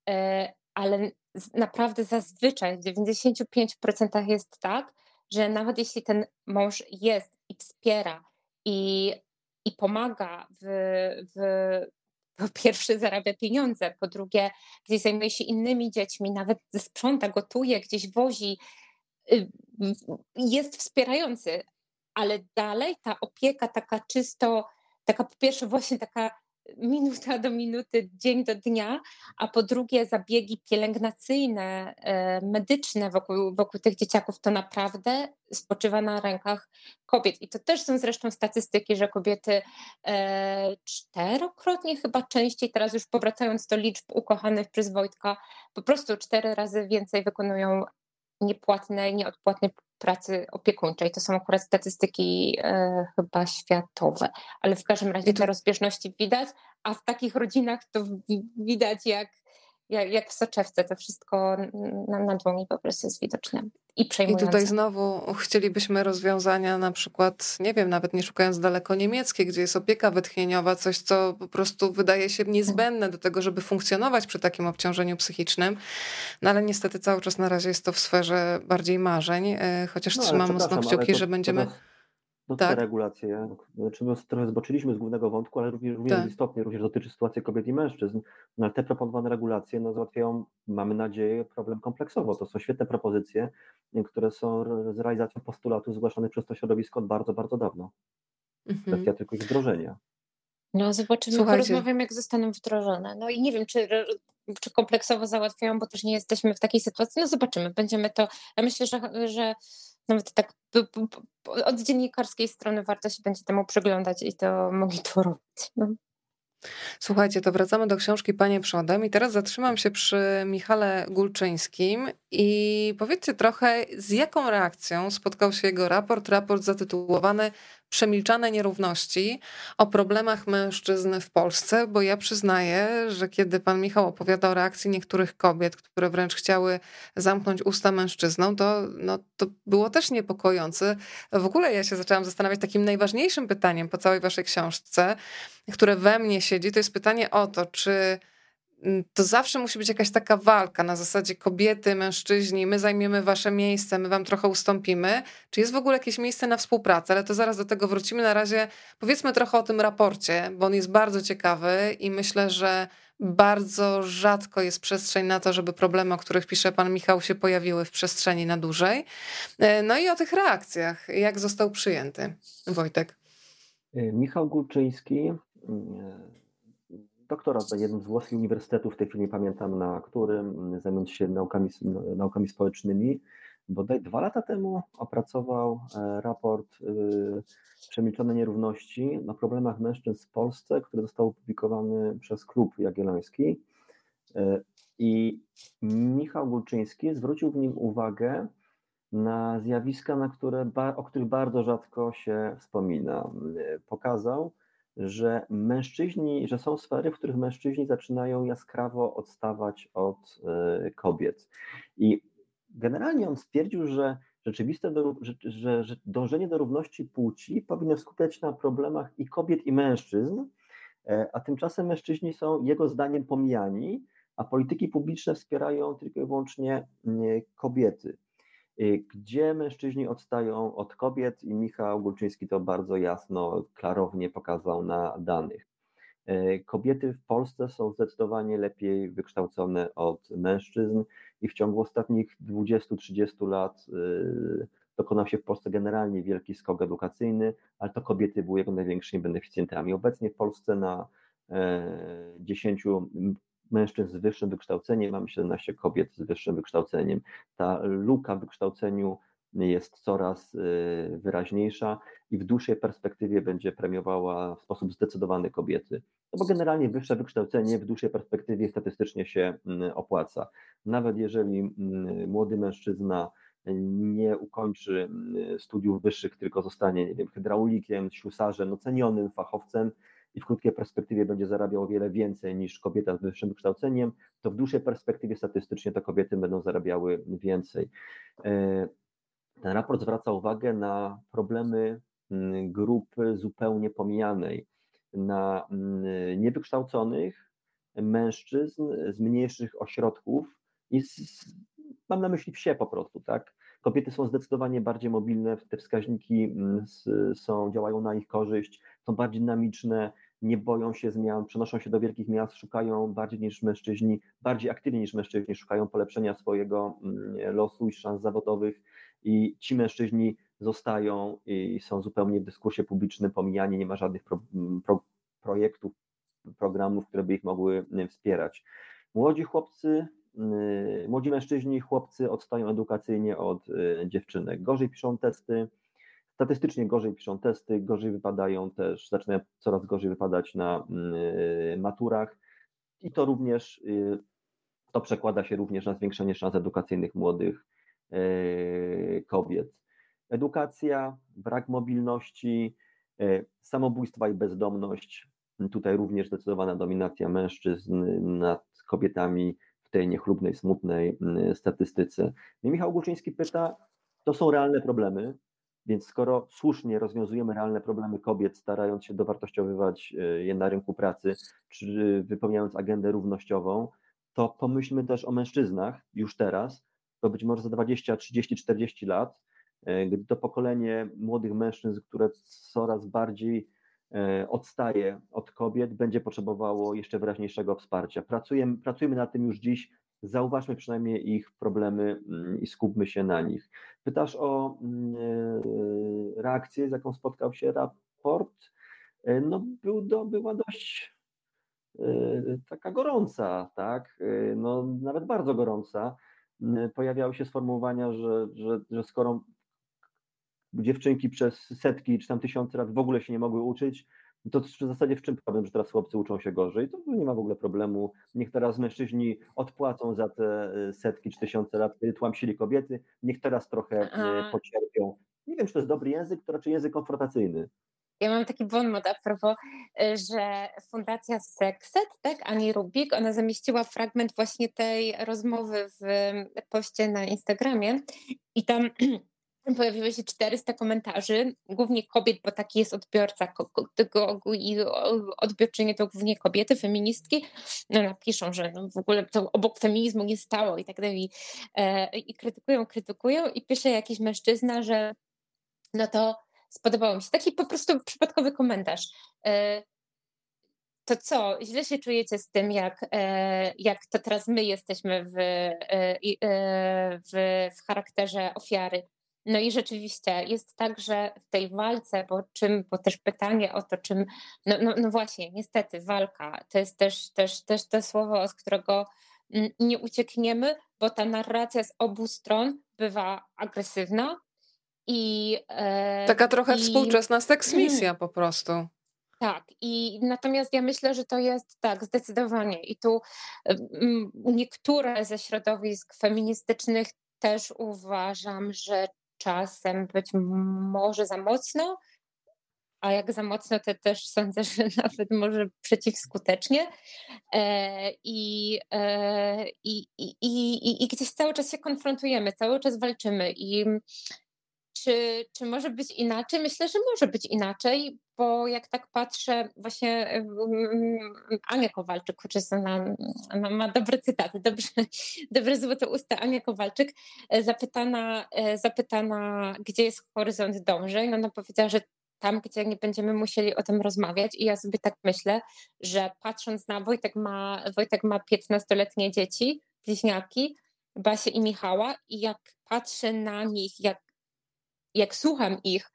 e, ale naprawdę zazwyczaj w 95% jest tak, że nawet jeśli ten mąż jest i wspiera i, i pomaga w, w po pierwsze zarabia pieniądze, po drugie gdzieś zajmuje się innymi dziećmi, nawet sprząta, gotuje, gdzieś wozi, y, jest wspierający, ale dalej ta opieka taka czysto, taka po pierwsze właśnie taka minuta do minuty, dzień do dnia, a po drugie zabiegi pielęgnacyjne, e, medyczne wokół, wokół tych dzieciaków, to naprawdę spoczywa na rękach kobiet. I to też są zresztą statystyki, że kobiety e, czterokrotnie chyba częściej, teraz już powracając do liczb ukochanych przez Wojtka, po prostu cztery razy więcej wykonują niepłatnej, nieodpłatnej pracy opiekuńczej. To są akurat statystyki e, chyba światowe, ale w każdym razie te rozbieżności widać, a w takich rodzinach to widać jak, jak, jak w soczewce, to wszystko na, na dłoni po prostu jest widoczne i przejmujące. I tutaj znowu chcielibyśmy rozwiązania na przykład, nie wiem, nawet nie szukając daleko niemieckie, gdzie jest opieka wytchnieniowa, coś, co po prostu wydaje się niezbędne do tego, żeby funkcjonować przy takim obciążeniu psychicznym. No ale niestety cały czas na razie jest to w sferze bardziej marzeń, e, chociaż no, trzymam mocno kciuki, to, że będziemy... To no tak. te regulacje, znaczy my trochę zboczyliśmy z głównego wątku, ale również, również tak. istotnie również dotyczy sytuacji kobiet i mężczyzn. No ale te proponowane regulacje no, załatwiają, mamy nadzieję, problem kompleksowo. To są świetne propozycje, które są z realizacją postulatów zgłaszanych przez to środowisko od bardzo, bardzo dawno. Mhm. Kwestia tylko ich wdrożenia. No zobaczymy, Słuchajcie. porozmawiamy jak zostaną wdrożone. No i nie wiem, czy, czy kompleksowo załatwiają, bo też nie jesteśmy w takiej sytuacji. No zobaczymy, będziemy to, ja myślę, że, że nawet tak od dziennikarskiej strony warto się będzie temu przyglądać i to monitorować. No. Słuchajcie, to wracamy do książki Panie Przodem i teraz zatrzymam się przy Michale Gulczyńskim i powiedzcie trochę, z jaką reakcją spotkał się jego raport, raport zatytułowany przemilczane nierówności o problemach mężczyzn w Polsce, bo ja przyznaję, że kiedy pan Michał opowiada o reakcji niektórych kobiet, które wręcz chciały zamknąć usta mężczyznom, to, no, to było też niepokojące. W ogóle ja się zaczęłam zastanawiać takim najważniejszym pytaniem po całej waszej książce, które we mnie siedzi, to jest pytanie o to, czy to zawsze musi być jakaś taka walka na zasadzie kobiety, mężczyźni, my zajmiemy wasze miejsce, my wam trochę ustąpimy. Czy jest w ogóle jakieś miejsce na współpracę? Ale to zaraz do tego wrócimy. Na razie powiedzmy trochę o tym raporcie, bo on jest bardzo ciekawy i myślę, że bardzo rzadko jest przestrzeń na to, żeby problemy, o których pisze pan Michał, się pojawiły w przestrzeni na dłużej. E, no i o tych reakcjach, jak został przyjęty. Wojtek. E, Michał Górczyński mm, doktorat na jednym z włoskich uniwersytetów, w tej chwili nie pamiętam na którym, zajmując się naukami, naukami społecznymi. Bodaj dwa lata temu opracował e, raport y, Przemilczone nierówności na problemach mężczyzn w Polsce, który został opublikowany przez Klub Jagielloński. E, I Michał Gulczyński zwrócił w nim uwagę na zjawiska, na które, o których bardzo rzadko się wspomina. E, pokazał, że mężczyźni, że są sfery, w których mężczyźni zaczynają jaskrawo odstawać od e, kobiet. I generalnie on stwierdził, że rzeczywiste, do, że, że, że dążenie do równości płci powinno skupiać na problemach i kobiet, i mężczyzn, e, a tymczasem mężczyźni są jego zdaniem pomijani, a polityki publiczne wspierają tylko i wyłącznie kobiety. Y, gdzie mężczyźni odstają od kobiet i Michał Gulczyński to bardzo jasno, klarownie pokazał na danych. Y, kobiety w Polsce są zdecydowanie lepiej wykształcone od mężczyzn i w ciągu ostatnich 20-30 lat y, dokonał się w Polsce generalnie wielki skok edukacyjny, ale to kobiety były jego największymi beneficjentami. Obecnie w Polsce na 10 mężczyzn z wyższym wykształceniem, mamy 17 kobiet z wyższym wykształceniem. Ta luka w wykształceniu jest coraz wyraźniejsza i w dłuższej perspektywie będzie premiowała w sposób zdecydowany kobiety. No bo generalnie wyższe wykształcenie w dłuższej perspektywie statystycznie się mm, opłaca. Nawet jeżeli mm, młody mężczyzna nie ukończy mm, studiów wyższych, tylko zostanie nie wiem, hydraulikiem, ślusarzem, no cenionym fachowcem i w krótkiej perspektywie będzie zarabiał o wiele więcej niż kobieta z wyższym wykształceniem, to w dłuższej perspektywie statystycznie te kobiety będą zarabiały więcej. E, ten raport zwraca uwagę na problemy grupy zupełnie pomijanej na mm, niewykształconych mężczyzn z mniejszych ośrodków i z, mam na myśli wsie po prostu, tak? Kobiety są zdecydowanie bardziej mobilne, te wskaźniki mm, są, działają na ich korzyść, są bardziej dynamiczne, nie boją się zmian, przenoszą się do wielkich miast, szukają bardziej niż mężczyźni, bardziej aktywnie niż mężczyźni, szukają polepszenia swojego mm, losu i szans zawodowych i ci mężczyźni zostają i są zupełnie w dyskursie publicznym pomijani, nie ma żadnych pro, pro, projektów, programów, które by ich mogły wspierać. Młodzi chłopcy, młodzi mężczyźni, chłopcy odstają edukacyjnie od dziewczynek. Gorzej piszą testy, statystycznie gorzej piszą testy, gorzej wypadają też, zaczynają coraz gorzej wypadać na maturach i to również, y, to przekłada się również na zwiększenie szans edukacyjnych młodych kobiet edukacja, brak mobilności, samobójstwa i bezdomność. Tutaj również zdecydowana dominacja mężczyzn nad kobietami w tej niechlubnej, smutnej statystyce. Michał Głuczyński pyta, to są realne problemy, więc skoro słusznie rozwiązujemy realne problemy kobiet, starając się dowartościowywać e, je na rynku pracy, czy wypełniając agendę równościową, to pomyślmy też o mężczyznach już teraz, bo być może za 20, 30, 40 lat E, gdy to pokolenie młodych mężczyzn, które coraz bardziej e, odstaje od kobiet, będzie potrzebowało jeszcze wyraźniejszego wsparcia. Pracujemy, pracujemy nad tym już dziś, zauważmy przynajmniej ich problemy mm, i skupmy się na nich. Pytasz o mm, e, reakcję, z jaką spotkał się raport. No, był do, była dość taka gorąca, tak? No, nawet bardzo gorąca. Pojawiały się sformułowania, że, że, że skoro dziewczynki przez setki czy tam tysiące lat w ogóle się nie mogły uczyć, to w zasadzie w czym problem, że teraz chłopcy uczą się gorzej? To nie ma w ogóle problemu. Niech teraz mężczyźni odpłacą za te e, setki czy tysiące lat, kiedy tłamsili kobiety, niech teraz trochę e, pocierpią. Nie wiem, czy to jest dobry język, to raczej język konfrontacyjny. Ja mam taki bon mot a propos, e, że Fundacja Sexet, tak, Ani Rubik, ona zamieściła fragment właśnie tej rozmowy w poście na Instagramie i tam pojawiło się 400 komentarzy, głównie kobiet, bo taki jest odbiorca tego i odbiorczynie to głównie kobiety, feministki, no napiszą, że no w ogóle to obok feminizmu nie stało i tak dalej e, i krytykują, krytykują i pisze jakiś mężczyzna, że no to spodobało mi się. Taki po prostu przypadkowy komentarz. E, to co, źle się czujecie z tym, jak, e, jak to teraz my jesteśmy w, w, w charakterze ofiary no i rzeczywiście jest tak, że w tej walce, bo czym, bo też pytanie o to, czym, no, no, no właśnie, niestety walka, to jest też, też, też to słowo, z którego nie uciekniemy, bo ta narracja z obu stron bywa agresywna i... E, Taka trochę i, współczesna seksmisja mm, po prostu. Tak, i natomiast ja myślę, że to jest tak, zdecydowanie. I tu niektóre ze środowisk feministycznych też uważam, że czasem być może za mocno, a jak za mocno, to też sądzę, że nawet może przeciwskutecznie. E, I, e, i, i, i, i gdzieś cały czas się konfrontujemy, cały czas walczymy. I czy, czy może być inaczej? Myślę, że może być inaczej, bo jak tak patrzę, właśnie Ania Kowalczyk, chociaż ona, ma dobre cytaty, dobrze, dobre złote usta, Ania Kowalczyk, e, zapytana, e, zapytana, gdzie jest horyzont dążeń, no ona powiedziała, że tam, gdzie nie będziemy musieli o tym rozmawiać. I ja sobie tak myślę, że patrząc na Wojtek ma, Wojtek ma 15-letnie dzieci, bliźniaki, Basię i Michała i jak patrzę na nich, jak jak słucham ich,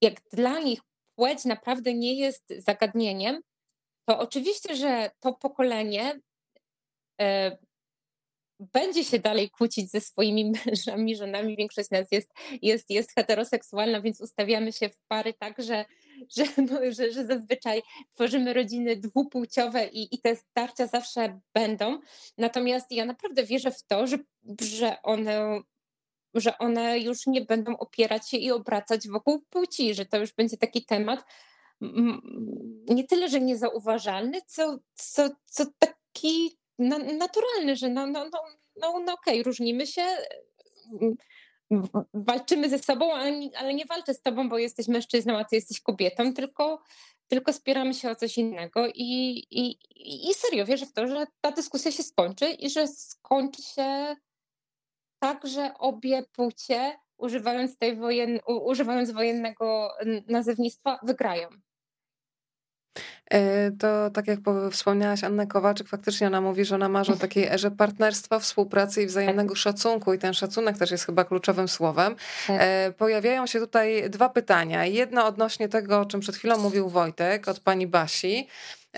jak dla nich płeć naprawdę nie jest zagadnieniem, to oczywiście, że to pokolenie e, będzie się dalej kłócić ze swoimi mężami, żonami. Większość z nas jest, jest, jest heteroseksualna, więc ustawiamy się w pary tak, że, że, no, że, że zazwyczaj tworzymy rodziny dwupłciowe i, i te starcia zawsze będą. Natomiast ja naprawdę wierzę w to, że, że one że one już nie będą opierać się i obracać wokół płci, że to już będzie taki temat nie tyle, że niezauważalny, co, co, co taki naturalny, że no, no, no, no, no okej, okay, różnimy się, walczymy ze sobą, ale nie walczę z tobą, bo jesteś mężczyzną, a ty jesteś kobietą, tylko, tylko spieramy się o coś innego. I, i, i serio wierzę w to, że ta dyskusja się skończy i że skończy się tak, że obie płcie używając, tej wojen, używając wojennego nazewnictwa wygrają. E, to tak jak wspomniałaś Anna Kowaczyk, faktycznie ona mówi, że ona marzy o takiej erze partnerstwa, współpracy i wzajemnego tak. szacunku i ten szacunek też jest chyba kluczowym słowem. Tak. E, pojawiają się tutaj dwa pytania. Jedno odnośnie tego, o czym przed chwilą mówił Wojtek od pani Basi.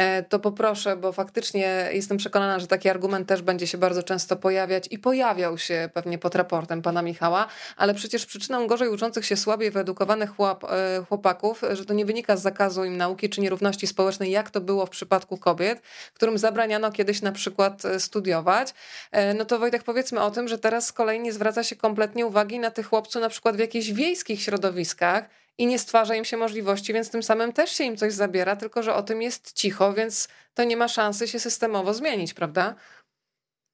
E, to poproszę, bo faktycznie jestem przekonana, że taki argument też będzie się bardzo często pojawiać i pojawiał się pewnie pod raportem pana Michała, ale przecież przyczyną gorzej uczących się słabiej wyedukowanych chłop, e, chłopaków, że to nie wynika z zakazu im nauki czy nierówności społecznej, jak to było w przypadku kobiet, którym zabraniano kiedyś na przykład e, studiować. No to Wojtek, powiedzmy o tym, że teraz z kolei nie zwraca się kompletnie uwagi na tych chłopców na przykład w jakichś wiejskich środowiskach, i nie stwarza im się możliwości, więc tym samym też się im coś zabiera, tylko że o tym jest cicho, więc to nie ma szansy się systemowo zmienić, prawda?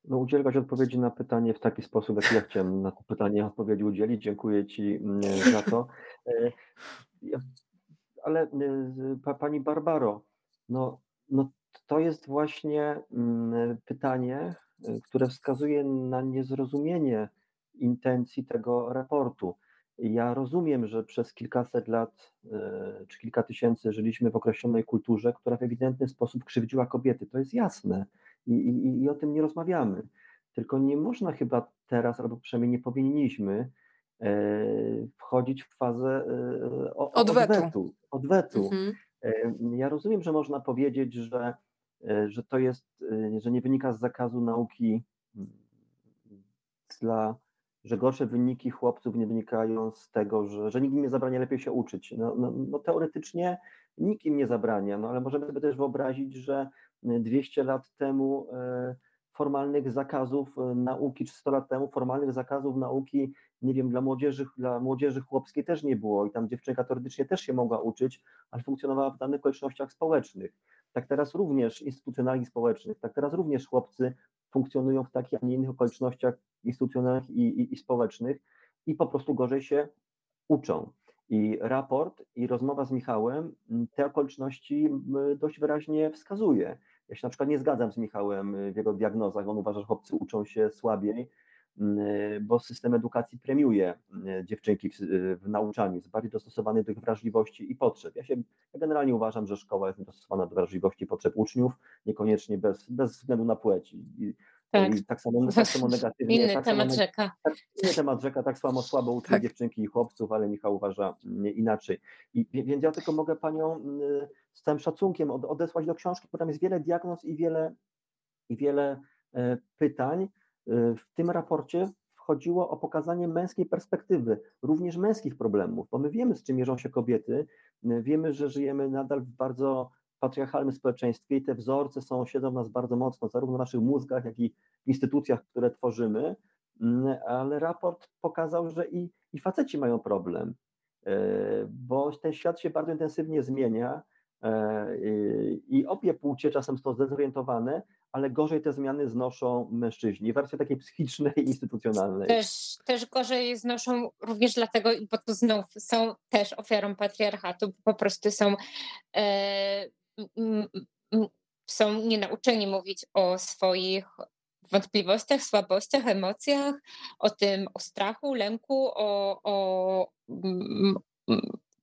No, udzielać odpowiedzi na pytanie w taki sposób, jak ja chciałem na to pytanie odpowiedzi udzielić. Dziękuję Ci mm, za to. E, ale e, Pani Barbaro, no, no to jest właśnie mm, pytanie, e, które wskazuje na niezrozumienie intencji tego raportu. Ja rozumiem, że przez kilkaset lat e, czy kilka tysięcy żyliśmy w określonej kulturze, która w ewidentny sposób krzywdziła kobiety. To jest jasne i, i, i o tym nie rozmawiamy. Tylko nie można chyba teraz, albo przynajmniej nie powinniśmy e, wchodzić w fazę e, odwetu. odwetu, odwetu. Mhm. Ja rozumiem, że można powiedzieć, że, że to jest, że nie wynika z zakazu nauki mm, dla że gorsze wyniki chłopców nie wynikają z tego, że, że nikt im nie zabrania lepiej się uczyć. No, no, no teoretycznie nikt im nie zabrania, no ale możemy sobie też wyobrazić, że 200 lat temu e, formalnych zakazów e, nauki, czy 100 lat temu formalnych zakazów nauki, nie wiem, dla młodzieży, dla młodzieży chłopskiej też nie było i tam dziewczynka teoretycznie też się mogła uczyć, ale funkcjonowała w danych okolicznościach społecznych. Tak teraz również instytucjonalnych społecznych, tak teraz również chłopcy funkcjonują w takich, a nie innych okolicznościach instytucjonalnych i, i, i społecznych i po prostu gorzej się uczą. I raport i rozmowa z Michałem te okoliczności dość wyraźnie wskazuje. Ja się na przykład nie zgadzam z Michałem w jego diagnozach. On uważa, że chłopcy uczą się słabiej, bo system edukacji premiuje dziewczynki w, w nauczaniu, jest bardziej dostosowany do ich wrażliwości i potrzeb. Ja się ja generalnie uważam, że szkoła jest dostosowana do wrażliwości i potrzeb uczniów, niekoniecznie bez, bez względu na płeć. I, tak. Tak samo, tak samo negatywnie. Inny tak temat samo, rzeka. Tak, inny temat rzeka, tak samo słabo uczą tak. dziewczynki i chłopców, ale Michał uważa inaczej. I, więc ja tylko mogę panią z całym szacunkiem odesłać do książki, bo tam jest wiele diagnoz i wiele, i wiele e, pytań. E, w tym raporcie chodziło o pokazanie męskiej perspektywy, również męskich problemów, bo my wiemy, z czym mierzą się kobiety, wiemy, że żyjemy nadal w bardzo patriarchalnym społeczeństwie i te wzorce są, siedzą w nas bardzo mocno, zarówno w naszych mózgach, jak i w instytucjach, które tworzymy, mm, ale raport pokazał, że i, i faceci mają problem, e, bo ten świat się bardzo intensywnie zmienia e, i obie płcie czasem są zdezorientowane, ale gorzej te zmiany znoszą mężczyźni w takiej psychicznej i instytucjonalnej. Też, też gorzej znoszą również dlatego, bo tu znów są też ofiarą patriarchatu, po prostu są e, są nienauczeni mówić o swoich wątpliwościach, słabościach, emocjach, o tym, o strachu, lęku, o, o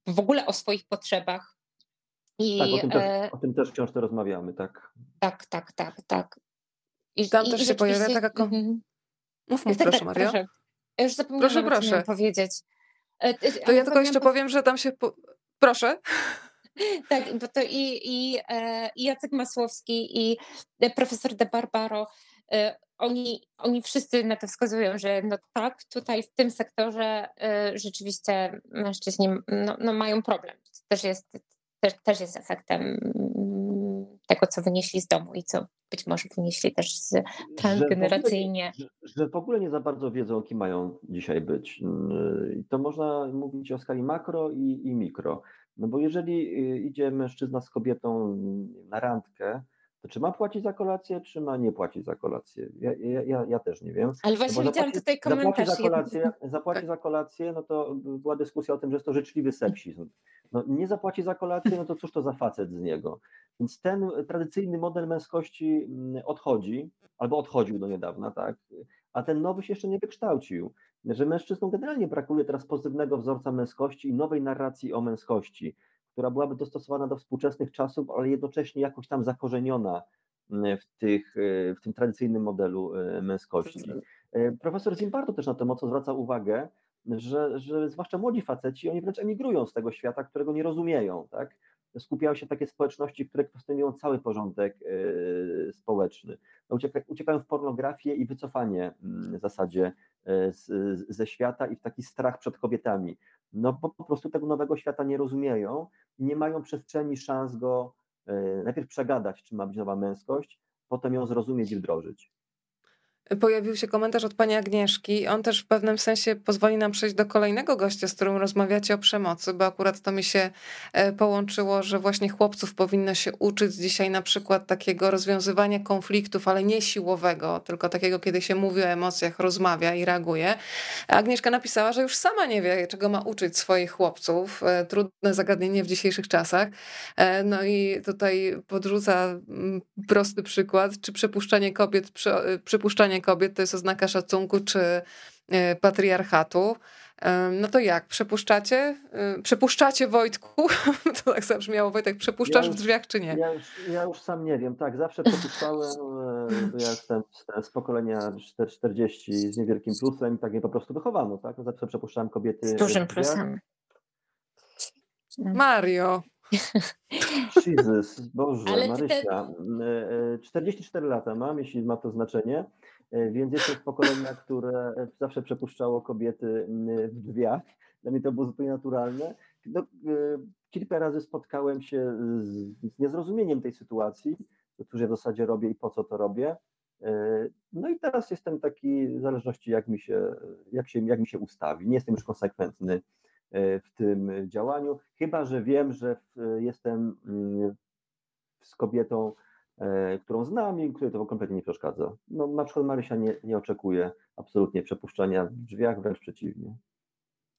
w ogóle o swoich potrzebach. I, tak, o tym, też, e, o tym też w książce rozmawiamy, tak. Tak, tak, tak, tak. I tam i, też i się pojawia taka... Mm-hmm. Mów, mów, tak, proszę tak, Maria. Proszę. Ja już zapomniałam, proszę, proszę. powiedzieć. E, to ja tylko jeszcze powiem, że tam się... Po... Proszę. tak, bo to i, i, e, i Jacek Masłowski, i profesor De Barbaro oni, oni wszyscy na to wskazują, że no tak, tutaj w tym sektorze rzeczywiście mężczyźni no, no mają problem. To też jest, też, też jest efektem mm, tego, co wynieśli z domu i co być może wynieśli też z transgeneracyjnie. Że, że, w ogóle nie za bardzo wiedzą, kim mają dzisiaj być. I to można mówić o skali makro i, i mikro. No bo jeżeli y, idzie mężczyzna z kobietą na randkę, to czy ma płacić za kolację, czy ma nie płacić za kolację? Ja, ja, ja też nie wiem. Ale właśnie no widziałam tutaj komentarz. Zapłaci za kolację, zapłaci za kolację, no to była dyskusja o tym, że jest to życzliwy seksizm. No, nie zapłaci za kolację, no to cóż to za facet z niego? Więc ten tradycyjny model męskości mm, odchodzi, albo odchodził do niedawna, tak? A ten nowy się jeszcze nie wykształcił. Że mężczyznom generalnie brakuje teraz pozytywnego wzorca męskości i nowej narracji o męskości która byłaby dostosowana do współczesnych czasów, ale jednocześnie jakoś tam zakorzeniona mm, w, tych, e, w tym tradycyjnym modelu e, męskości. E, profesor Zimbardo też na to mocno zwraca uwagę, że, że zwłaszcza młodzi faceci, oni wręcz emigrują z tego świata, którego nie rozumieją, tak? Skupiają się takie społeczności, które kwestionują cały porządek społeczny. No, uciekają w pornografię i wycofanie mm, w zasadzie z, ze świata i w taki strach przed kobietami. No bo po prostu tego nowego świata nie rozumieją i nie mają przestrzeni, szans go e, najpierw przegadać, czy ma być nowa męskość, potem ją zrozumieć i wdrożyć. Pojawił się komentarz od pani Agnieszki. On też w pewnym sensie pozwoli nam przejść do kolejnego gościa, z którym rozmawiacie o przemocy, bo akurat to mi się e, połączyło, że właśnie chłopców powinno się uczyć dzisiaj na przykład takiego rozwiązywania konfliktów, ale nie siłowego, tylko takiego, kiedy się mówi o emocjach, rozmawia i reaguje. Agnieszka napisała, że już sama nie wie, czego ma uczyć swoich chłopców. E, trudne zagadnienie w dzisiejszych czasach. E, no i tutaj podrzuca mm, prosty przykład, czy przepuszczanie kobiet, przypuszczanie kobiet to jest oznaka szacunku czy e, patriarchatu. No to jak? Przepuszczacie? E, przepuszczacie Wojtku? To tak zabrzmiało, Wojtek, przepuszczasz ja już, w drzwiach czy nie? Ja już, ja już, sam nie wiem, tak, zawsze przepuszczałem, e, ja jestem z, pokolenia 40 z niewielkim plusem i tak mnie po prostu wychowano, tak? Zawsze przepuszczałem kobiety. Z dużym plusem. Mario. Jesus, Boże, Ale Marysia. Te... 44 lata mam, jeśli ma to znaczenie. E, więc jestem pokolenia, które zawsze przepuszczało kobiety w drzwiach. Dla mnie to było zupełnie naturalne. No, e, kilka razy spotkałem się z niezrozumieniem tej sytuacji, cóż ja w zasadzie robię i po co to robię. E, no i teraz jestem taki, w zależności jak mi się, jak się, jak mi się ustawi. Nie jestem już konsekwentny w tym działaniu, chyba że wiem, że jestem z kobietą E, którą znam i której to kompletnie nie przeszkadza. No, na przykład Marysia nie, nie oczekuje absolutnie przepuszczania w drzwiach, wręcz przeciwnie.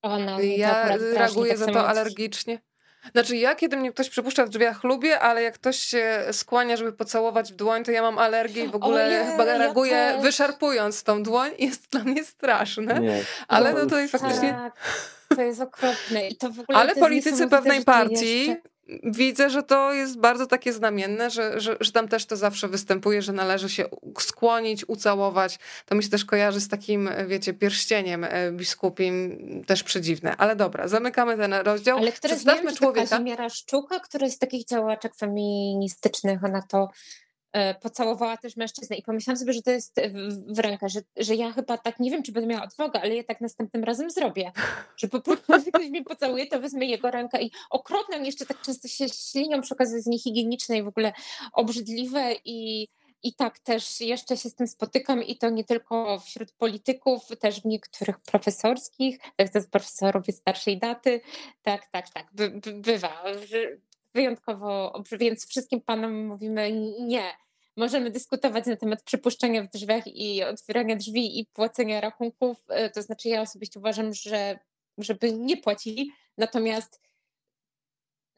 no, ja reaguję za to alergicznie. Znaczy ja, kiedy mnie ktoś przepuszcza w drzwiach, lubię, ale jak ktoś się skłania, żeby pocałować w dłoń, to ja mam alergię i w ogóle Ojej, chyba reaguję ja wyszarpując tą dłoń i jest dla mnie straszne. Nie, ale no tutaj faktycznie... Tak, to jest okropne. I to w ogóle ale politycy pewnej partii... Jeszcze widzę, że to jest bardzo takie znamienne, że, że, że tam też to zawsze występuje, że należy się skłonić, ucałować. To mi się też kojarzy z takim, wiecie, pierścieniem e, biskupim, też przedziwne. Ale dobra, zamykamy ten rozdział. Ale który Przedstawmy człowieka. Kazimiera Szczuka, który z takich działaczek feministycznych, ona to pocałowała też mężczyznę i pomyślałam sobie, że to jest w, w rękę, że, że ja chyba tak, nie wiem, czy będę miała odwagę, ale ja tak następnym razem zrobię, że po prostu ktoś mnie pocałuje, to wezmę jego rękę i okropne jeszcze tak często się ślinią przy okazji z niehigieniczne i w ogóle obrzydliwe i i tak też jeszcze się z tym spotykam i to nie tylko wśród polityków, też w niektórych profesorskich, tak to jest profesorowie starszej daty, tak, tak, tak, by, by, bywa wyjątkowo, więc wszystkim panom mówimy nie, Możemy dyskutować na temat przypuszczenia w drzwiach i otwierania drzwi i płacenia rachunków. E, to znaczy, ja osobiście uważam, że żeby nie płacili, natomiast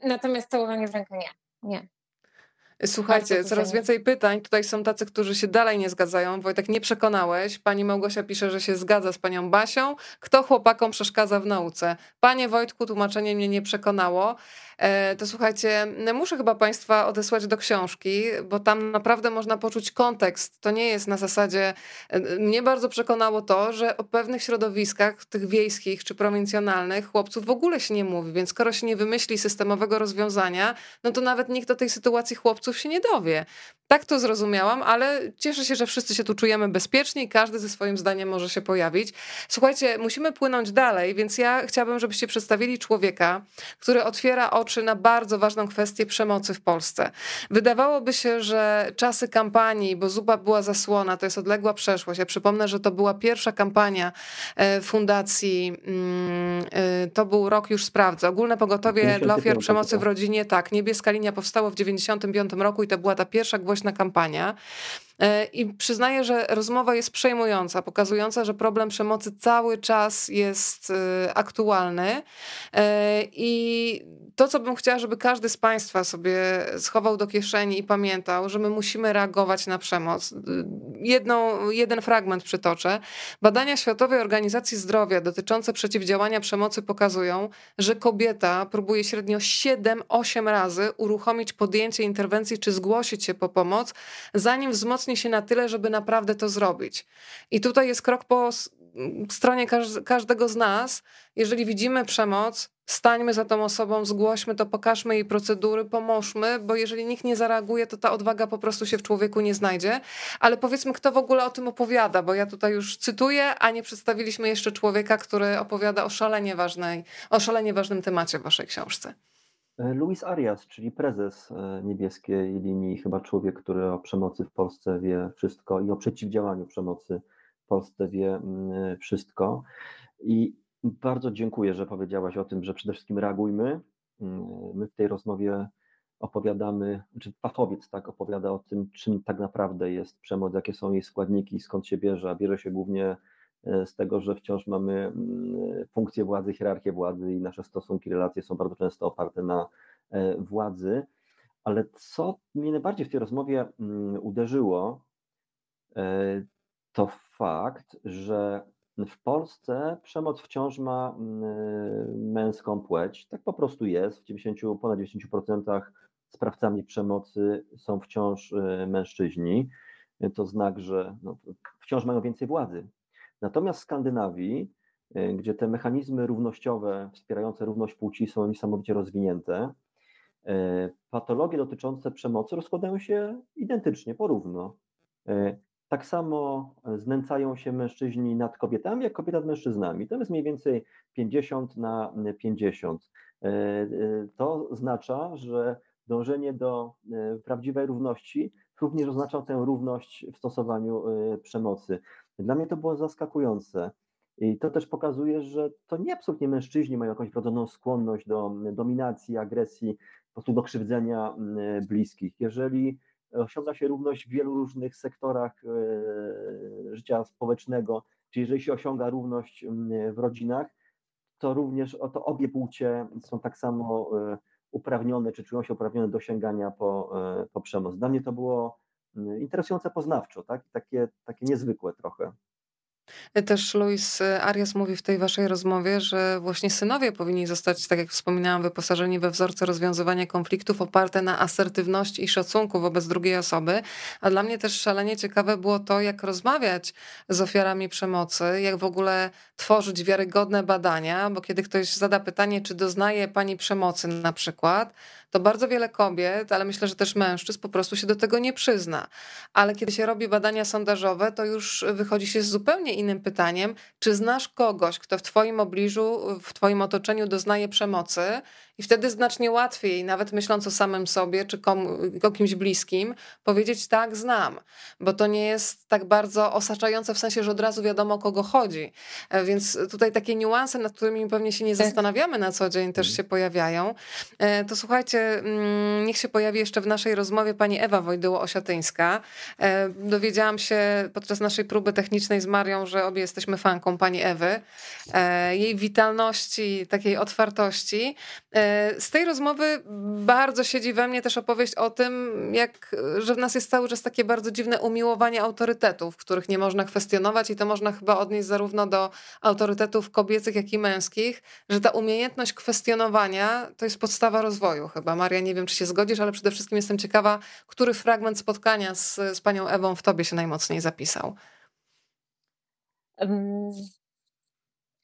natomiast całowanie w rękę nie. Nie. Słuchajcie, coraz więcej pytań. Tutaj są tacy, którzy się dalej nie zgadzają. Wojtek, nie przekonałeś. Pani Małgosia pisze, że się zgadza z panią Basią. Kto chłopakom przeszkadza w nauce? Panie Wojtku, tłumaczenie mnie nie przekonało. E, to słuchajcie, muszę chyba Państwa odesłać do książki, bo tam naprawdę można poczuć kontekst. To nie jest na zasadzie. E, mnie bardzo przekonało to, że o pewnych środowiskach, tych wiejskich czy prowincjonalnych, chłopców w ogóle się nie mówi, więc skoro się nie wymyśli systemowego rozwiązania, no to nawet nikt do tej sytuacji chłopców się nie dowie. Tak to zrozumiałam, ale cieszę się, że wszyscy się tu czujemy bezpiecznie i każdy ze swoim zdaniem może się pojawić. Słuchajcie, musimy płynąć dalej, więc ja chciałabym, żebyście przedstawili człowieka, który otwiera oczy na bardzo ważną kwestię przemocy w Polsce. Wydawałoby się, że czasy kampanii, bo zupa była zasłona, to jest odległa przeszłość. Ja przypomnę, że to była pierwsza kampania e, fundacji, mm, e, to był rok już sprawdzę, ogólne pogotowie dla ofiar przemocy w rodzinie, tak, niebieska linia powstało w 95 roku i to była ta pierwsza głośna głośna kampania. E, I przyznaję, że rozmowa jest przejmująca, pokazująca, że problem przemocy cały czas jest e, aktualny. E, I to, co bym chciała, żeby każdy z Państwa sobie schował do kieszeni i pamiętał, że my musimy reagować na przemoc. Jedną, jeden fragment przytoczę. Badania Światowej Organizacji Zdrowia dotyczące przeciwdziałania przemocy pokazują, że kobieta próbuje średnio 7-8 razy uruchomić podjęcie interwencji czy zgłosić się po pomoc, zanim wzmocni się na tyle, żeby naprawdę to zrobić. I tutaj jest krok po stronie każdego z nas. Jeżeli widzimy przemoc, stańmy za tą osobą, zgłośmy to, pokażmy jej procedury, pomóżmy, bo jeżeli nikt nie zareaguje, to ta odwaga po prostu się w człowieku nie znajdzie. Ale powiedzmy, kto w ogóle o tym opowiada, bo ja tutaj już cytuję, a nie przedstawiliśmy jeszcze człowieka, który opowiada o szalenie, ważnej, o szalenie ważnym temacie w waszej książce. Luis Arias, czyli prezes e, niebieskiej linii, chyba człowiek, który o przemocy w Polsce wie wszystko i o przeciwdziałaniu przemocy w Polsce wie mm, wszystko. I bardzo dziękuję, że powiedziałaś o tym, że przede wszystkim reagujmy. Mm, my w tej rozmowie opowiadamy, czy fachowiec tak opowiada o tym, czym tak naprawdę jest przemoc, jakie są jej składniki, skąd się bierze, bierze się głównie E, z tego, że wciąż mamy mm, funkcję władzy, hierarchię władzy i nasze stosunki, relacje są bardzo często oparte na e, władzy. Ale co mnie najbardziej w tej rozmowie uderzyło, e, to fakt, że w Polsce przemoc wciąż ma mm, męską płeć. Tak po prostu jest. W 90, ponad 90% sprawcami przemocy są wciąż mężczyźni. To znak, że no, wciąż mają więcej władzy. Natomiast w Skandynawii, y, gdzie te mechanizmy równościowe wspierające równość płci są niesamowicie rozwinięte, y, patologie dotyczące przemocy rozkładają się identycznie, porówno. Tak samo znęcają się mężczyźni nad kobietami, jak kobieta nad mężczyznami. To jest mniej więcej 50 na 50. To oznacza, że dążenie do prawdziwej równości również oznacza tę równość w stosowaniu przemocy. Dla mnie to było zaskakujące. I to też pokazuje, że to nie absolutnie mężczyźni mają jakąś wrodzoną skłonność do dominacji, agresji, po prostu do krzywdzenia bliskich. Jeżeli osiąga się równość w wielu różnych sektorach e, życia społecznego, czy jeżeli się osiąga równość w rodzinach, to również to obie płcie są tak samo e, uprawnione, czy czują się uprawnione do sięgania po, e, po przemoc. Dla mnie to było interesujące poznawczo, tak? takie, takie niezwykłe trochę. Też Luis Arias mówi w tej waszej rozmowie, że właśnie synowie powinni zostać, tak jak wspominałam, wyposażeni we wzorce rozwiązywania konfliktów oparte na asertywności i szacunku wobec drugiej osoby. A dla mnie też szalenie ciekawe było to, jak rozmawiać z ofiarami przemocy, jak w ogóle tworzyć wiarygodne badania, bo kiedy ktoś zada pytanie, czy doznaje pani przemocy na przykład, to bardzo wiele kobiet, ale myślę, że też mężczyzn po prostu się do tego nie przyzna. Ale kiedy się robi badania sondażowe, to już wychodzi się z zupełnie innym pytaniem, czy znasz kogoś, kto w twoim obliżu, w twoim otoczeniu doznaje przemocy i wtedy znacznie łatwiej, nawet myśląc o samym sobie czy kom, o kimś bliskim, powiedzieć tak, znam, bo to nie jest tak bardzo osaczające w sensie, że od razu wiadomo, o kogo chodzi. E, więc tutaj takie niuanse, nad którymi pewnie się nie tak. zastanawiamy na co dzień, też mhm. się pojawiają. E, to słuchajcie, mm, niech się pojawi jeszcze w naszej rozmowie pani Ewa Wojdyło-Osiatyńska. E, dowiedziałam się podczas naszej próby technicznej z Marią, że obie jesteśmy fanką pani Ewy. Jej witalności, takiej otwartości z tej rozmowy bardzo siedzi we mnie też opowieść o tym, jak, że w nas jest cały czas takie bardzo dziwne umiłowanie autorytetów, których nie można kwestionować i to można chyba odnieść zarówno do autorytetów kobiecych, jak i męskich, że ta umiejętność kwestionowania to jest podstawa rozwoju chyba. Maria, nie wiem, czy się zgodzisz, ale przede wszystkim jestem ciekawa, który fragment spotkania z, z panią Ewą w tobie się najmocniej zapisał.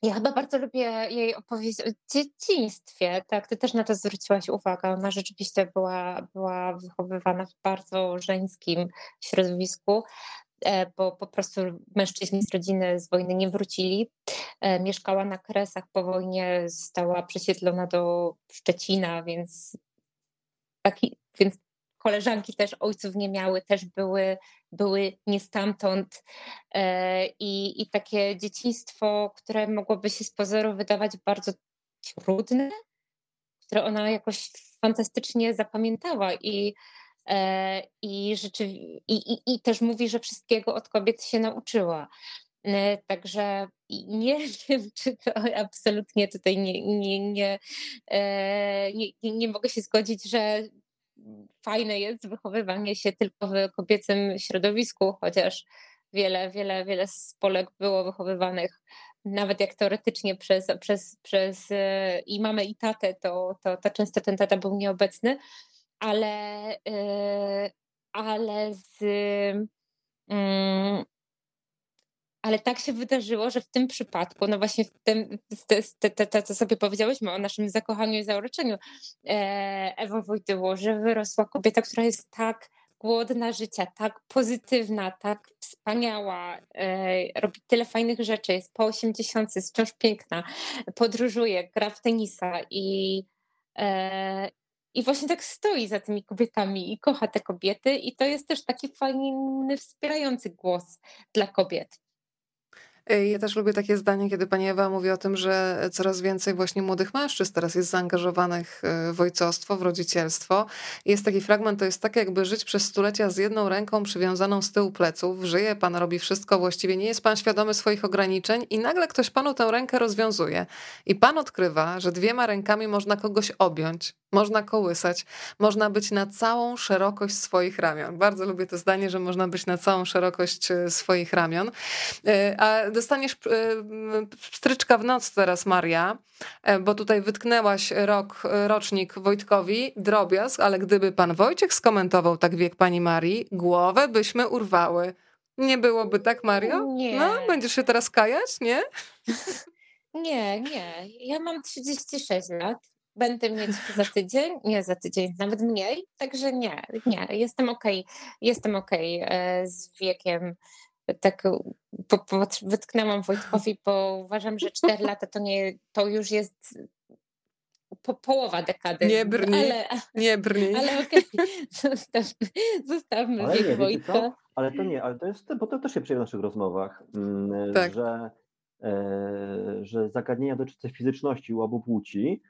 Ja chyba bardzo lubię jej opowieść o dzieciństwie. Tak, ty też na to zwróciłaś uwagę. Ona rzeczywiście była, była wychowywana w bardzo żeńskim środowisku, e, bo po prostu mężczyźni z rodziny z wojny nie wrócili. E, mieszkała na Kresach po wojnie, została przesiedlona do Szczecina, więc taki, więc koleżanki też ojców nie miały, też były, były nie stamtąd. E, I, I takie dzieciństwo, które mogłoby się z pozoru wydawać bardzo trudne, które ona jakoś fantastycznie zapamiętała i, e, i, rzeczywi- i, i, i też mówi, że wszystkiego od kobiet się nauczyła. E, także nie wiem, czy to absolutnie tutaj nie, nie, nie, nie, nie mogę się zgodzić, że fajne jest wychowywanie się tylko w kobiecym środowisku, chociaż wiele, wiele, wiele z Polek było wychowywanych nawet jak teoretycznie przez, przez, przez e, i mamę i tatę, to, to, to często ten tata był nieobecny, ale, e, ale z mm, ale tak się wydarzyło, że w tym przypadku, no właśnie w tym, te, co sobie powiedziałyśmy o naszym zakochaniu i zauroczeniu e, Ewa Wojtyło, że wyrosła kobieta, która jest tak głodna życia, tak pozytywna, tak wspaniała, e, robi tyle fajnych rzeczy, jest po 80, jest wciąż piękna, podróżuje, gra w tenisa i, e, i właśnie tak stoi za tymi kobietami i kocha te kobiety i to jest też taki fajny, wspierający głos dla kobiet. Ja też lubię takie zdanie, kiedy pani Ewa mówi o tym, że coraz więcej właśnie młodych mężczyzn teraz jest zaangażowanych e, w ojcostwo, w rodzicielstwo. Jest taki fragment, to jest tak jakby żyć przez stulecia z jedną ręką przywiązaną z tyłu pleców. Żyje pan, robi wszystko właściwie, nie jest pan świadomy swoich ograniczeń i nagle ktoś panu tę rękę rozwiązuje. I pan odkrywa, że dwiema rękami można kogoś objąć, można kołysać, można być na całą szerokość swoich ramion. Bardzo lubię to zdanie, że można być na całą szerokość e, swoich ramion. E, a dostaniesz stryczka w noc teraz, Maria, e, bo tutaj wytknęłaś rok, rocznik Wojtkowi, drobiazg, ale gdyby pan Wojciech skomentował tak wiek pani Marii, głowę byśmy urwały. Nie byłoby tak, Mario? Nie. No, będziesz się teraz kajać, nie? Nie, nie. Ja mam 36 lat. Będę mieć za tydzień, nie za tydzień, nawet mniej, także nie, nie, jestem okej, okay. jestem okej okay e, z wiekiem tak po, po, wytknęłam Wojtkowi, bo uważam, że 4 lata to, nie, to już jest po, połowa dekady. Nie brnij, ale, nie brnij. Ale okej, okay. zostawmy, zostawmy ale wiek Wojtka. Ale to nie, ale to jest, bo to też się przyjdzie w naszych rozmowach, mm, tak. że, e, że zagadnienia dotyczące fizyczności u obu płci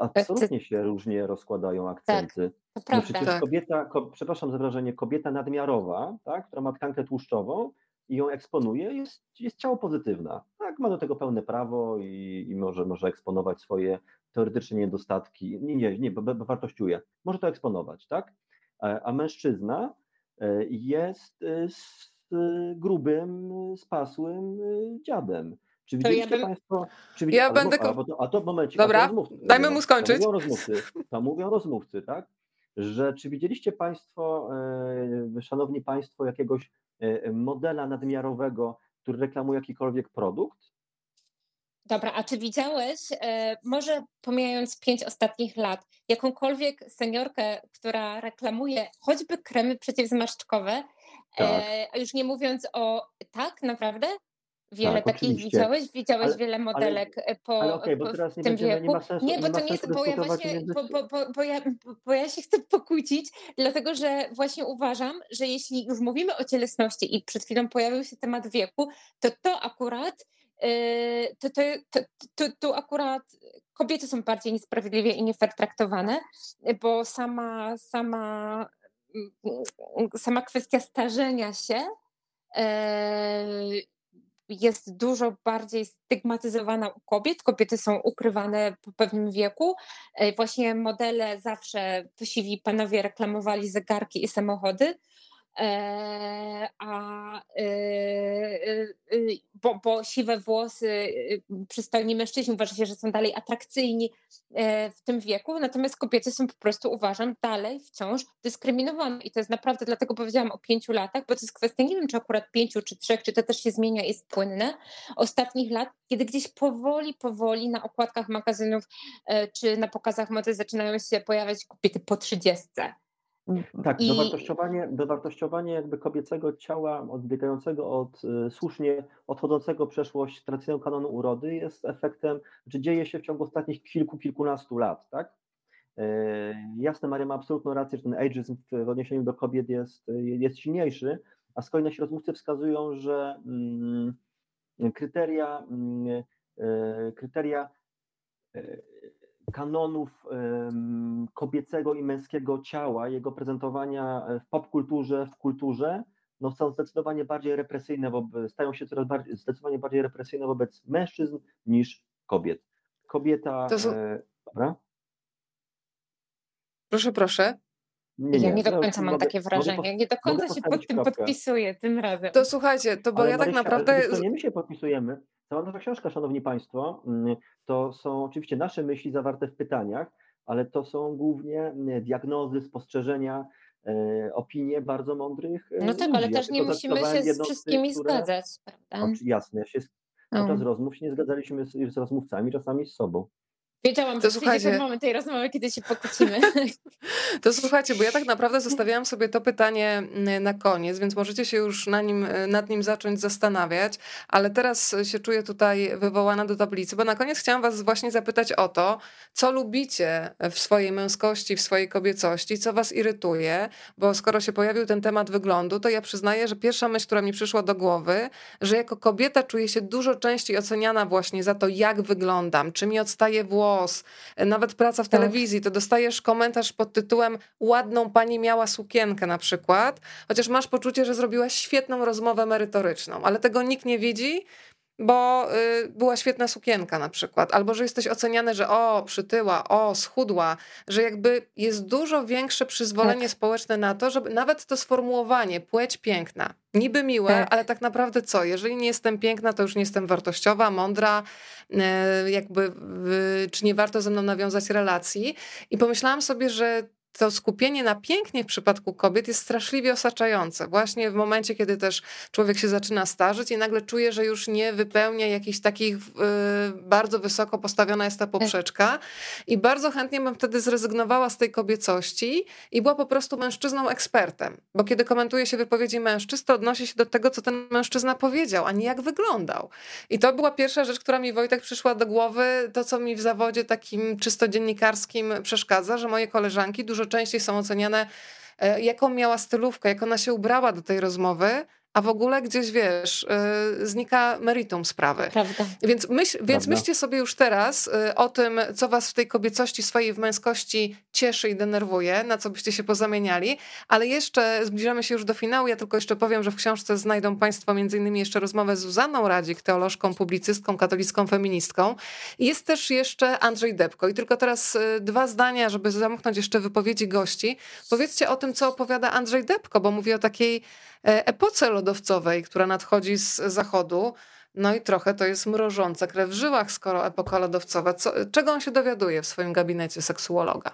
absolutnie się różnie rozkładają akcenty. Tak, to no przecież tak. kobieta, ko, przepraszam za wrażenie, kobieta nadmiarowa, tak, która ma tkankę tłuszczową i ją eksponuje, jest, jest ciało pozytywna. Tak, ma do tego pełne prawo i, i może, może eksponować swoje teoretyczne niedostatki. Nie, nie, nie bo, bo wartościuje. Może to eksponować, tak? E, a mężczyzna e, jest e, z grubym, spasłym dziadem czy widzieliście ja. Państwo... Czy widzi... Ja będę... A, to, a to momencie. Dobra, rozmówcy, dajmy mu skończyć. To mówią rozmówcy, to mówią rozmówcy, tak? Że czy widzieliście Państwo, e, Szanowni Państwo, jakiegoś e, modela nadmiarowego, który reklamuje jakikolwiek produkt? Dobra, a czy widziałeś, e, może pomijając pięć ostatnich lat, jakąkolwiek seniorkę, która reklamuje choćby kremy przeciwzmarszczkowe, tak. a już nie mówiąc o tak naprawdę Wiele tak, takich oczywiście. widziałeś? Widziałeś ale, wiele modelek ale, po, ale okay, bo teraz w tym wieku? Nie, sensu, nie, bo nie to nie jest, bo ja właśnie, bo, bo, bo, bo, ja, bo ja się chcę pokłócić, dlatego że właśnie uważam, że jeśli już mówimy o cielesności i przed chwilą pojawił się temat wieku, to to akurat yy, to, to, to, to, to akurat kobiety są bardziej niesprawiedliwie i nie fair traktowane, bo sama, sama, sama kwestia starzenia się yy, jest dużo bardziej stygmatyzowana u kobiet. Kobiety są ukrywane po pewnym wieku. E, właśnie modele zawsze posiwi panowie reklamowali zegarki i samochody. E, a e, bo, bo siwe włosy, y, przystojni mężczyźni uważa się, że są dalej atrakcyjni e, w tym wieku, natomiast kobiety są po prostu, uważam, dalej wciąż dyskryminowane. I to jest naprawdę, dlatego powiedziałam o pięciu latach, bo to jest kwestia, nie wiem, czy akurat pięciu, czy trzech, czy to też się zmienia, jest płynne, ostatnich lat, kiedy gdzieś powoli, powoli na okładkach magazynów e, czy na pokazach mody zaczynają się pojawiać kobiety po trzydziestce. Tak, I... dowartościowanie, dowartościowanie jakby kobiecego ciała odbiegającego od y, słusznie odchodzącego przeszłość tradycyjnego kanonu urody jest efektem, czy dzieje się w ciągu ostatnich kilku, kilkunastu lat, tak? Y, jasne, Maria ma absolutną rację, że ten ageism w odniesieniu do kobiet jest, jest silniejszy, a z kolei nasi rozmówcy wskazują, że mm, kryteria, mm, y, kryteria kanonów kobiecego i męskiego ciała, jego prezentowania w popkulturze, w kulturze, no są zdecydowanie bardziej represyjne, wobec, stają się coraz bardziej, zdecydowanie bardziej represyjne wobec mężczyzn niż kobiet. Kobieta. To są... e, dobra? Proszę, proszę. Nie, nie. Ja nie do no, końca mam mogę, takie wrażenie. Nie do końca się pod tym kropkę. podpisuję tym razem. To słuchajcie, to bo Ale ja tak naprawdę. To nie my się podpisujemy. Cała nasza książka, Szanowni Państwo, mm, to są oczywiście nasze myśli zawarte w pytaniach, ale to są głównie mm, diagnozy, spostrzeżenia, e, opinie bardzo mądrych. E, no tak, ale też nie musimy się z wszystkimi które... zgadzać, prawda? Jasne, ja się podczas no. rozmów się nie zgadzaliśmy z, z rozmówcami, czasami z sobą. Wiedziałam, to że słuchajcie, ten moment tej rozmowy, kiedy się pokłócimy. To słuchajcie, bo ja tak naprawdę zostawiałam sobie to pytanie mm, na koniec, więc możecie się już na nim, nad nim zacząć zastanawiać, ale teraz się czuję tutaj wywołana do tablicy, bo na koniec chciałam was właśnie zapytać o to, co lubicie w swojej męskości, w swojej kobiecości, co was irytuje, bo skoro się pojawił ten temat wyglądu, to ja przyznaję, że pierwsza myśl, która mi przyszła do głowy, że jako kobieta czuję się dużo częściej oceniana właśnie za to, jak wyglądam, czy mi odstaje włos, głos, nawet praca w tak. telewizji, to dostajesz komentarz pod tytułem ładną pani miała sukienkę na przykład, chociaż masz poczucie, że zrobiłaś świetną rozmowę merytoryczną, ale tego nikt nie widzi, bo y, była świetna sukienka na przykład, albo że jesteś oceniany, że o, przytyła, o, schudła, że jakby jest dużo większe przyzwolenie tak. społeczne na to, żeby nawet to sformułowanie płeć piękna, niby miłe, tak. ale tak naprawdę co? Jeżeli nie jestem piękna, to już nie jestem wartościowa, mądra, y, jakby y, czy nie warto ze mną nawiązać relacji. I pomyślałam sobie, że to skupienie na pięknie w przypadku kobiet jest straszliwie osaczające. Właśnie w momencie, kiedy też człowiek się zaczyna starzyć i nagle czuje, że już nie wypełnia jakichś takich yy, bardzo wysoko postawiona jest ta poprzeczka i bardzo chętnie bym wtedy zrezygnowała z tej kobiecości i była po prostu mężczyzną ekspertem. Bo kiedy komentuje się wypowiedzi mężczyzn, to odnosi się do tego, co ten mężczyzna powiedział, a nie jak wyglądał. I to była pierwsza rzecz, która mi Wojtek przyszła do głowy, to co mi w zawodzie takim czysto dziennikarskim przeszkadza, że moje koleżanki dużo dużo częściej są oceniane, e, jaką miała stylówkę, jak ona się ubrała do tej rozmowy, a w ogóle gdzieś, wiesz, yy, znika meritum sprawy. Prawda. Więc, myśl, więc myślcie sobie już teraz yy, o tym, co was w tej kobiecości swojej, w męskości cieszy i denerwuje, na co byście się pozamieniali, ale jeszcze zbliżamy się już do finału, ja tylko jeszcze powiem, że w książce znajdą państwo między innymi jeszcze rozmowę z Zuzanną Radzik, teolożką, publicystką, katolicką feministką. Jest też jeszcze Andrzej Debko i tylko teraz yy, dwa zdania, żeby zamknąć jeszcze wypowiedzi gości. Powiedzcie o tym, co opowiada Andrzej Debko, bo mówi o takiej epoce lodowcowej, która nadchodzi z zachodu. No i trochę to jest mrożąca krew w żyłach, skoro epoka lodowcowa. Co, czego on się dowiaduje w swoim gabinecie seksuologa?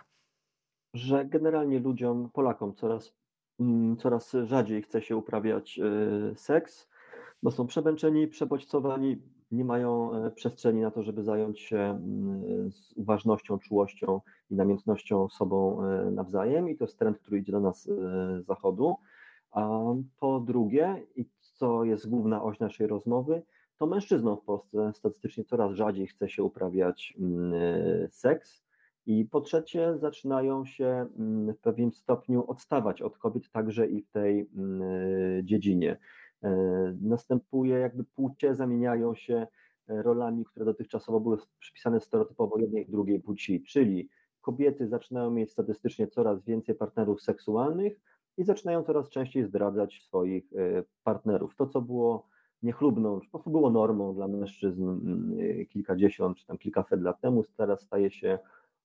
Że generalnie ludziom, Polakom coraz, mm, coraz rzadziej chce się uprawiać e, seks, bo są przemęczeni, przebodźcowani, nie mają e, przestrzeni na to, żeby zająć się mm, z uważnością, czułością i namiętnością sobą nawzajem. I to jest trend, który idzie do nas z zachodu. Po drugie, i co jest główna oś naszej rozmowy, to mężczyznom w Polsce statystycznie coraz rzadziej chce się uprawiać mm, seks. I po trzecie, zaczynają się mm, w pewnym stopniu odstawać od kobiet także i w tej mm, dziedzinie. E, następuje jakby płcie, zamieniają się e, rolami, które dotychczasowo były przypisane stereotypowo jednej i drugiej płci, czyli kobiety zaczynają mieć statystycznie coraz więcej partnerów seksualnych, i zaczynają coraz częściej zdradzać swoich e, partnerów. To, co było niechlubną, po prostu było normą dla mężczyzn mm, e, kilkadziesiąt czy tam kilkaset lat temu, teraz staje się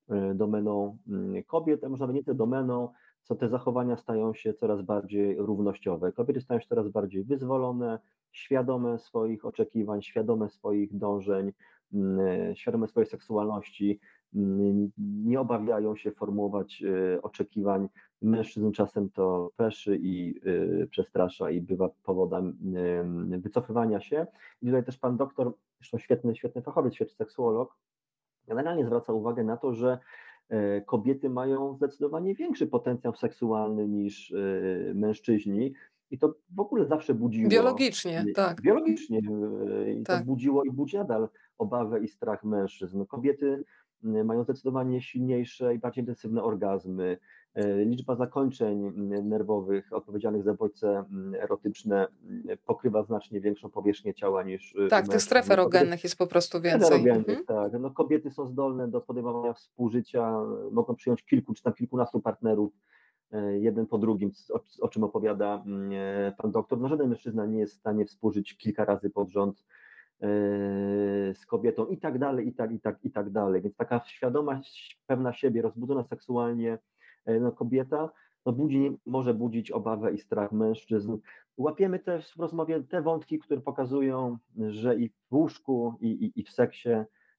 e, domeną mm, kobiet, a może nawet nie tyle domeną, co te zachowania stają się coraz bardziej równościowe. Kobiety stają się coraz bardziej wyzwolone, świadome swoich oczekiwań, świadome swoich dążeń, mm, świadome swojej seksualności, nie obawiają się formułować oczekiwań. Mężczyzn czasem to peszy i przestrasza i bywa powodem wycofywania się. I tutaj też pan doktor, zresztą świetny, świetny fachowiec, świetny seksuolog, generalnie zwraca uwagę na to, że e, kobiety mają zdecydowanie większy potencjał seksualny niż e, mężczyźni. I to w ogóle zawsze budziło. Biologicznie, tak. Biologicznie. E, I tak. to budziło i budzi nadal obawę i strach mężczyzn. Kobiety mają zdecydowanie silniejsze i bardziej intensywne orgazmy. E, liczba zakończeń nerwowych odpowiedzialnych za bodźce erotyczne pokrywa znacznie większą powierzchnię ciała niż. Tak, tych stref erogennych jest po prostu więcej. Mhm. Tak. No, kobiety są zdolne do podejmowania współżycia, mogą przyjąć kilku czy tam kilkunastu partnerów jeden po drugim, o, o, czym opowiada pan doktor. No, żaden mężczyzna nie jest w stanie współżyć kilka razy pod rząd z kobietą i tak dalej, i tak, i tak, i tak dalej. Więc taka świadomość pewna siebie, rozbudzona seksualnie, E, no, kobieta, no budzi, może budzić obawę i strach mężczyzn. Łapiemy też w rozmowie te wątki, które pokazują, że i w łóżku, i, i, i w seksie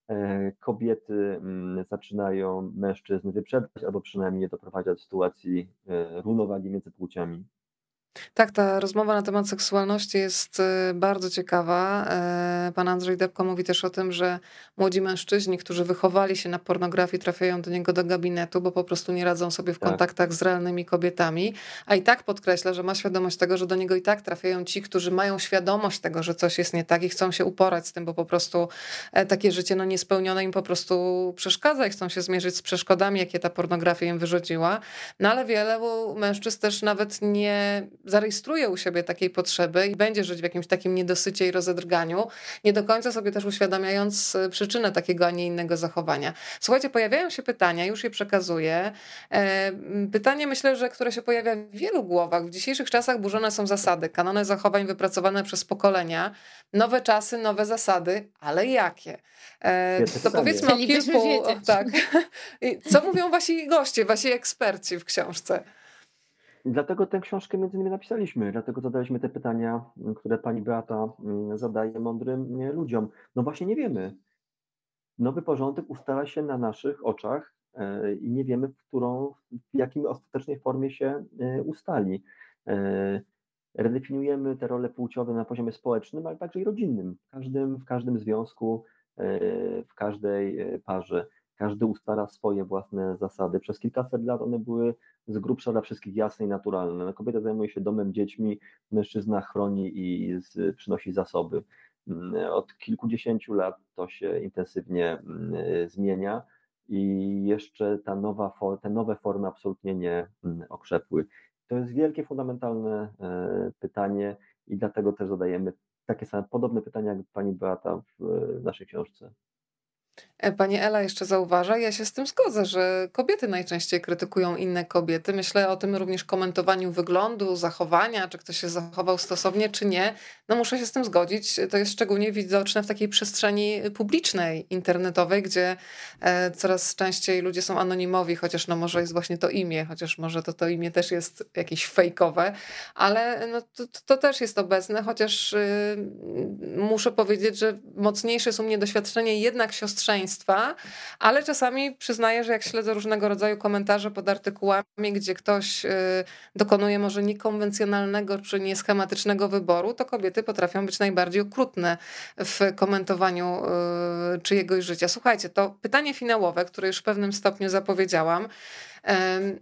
e, kobiety mm, zaczynają mężczyzn wyprzedzać albo przynajmniej doprowadzać do sytuacji równowagi między płciami. Tak, ta rozmowa na temat seksualności jest y, bardzo ciekawa. E, pan Andrzej Debko mówi też o tym, że młodzi mężczyźni, którzy wychowali się na pornografii, trafiają do niego do gabinetu, bo po prostu nie radzą sobie w tak. kontaktach z realnymi kobietami. A i tak podkreśla, że ma świadomość tego, że do niego i tak trafiają ci, którzy mają świadomość tego, że coś jest nie tak i chcą się uporać z tym, bo po prostu e, takie życie no, niespełnione im po prostu przeszkadza i chcą się zmierzyć z przeszkodami, jakie ta pornografia im wyrzuciła. No ale wiele mężczyzn też nawet nie zarejestruje u siebie takiej potrzeby i będzie żyć w jakimś takim niedosycie i rozedrganiu, nie do końca sobie też uświadamiając e, przyczynę takiego, a nie innego zachowania. Słuchajcie, pojawiają się pytania, już je przekazuję. E, pytanie myślę, że które się pojawia w wielu głowach. W dzisiejszych czasach burzone są zasady, kanony zachowań wypracowane przez pokolenia, nowe czasy, nowe zasady, ale jakie? E, to powiedzmy o kilku. Tak. Co mówią wasi goście, wasi eksperci w książce? Dlatego tę książkę między innymi napisaliśmy, dlatego zadaliśmy te pytania, które pani Beata mm, zadaje mądrym ludziom. No właśnie nie wiemy. Nowy porządek ustala się na naszych oczach e, i nie wiemy, w którą, w jakim ostatecznej formie się e, ustali. E, redefiniujemy te role płciowe na poziomie społecznym, ale także i rodzinnym. W każdym, w każdym związku, w każdej parze. Każdy ustala swoje własne zasady. Przez kilkaset lat one były z grubsza dla wszystkich jasne i naturalne. No, kobieta zajmuje się domem, dziećmi, mężczyzna chroni i przynosi zasoby. Mm, od kilkudziesięciu lat to się intensywnie mm, zmienia i jeszcze ta nowa, te nowe formy absolutnie nie mm, okrzepły. To jest wielkie, fundamentalne e, pytanie i dlatego też zadajemy takie same, podobne pytania jak pani Beata w naszej książce. E, pani Ela jeszcze zauważa, ja się z tym zgodzę, że kobiety najczęściej krytykują inne kobiety. Myślę o tym również komentowaniu wyglądu, zachowania, czy ktoś się zachował stosownie, czy nie. No muszę się z tym zgodzić. To jest szczególnie widoczne w takiej przestrzeni publicznej, internetowej, gdzie e, coraz częściej ludzie są anonimowi, chociaż no może jest właśnie to imię, chociaż może to, to imię też jest jakieś fejkowe, ale no to, to też jest obecne, chociaż yy, muszę powiedzieć, że mocniejsze jest u mnie doświadczenie jednak siostrzeństwa, ale czasami przyznaję, że jak śledzę różnego rodzaju komentarze pod artykułami, gdzie ktoś y, dokonuje może niekonwencjonalnego czy nieschematycznego wyboru, to kobiety potrafią być najbardziej okrutne w komentowaniu y, czyjegoś życia. Słuchajcie, to pytanie finałowe, które już w pewnym stopniu zapowiedziałam.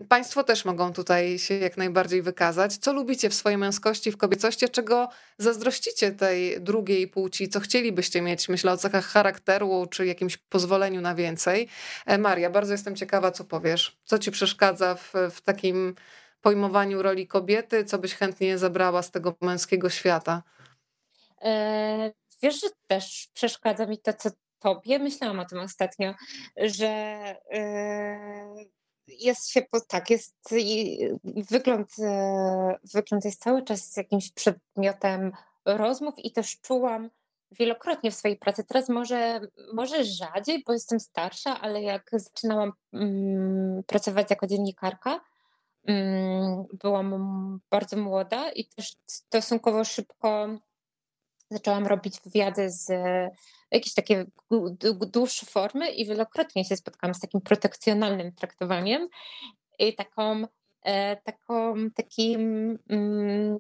Państwo też mogą tutaj się jak najbardziej wykazać. Co lubicie w swojej męskości, w kobiecości, czego zazdrościcie tej drugiej płci, co chcielibyście mieć? Myślę o cechach charakteru czy jakimś pozwoleniu na więcej. E, Maria, bardzo jestem ciekawa, co powiesz. Co ci przeszkadza w, w takim pojmowaniu roli kobiety? Co byś chętnie zabrała z tego męskiego świata? E, wiesz, że też przeszkadza mi to, co tobie. Myślałam o tym ostatnio, że e, jest się, tak, jest wygląd, e, wygląd jest cały czas jakimś przedmiotem rozmów i też czułam wielokrotnie w swojej pracy. Teraz może, może rzadziej, bo jestem starsza, ale jak zaczynałam mm, pracować jako dziennikarka, mm, byłam bardzo młoda i też stosunkowo szybko zaczęłam robić wywiady z jakieś takie dłuższe formy i wielokrotnie się spotkałam z takim protekcjonalnym traktowaniem i taką, e, taką takim mm,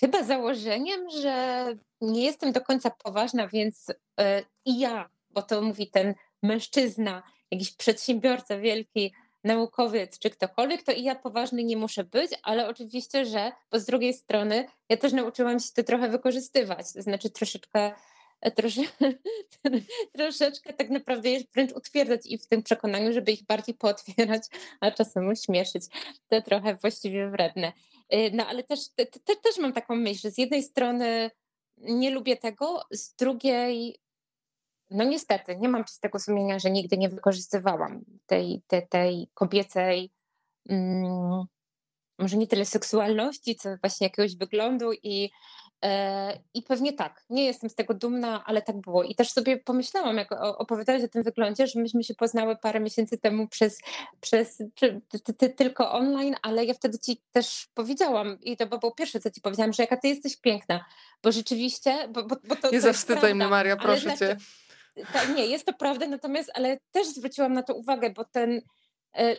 chyba założeniem, że nie jestem do końca poważna, więc e, i ja, bo to mówi ten mężczyzna, jakiś przedsiębiorca wielki, naukowiec czy ktokolwiek, to i ja poważny nie muszę być, ale oczywiście, że bo z drugiej strony ja też nauczyłam się to trochę wykorzystywać, to znaczy troszeczkę trosze, troszeczkę tak naprawdę wręcz utwierdzać ich w tym przekonaniu, żeby ich bardziej pootwierać, a czasem uśmieszyć. To trochę właściwie wredne. Y, no ale też, te, te, też mam taką myśl, że z jednej strony nie lubię tego, z drugiej no niestety, nie mam czystego sumienia, że nigdy nie wykorzystywałam tej, tej, tej kobiecej, mm, może nie tyle seksualności, co właśnie jakiegoś wyglądu i, i pewnie tak, nie jestem z tego dumna, ale tak było. I też sobie pomyślałam, jak opowiadałeś o tym wyglądzie, że myśmy się poznały parę miesięcy temu przez, przez ty, ty, tylko online, ale ja wtedy ci też powiedziałam i to było pierwsze, co ci powiedziałam, że jaka ty jesteś piękna, bo rzeczywiście, bo, bo, bo to, Nie zawstydzaj mnie Maria, proszę cię. tak, nie, jest to prawda, natomiast, ale też zwróciłam na to uwagę, bo ten, e,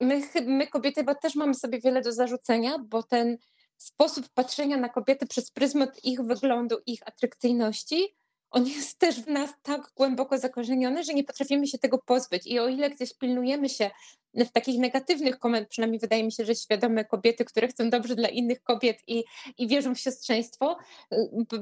my, my kobiety bo też mamy sobie wiele do zarzucenia, bo ten sposób patrzenia na kobiety przez pryzmat ich wyglądu, ich atrakcyjności, on jest też w nas tak głęboko zakorzeniony, że nie potrafimy się tego pozbyć. I o ile gdzieś pilnujemy się w takich negatywnych komentarzach, przynajmniej wydaje mi się, że świadome kobiety, które chcą dobrze dla innych kobiet i, i wierzą w siostrzeństwo,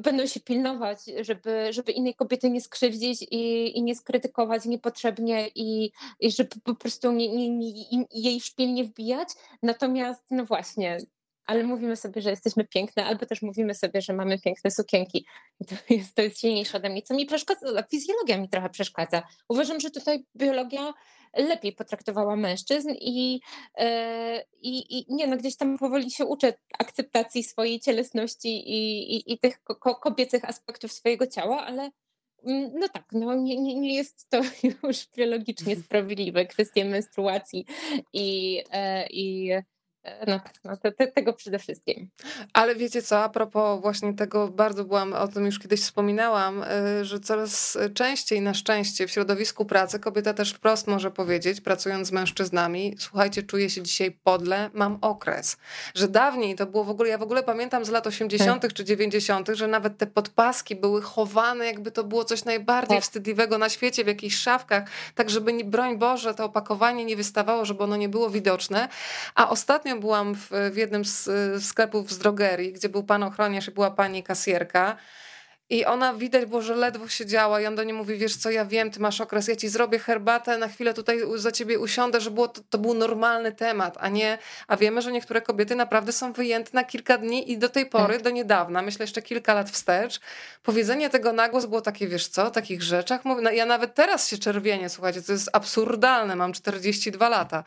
będą się pilnować, żeby, żeby innej kobiety nie skrzywdzić i, i nie skrytykować niepotrzebnie i, i żeby po prostu nie, nie, nie, jej szpil nie wbijać. Natomiast, no właśnie, ale mówimy sobie, że jesteśmy piękne, albo też mówimy sobie, że mamy piękne sukienki. to jest, to jest silniejsze ode mnie. Co mi przeszkadza, fizjologia mi trochę przeszkadza. Uważam, że tutaj biologia lepiej potraktowała mężczyzn i, e, i, i nie no, gdzieś tam powoli się uczę akceptacji swojej cielesności i, i, i tych ko kobiecych aspektów swojego ciała, ale mm, no tak, no nie, nie, nie jest to już biologicznie sprawiedliwe, kwestie menstruacji i, e, i no tak, no te, te, tego przede wszystkim. Ale wiecie co, a propos właśnie tego, bardzo byłam, o tym już kiedyś wspominałam, y, że coraz częściej na szczęście w środowisku pracy kobieta też wprost może powiedzieć, pracując z mężczyznami, słuchajcie, czuję się dzisiaj podle, mam okres. Że dawniej to było w ogóle, ja w ogóle pamiętam z lat 80. Tak. czy 90., że nawet te podpaski były chowane, jakby to było coś najbardziej tak. wstydliwego na świecie, w jakichś szafkach, tak żeby, broń Boże, to opakowanie nie wystawało, żeby ono nie było widoczne. A ostatnio byłam w, w jednym z sklepów z drogerii, gdzie był pan ochroniarz i była pani kasjerka. I ona widać było, że ledwo siedziała i on do niej mówi, wiesz co, ja wiem, ty masz okres, ja ci zrobię herbatę, na chwilę tutaj za ciebie usiądę, że było, to, to był normalny temat, a nie, a wiemy, że niektóre kobiety naprawdę są wyjęte na kilka dni i do tej pory, tak. do niedawna, myślę jeszcze kilka lat wstecz, powiedzenie tego na głos było takie, wiesz co, o takich rzeczach, mówię, no, ja nawet teraz się czerwienię, słuchajcie, to jest absurdalne, mam 42 lata,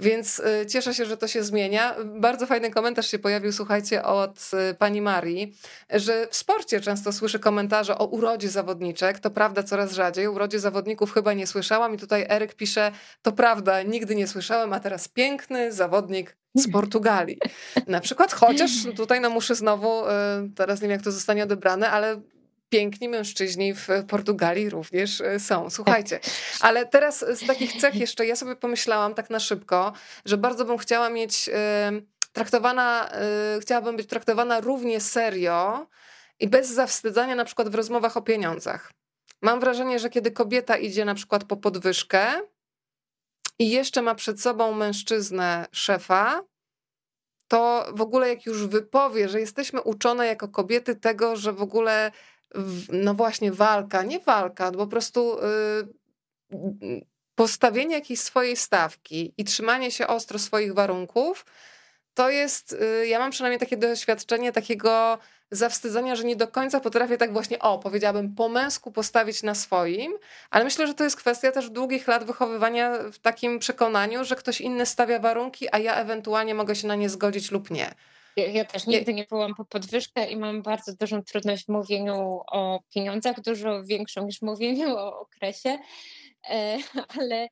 więc y, cieszę się, że to się zmienia. Bardzo fajny komentarz się pojawił, słuchajcie, od y, pani Marii, że w sporcie często słyszę słyszę komentarze o urodzie zawodniczek. To prawda, coraz rzadziej. O urodzie zawodników chyba nie słyszałam. I tutaj Eryk pisze, to prawda, nigdy nie słyszałem, a teraz piękny zawodnik z Portugalii. Na przykład, chociaż tutaj no muszę znowu, y, teraz nie wiem jak to zostanie odebrane, ale piękni mężczyźni w Portugalii również y, są. Słuchajcie, ale teraz z takich cech jeszcze ja sobie pomyślałam tak na szybko, że bardzo bym chciała mieć y, traktowana, chciałabym być traktowana równie serio i bez zawstydzania na przykład w rozmowach o pieniądzach. Mam wrażenie, że kiedy kobieta idzie na przykład po podwyżkę i jeszcze ma przed sobą mężczyznę szefa, to w ogóle jak już wypowie, że jesteśmy uczone jako kobiety tego, że w ogóle no właśnie walka, nie walka, po prostu yy, postawienie jakiejś swojej stawki i trzymanie się ostro swoich warunków, to jest, yy, ja mam przynajmniej takie doświadczenie takiego zawstydzenia, że nie do końca potrafię tak właśnie, o, powiedziałabym, po męsku postawić na swoim, ale myślę, że to jest kwestia też długich lat wychowywania w takim przekonaniu, że ktoś inny stawia warunki, a ja ewentualnie mogę się na nie zgodzić lub nie. Ja, też nigdy nie byłam po podwyżkę i mam bardzo dużą trudność w mówieniu o pieniądzach, dużo większą niż w mówieniu o okresie, e, ale,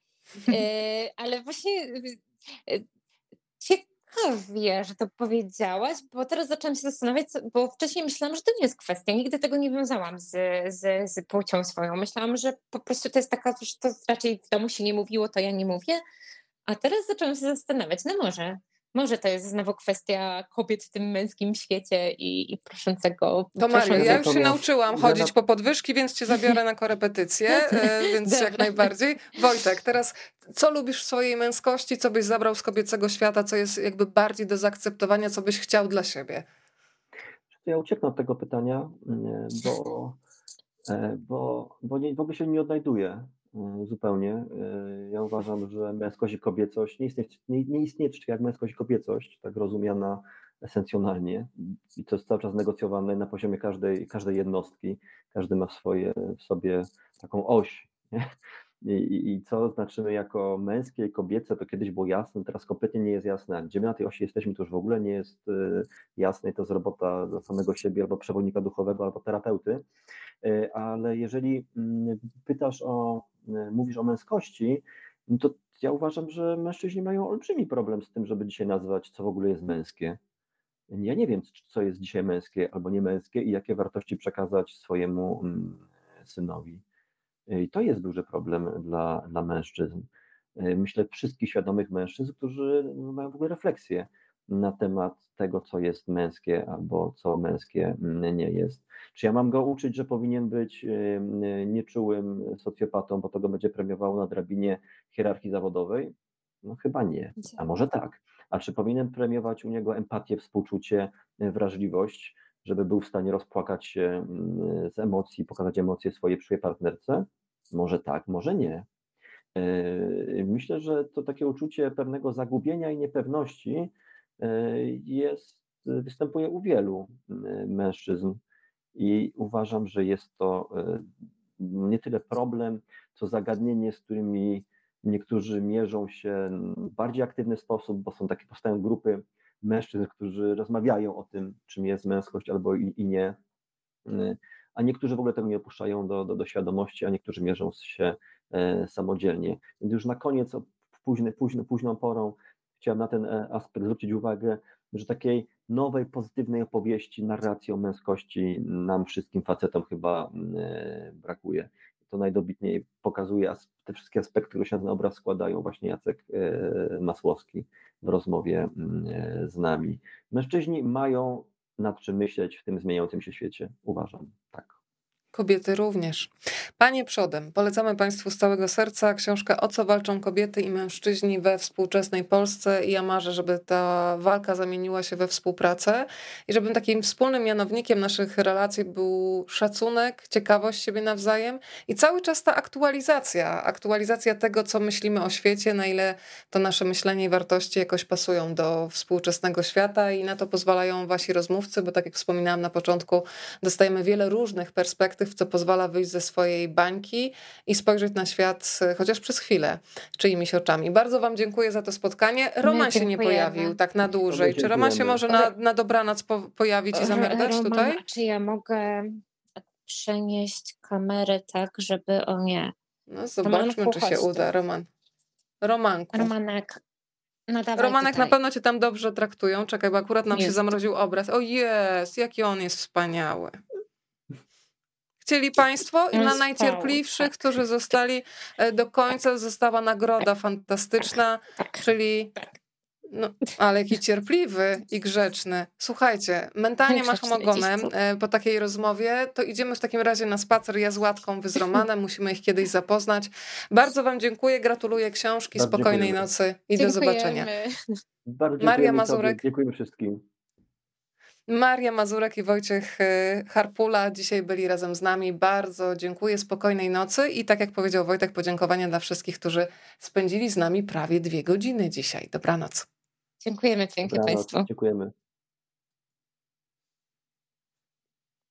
e, ale właśnie ciekawie, że to powiedziałaś, bo teraz zaczęłam się zastanawiać, bo wcześniej myślałam, że to nie jest kwestia. Nigdy tego nie wiązałam z, z, z płcią swoją. Myślałam, że po prostu to jest taka, że to raczej w domu się nie mówiło, to ja nie mówię. A teraz zaczęłam się zastanawiać, no może, może to jest znowu kwestia kobiet w tym męskim świecie i, i proszącego. To Mario, ja już się nauczyłam chodzić po podwyżki, więc cię zabiorę na korepetycję, e, więc jak najbardziej. Wojtek, teraz co lubisz w swojej męskości, co byś zabrał z kobiecego świata, co jest jakby bardziej do zaakceptowania, co byś chciał dla siebie? Ja ucieknę od tego pytania, mm, bo, e, bo, bo nie, w ogóle się nie odnajduję zupełnie. E, ja uważam, że męskość i kobiecość nie istnieje, nie, nie istnieje coś jak męskość i kobiecość, tak rozumiana esencjonalnie i to jest cały czas negocjowane na poziomie każdej, każdej jednostki. Każdy ma w, swoje, w sobie taką oś. I, i, I, co znaczymy jako męskie i kobiece, to kiedyś było jasne, teraz kompletnie nie jest jasne. Gdzie my na tej osi jesteśmy, to już w ogóle nie jest e, jasne i to jest robota dla samego siebie albo przewodnika duchowego, albo terapeuty. E, ale jeżeli mm, pytasz o mówisz o męskości, no to ja uważam, że mężczyźni mają olbrzymi problem z tym, żeby dzisiaj nazwać, co w ogóle jest męskie. Ja nie wiem, co jest dzisiaj męskie albo nie męskie i jakie wartości przekazać swojemu mm, synowi. E, I to jest duży problem dla, dla mężczyzn. E, myślę, wszystkich świadomych mężczyzn, którzy mają w ogóle refleksję na temat tego, co jest męskie albo co męskie nie jest. Czy ja mam go uczyć, że powinien być y, nieczułym socjopatą, bo to go będzie premiowało na drabinie hierarchii zawodowej? No chyba nie, a może tak. A czy powinien premiować u niego empatię, współczucie, wrażliwość, żeby był w stanie rozpłakać się z emocji, pokazać emocje swojej przyszłej partnerce? Może tak, może nie. Y, myślę, że to takie uczucie pewnego zagubienia i niepewności jest, występuje u wielu e, mężczyzn i uważam, że jest to e, nie tyle problem, co zagadnienie, z którymi niektórzy mierzą się w bardziej aktywny sposób, bo są takie powstają grupy mężczyzn, którzy rozmawiają o tym, czym jest męskość albo i, i nie, a niektórzy w ogóle tego nie opuszczają do, do, do świadomości, a niektórzy mierzą się samodzielnie. Więc już na koniec, późny, późny, późną porą, chciałem na ten e, aspekt zwrócić uwagę, że takiej nowej, pozytywnej opowieści, narracji o męskości nam wszystkim facetom chyba mm, e, brakuje. To najdobitniej pokazuje te wszystkie aspekty, które się na ten obraz składają, właśnie Jacek e, Masłowski w rozmowie mm, z nami. Mężczyźni mają nad czym myśleć w tym zmieniającym się świecie, uważam. Tak. Kobiety również. Panie przodem, polecamy Państwu z całego serca książkę O co walczą kobiety i mężczyźni we współczesnej Polsce i ja marzę, żeby ta walka zamieniła się we współpracę i żeby takim wspólnym mianownikiem naszych relacji był szacunek, ciekawość siebie nawzajem i cały czas ta aktualizacja, aktualizacja tego, co myślimy o świecie, na ile to nasze myślenie i wartości jakoś pasują do współczesnego świata i na to pozwalają wasi rozmówcy, bo tak jak wspominałam na początku, dostajemy wiele różnych perspektyw, co pozwala wyjść ze swojej bańki i spojrzeć na świat e, chociaż przez chwilę czyimiś oczami. Bardzo Wam dziękuję za to spotkanie. Roman się nie pojawił tak na dłużej. Czy Roman się może na, na dobranoc po, pojawić i zamerdać Roman, tutaj? Czy ja mogę przenieść kamerę tak, żeby o nie. No zobaczmy, Romanku, czy się uda. Roman. Romanku. Romanek. No Romanek tutaj. na pewno cię tam dobrze traktują. Czekaj, bo akurat nam jest. się zamroził obraz. O jest, jaki on jest wspaniały. Chcieli Państwo i dla najcierpliwszych, tak. którzy zostali e, do końca, została nagroda fantastyczna, tak. czyli tak. no, ale jaki cierpliwy i grzeczny. Słuchajcie, mentalnie macham ogonem e, po takiej rozmowie, to idziemy w takim razie na spacer ja z Łatką, wy z Romanem, musimy ich kiedyś zapoznać. Bardzo wam dziękuję, gratuluję książki, Bardzo spokojnej dziękujemy. nocy i Dziękujemy. do zobaczenia. Bardzo Maria Mazurek. Dziękuję wszystkim. Maria Mazurek i Wojciech y, Harpula dzisiaj byli razem z nami. Bardzo dziękuję, spokojnej nocy i tak jak powiedział Wojtek, podziękowania dla wszystkich, którzy spędzili z nami prawie dwie godziny dzisiaj. Dobranoc. Dziękujemy pięknie Państwu. Dziękujemy.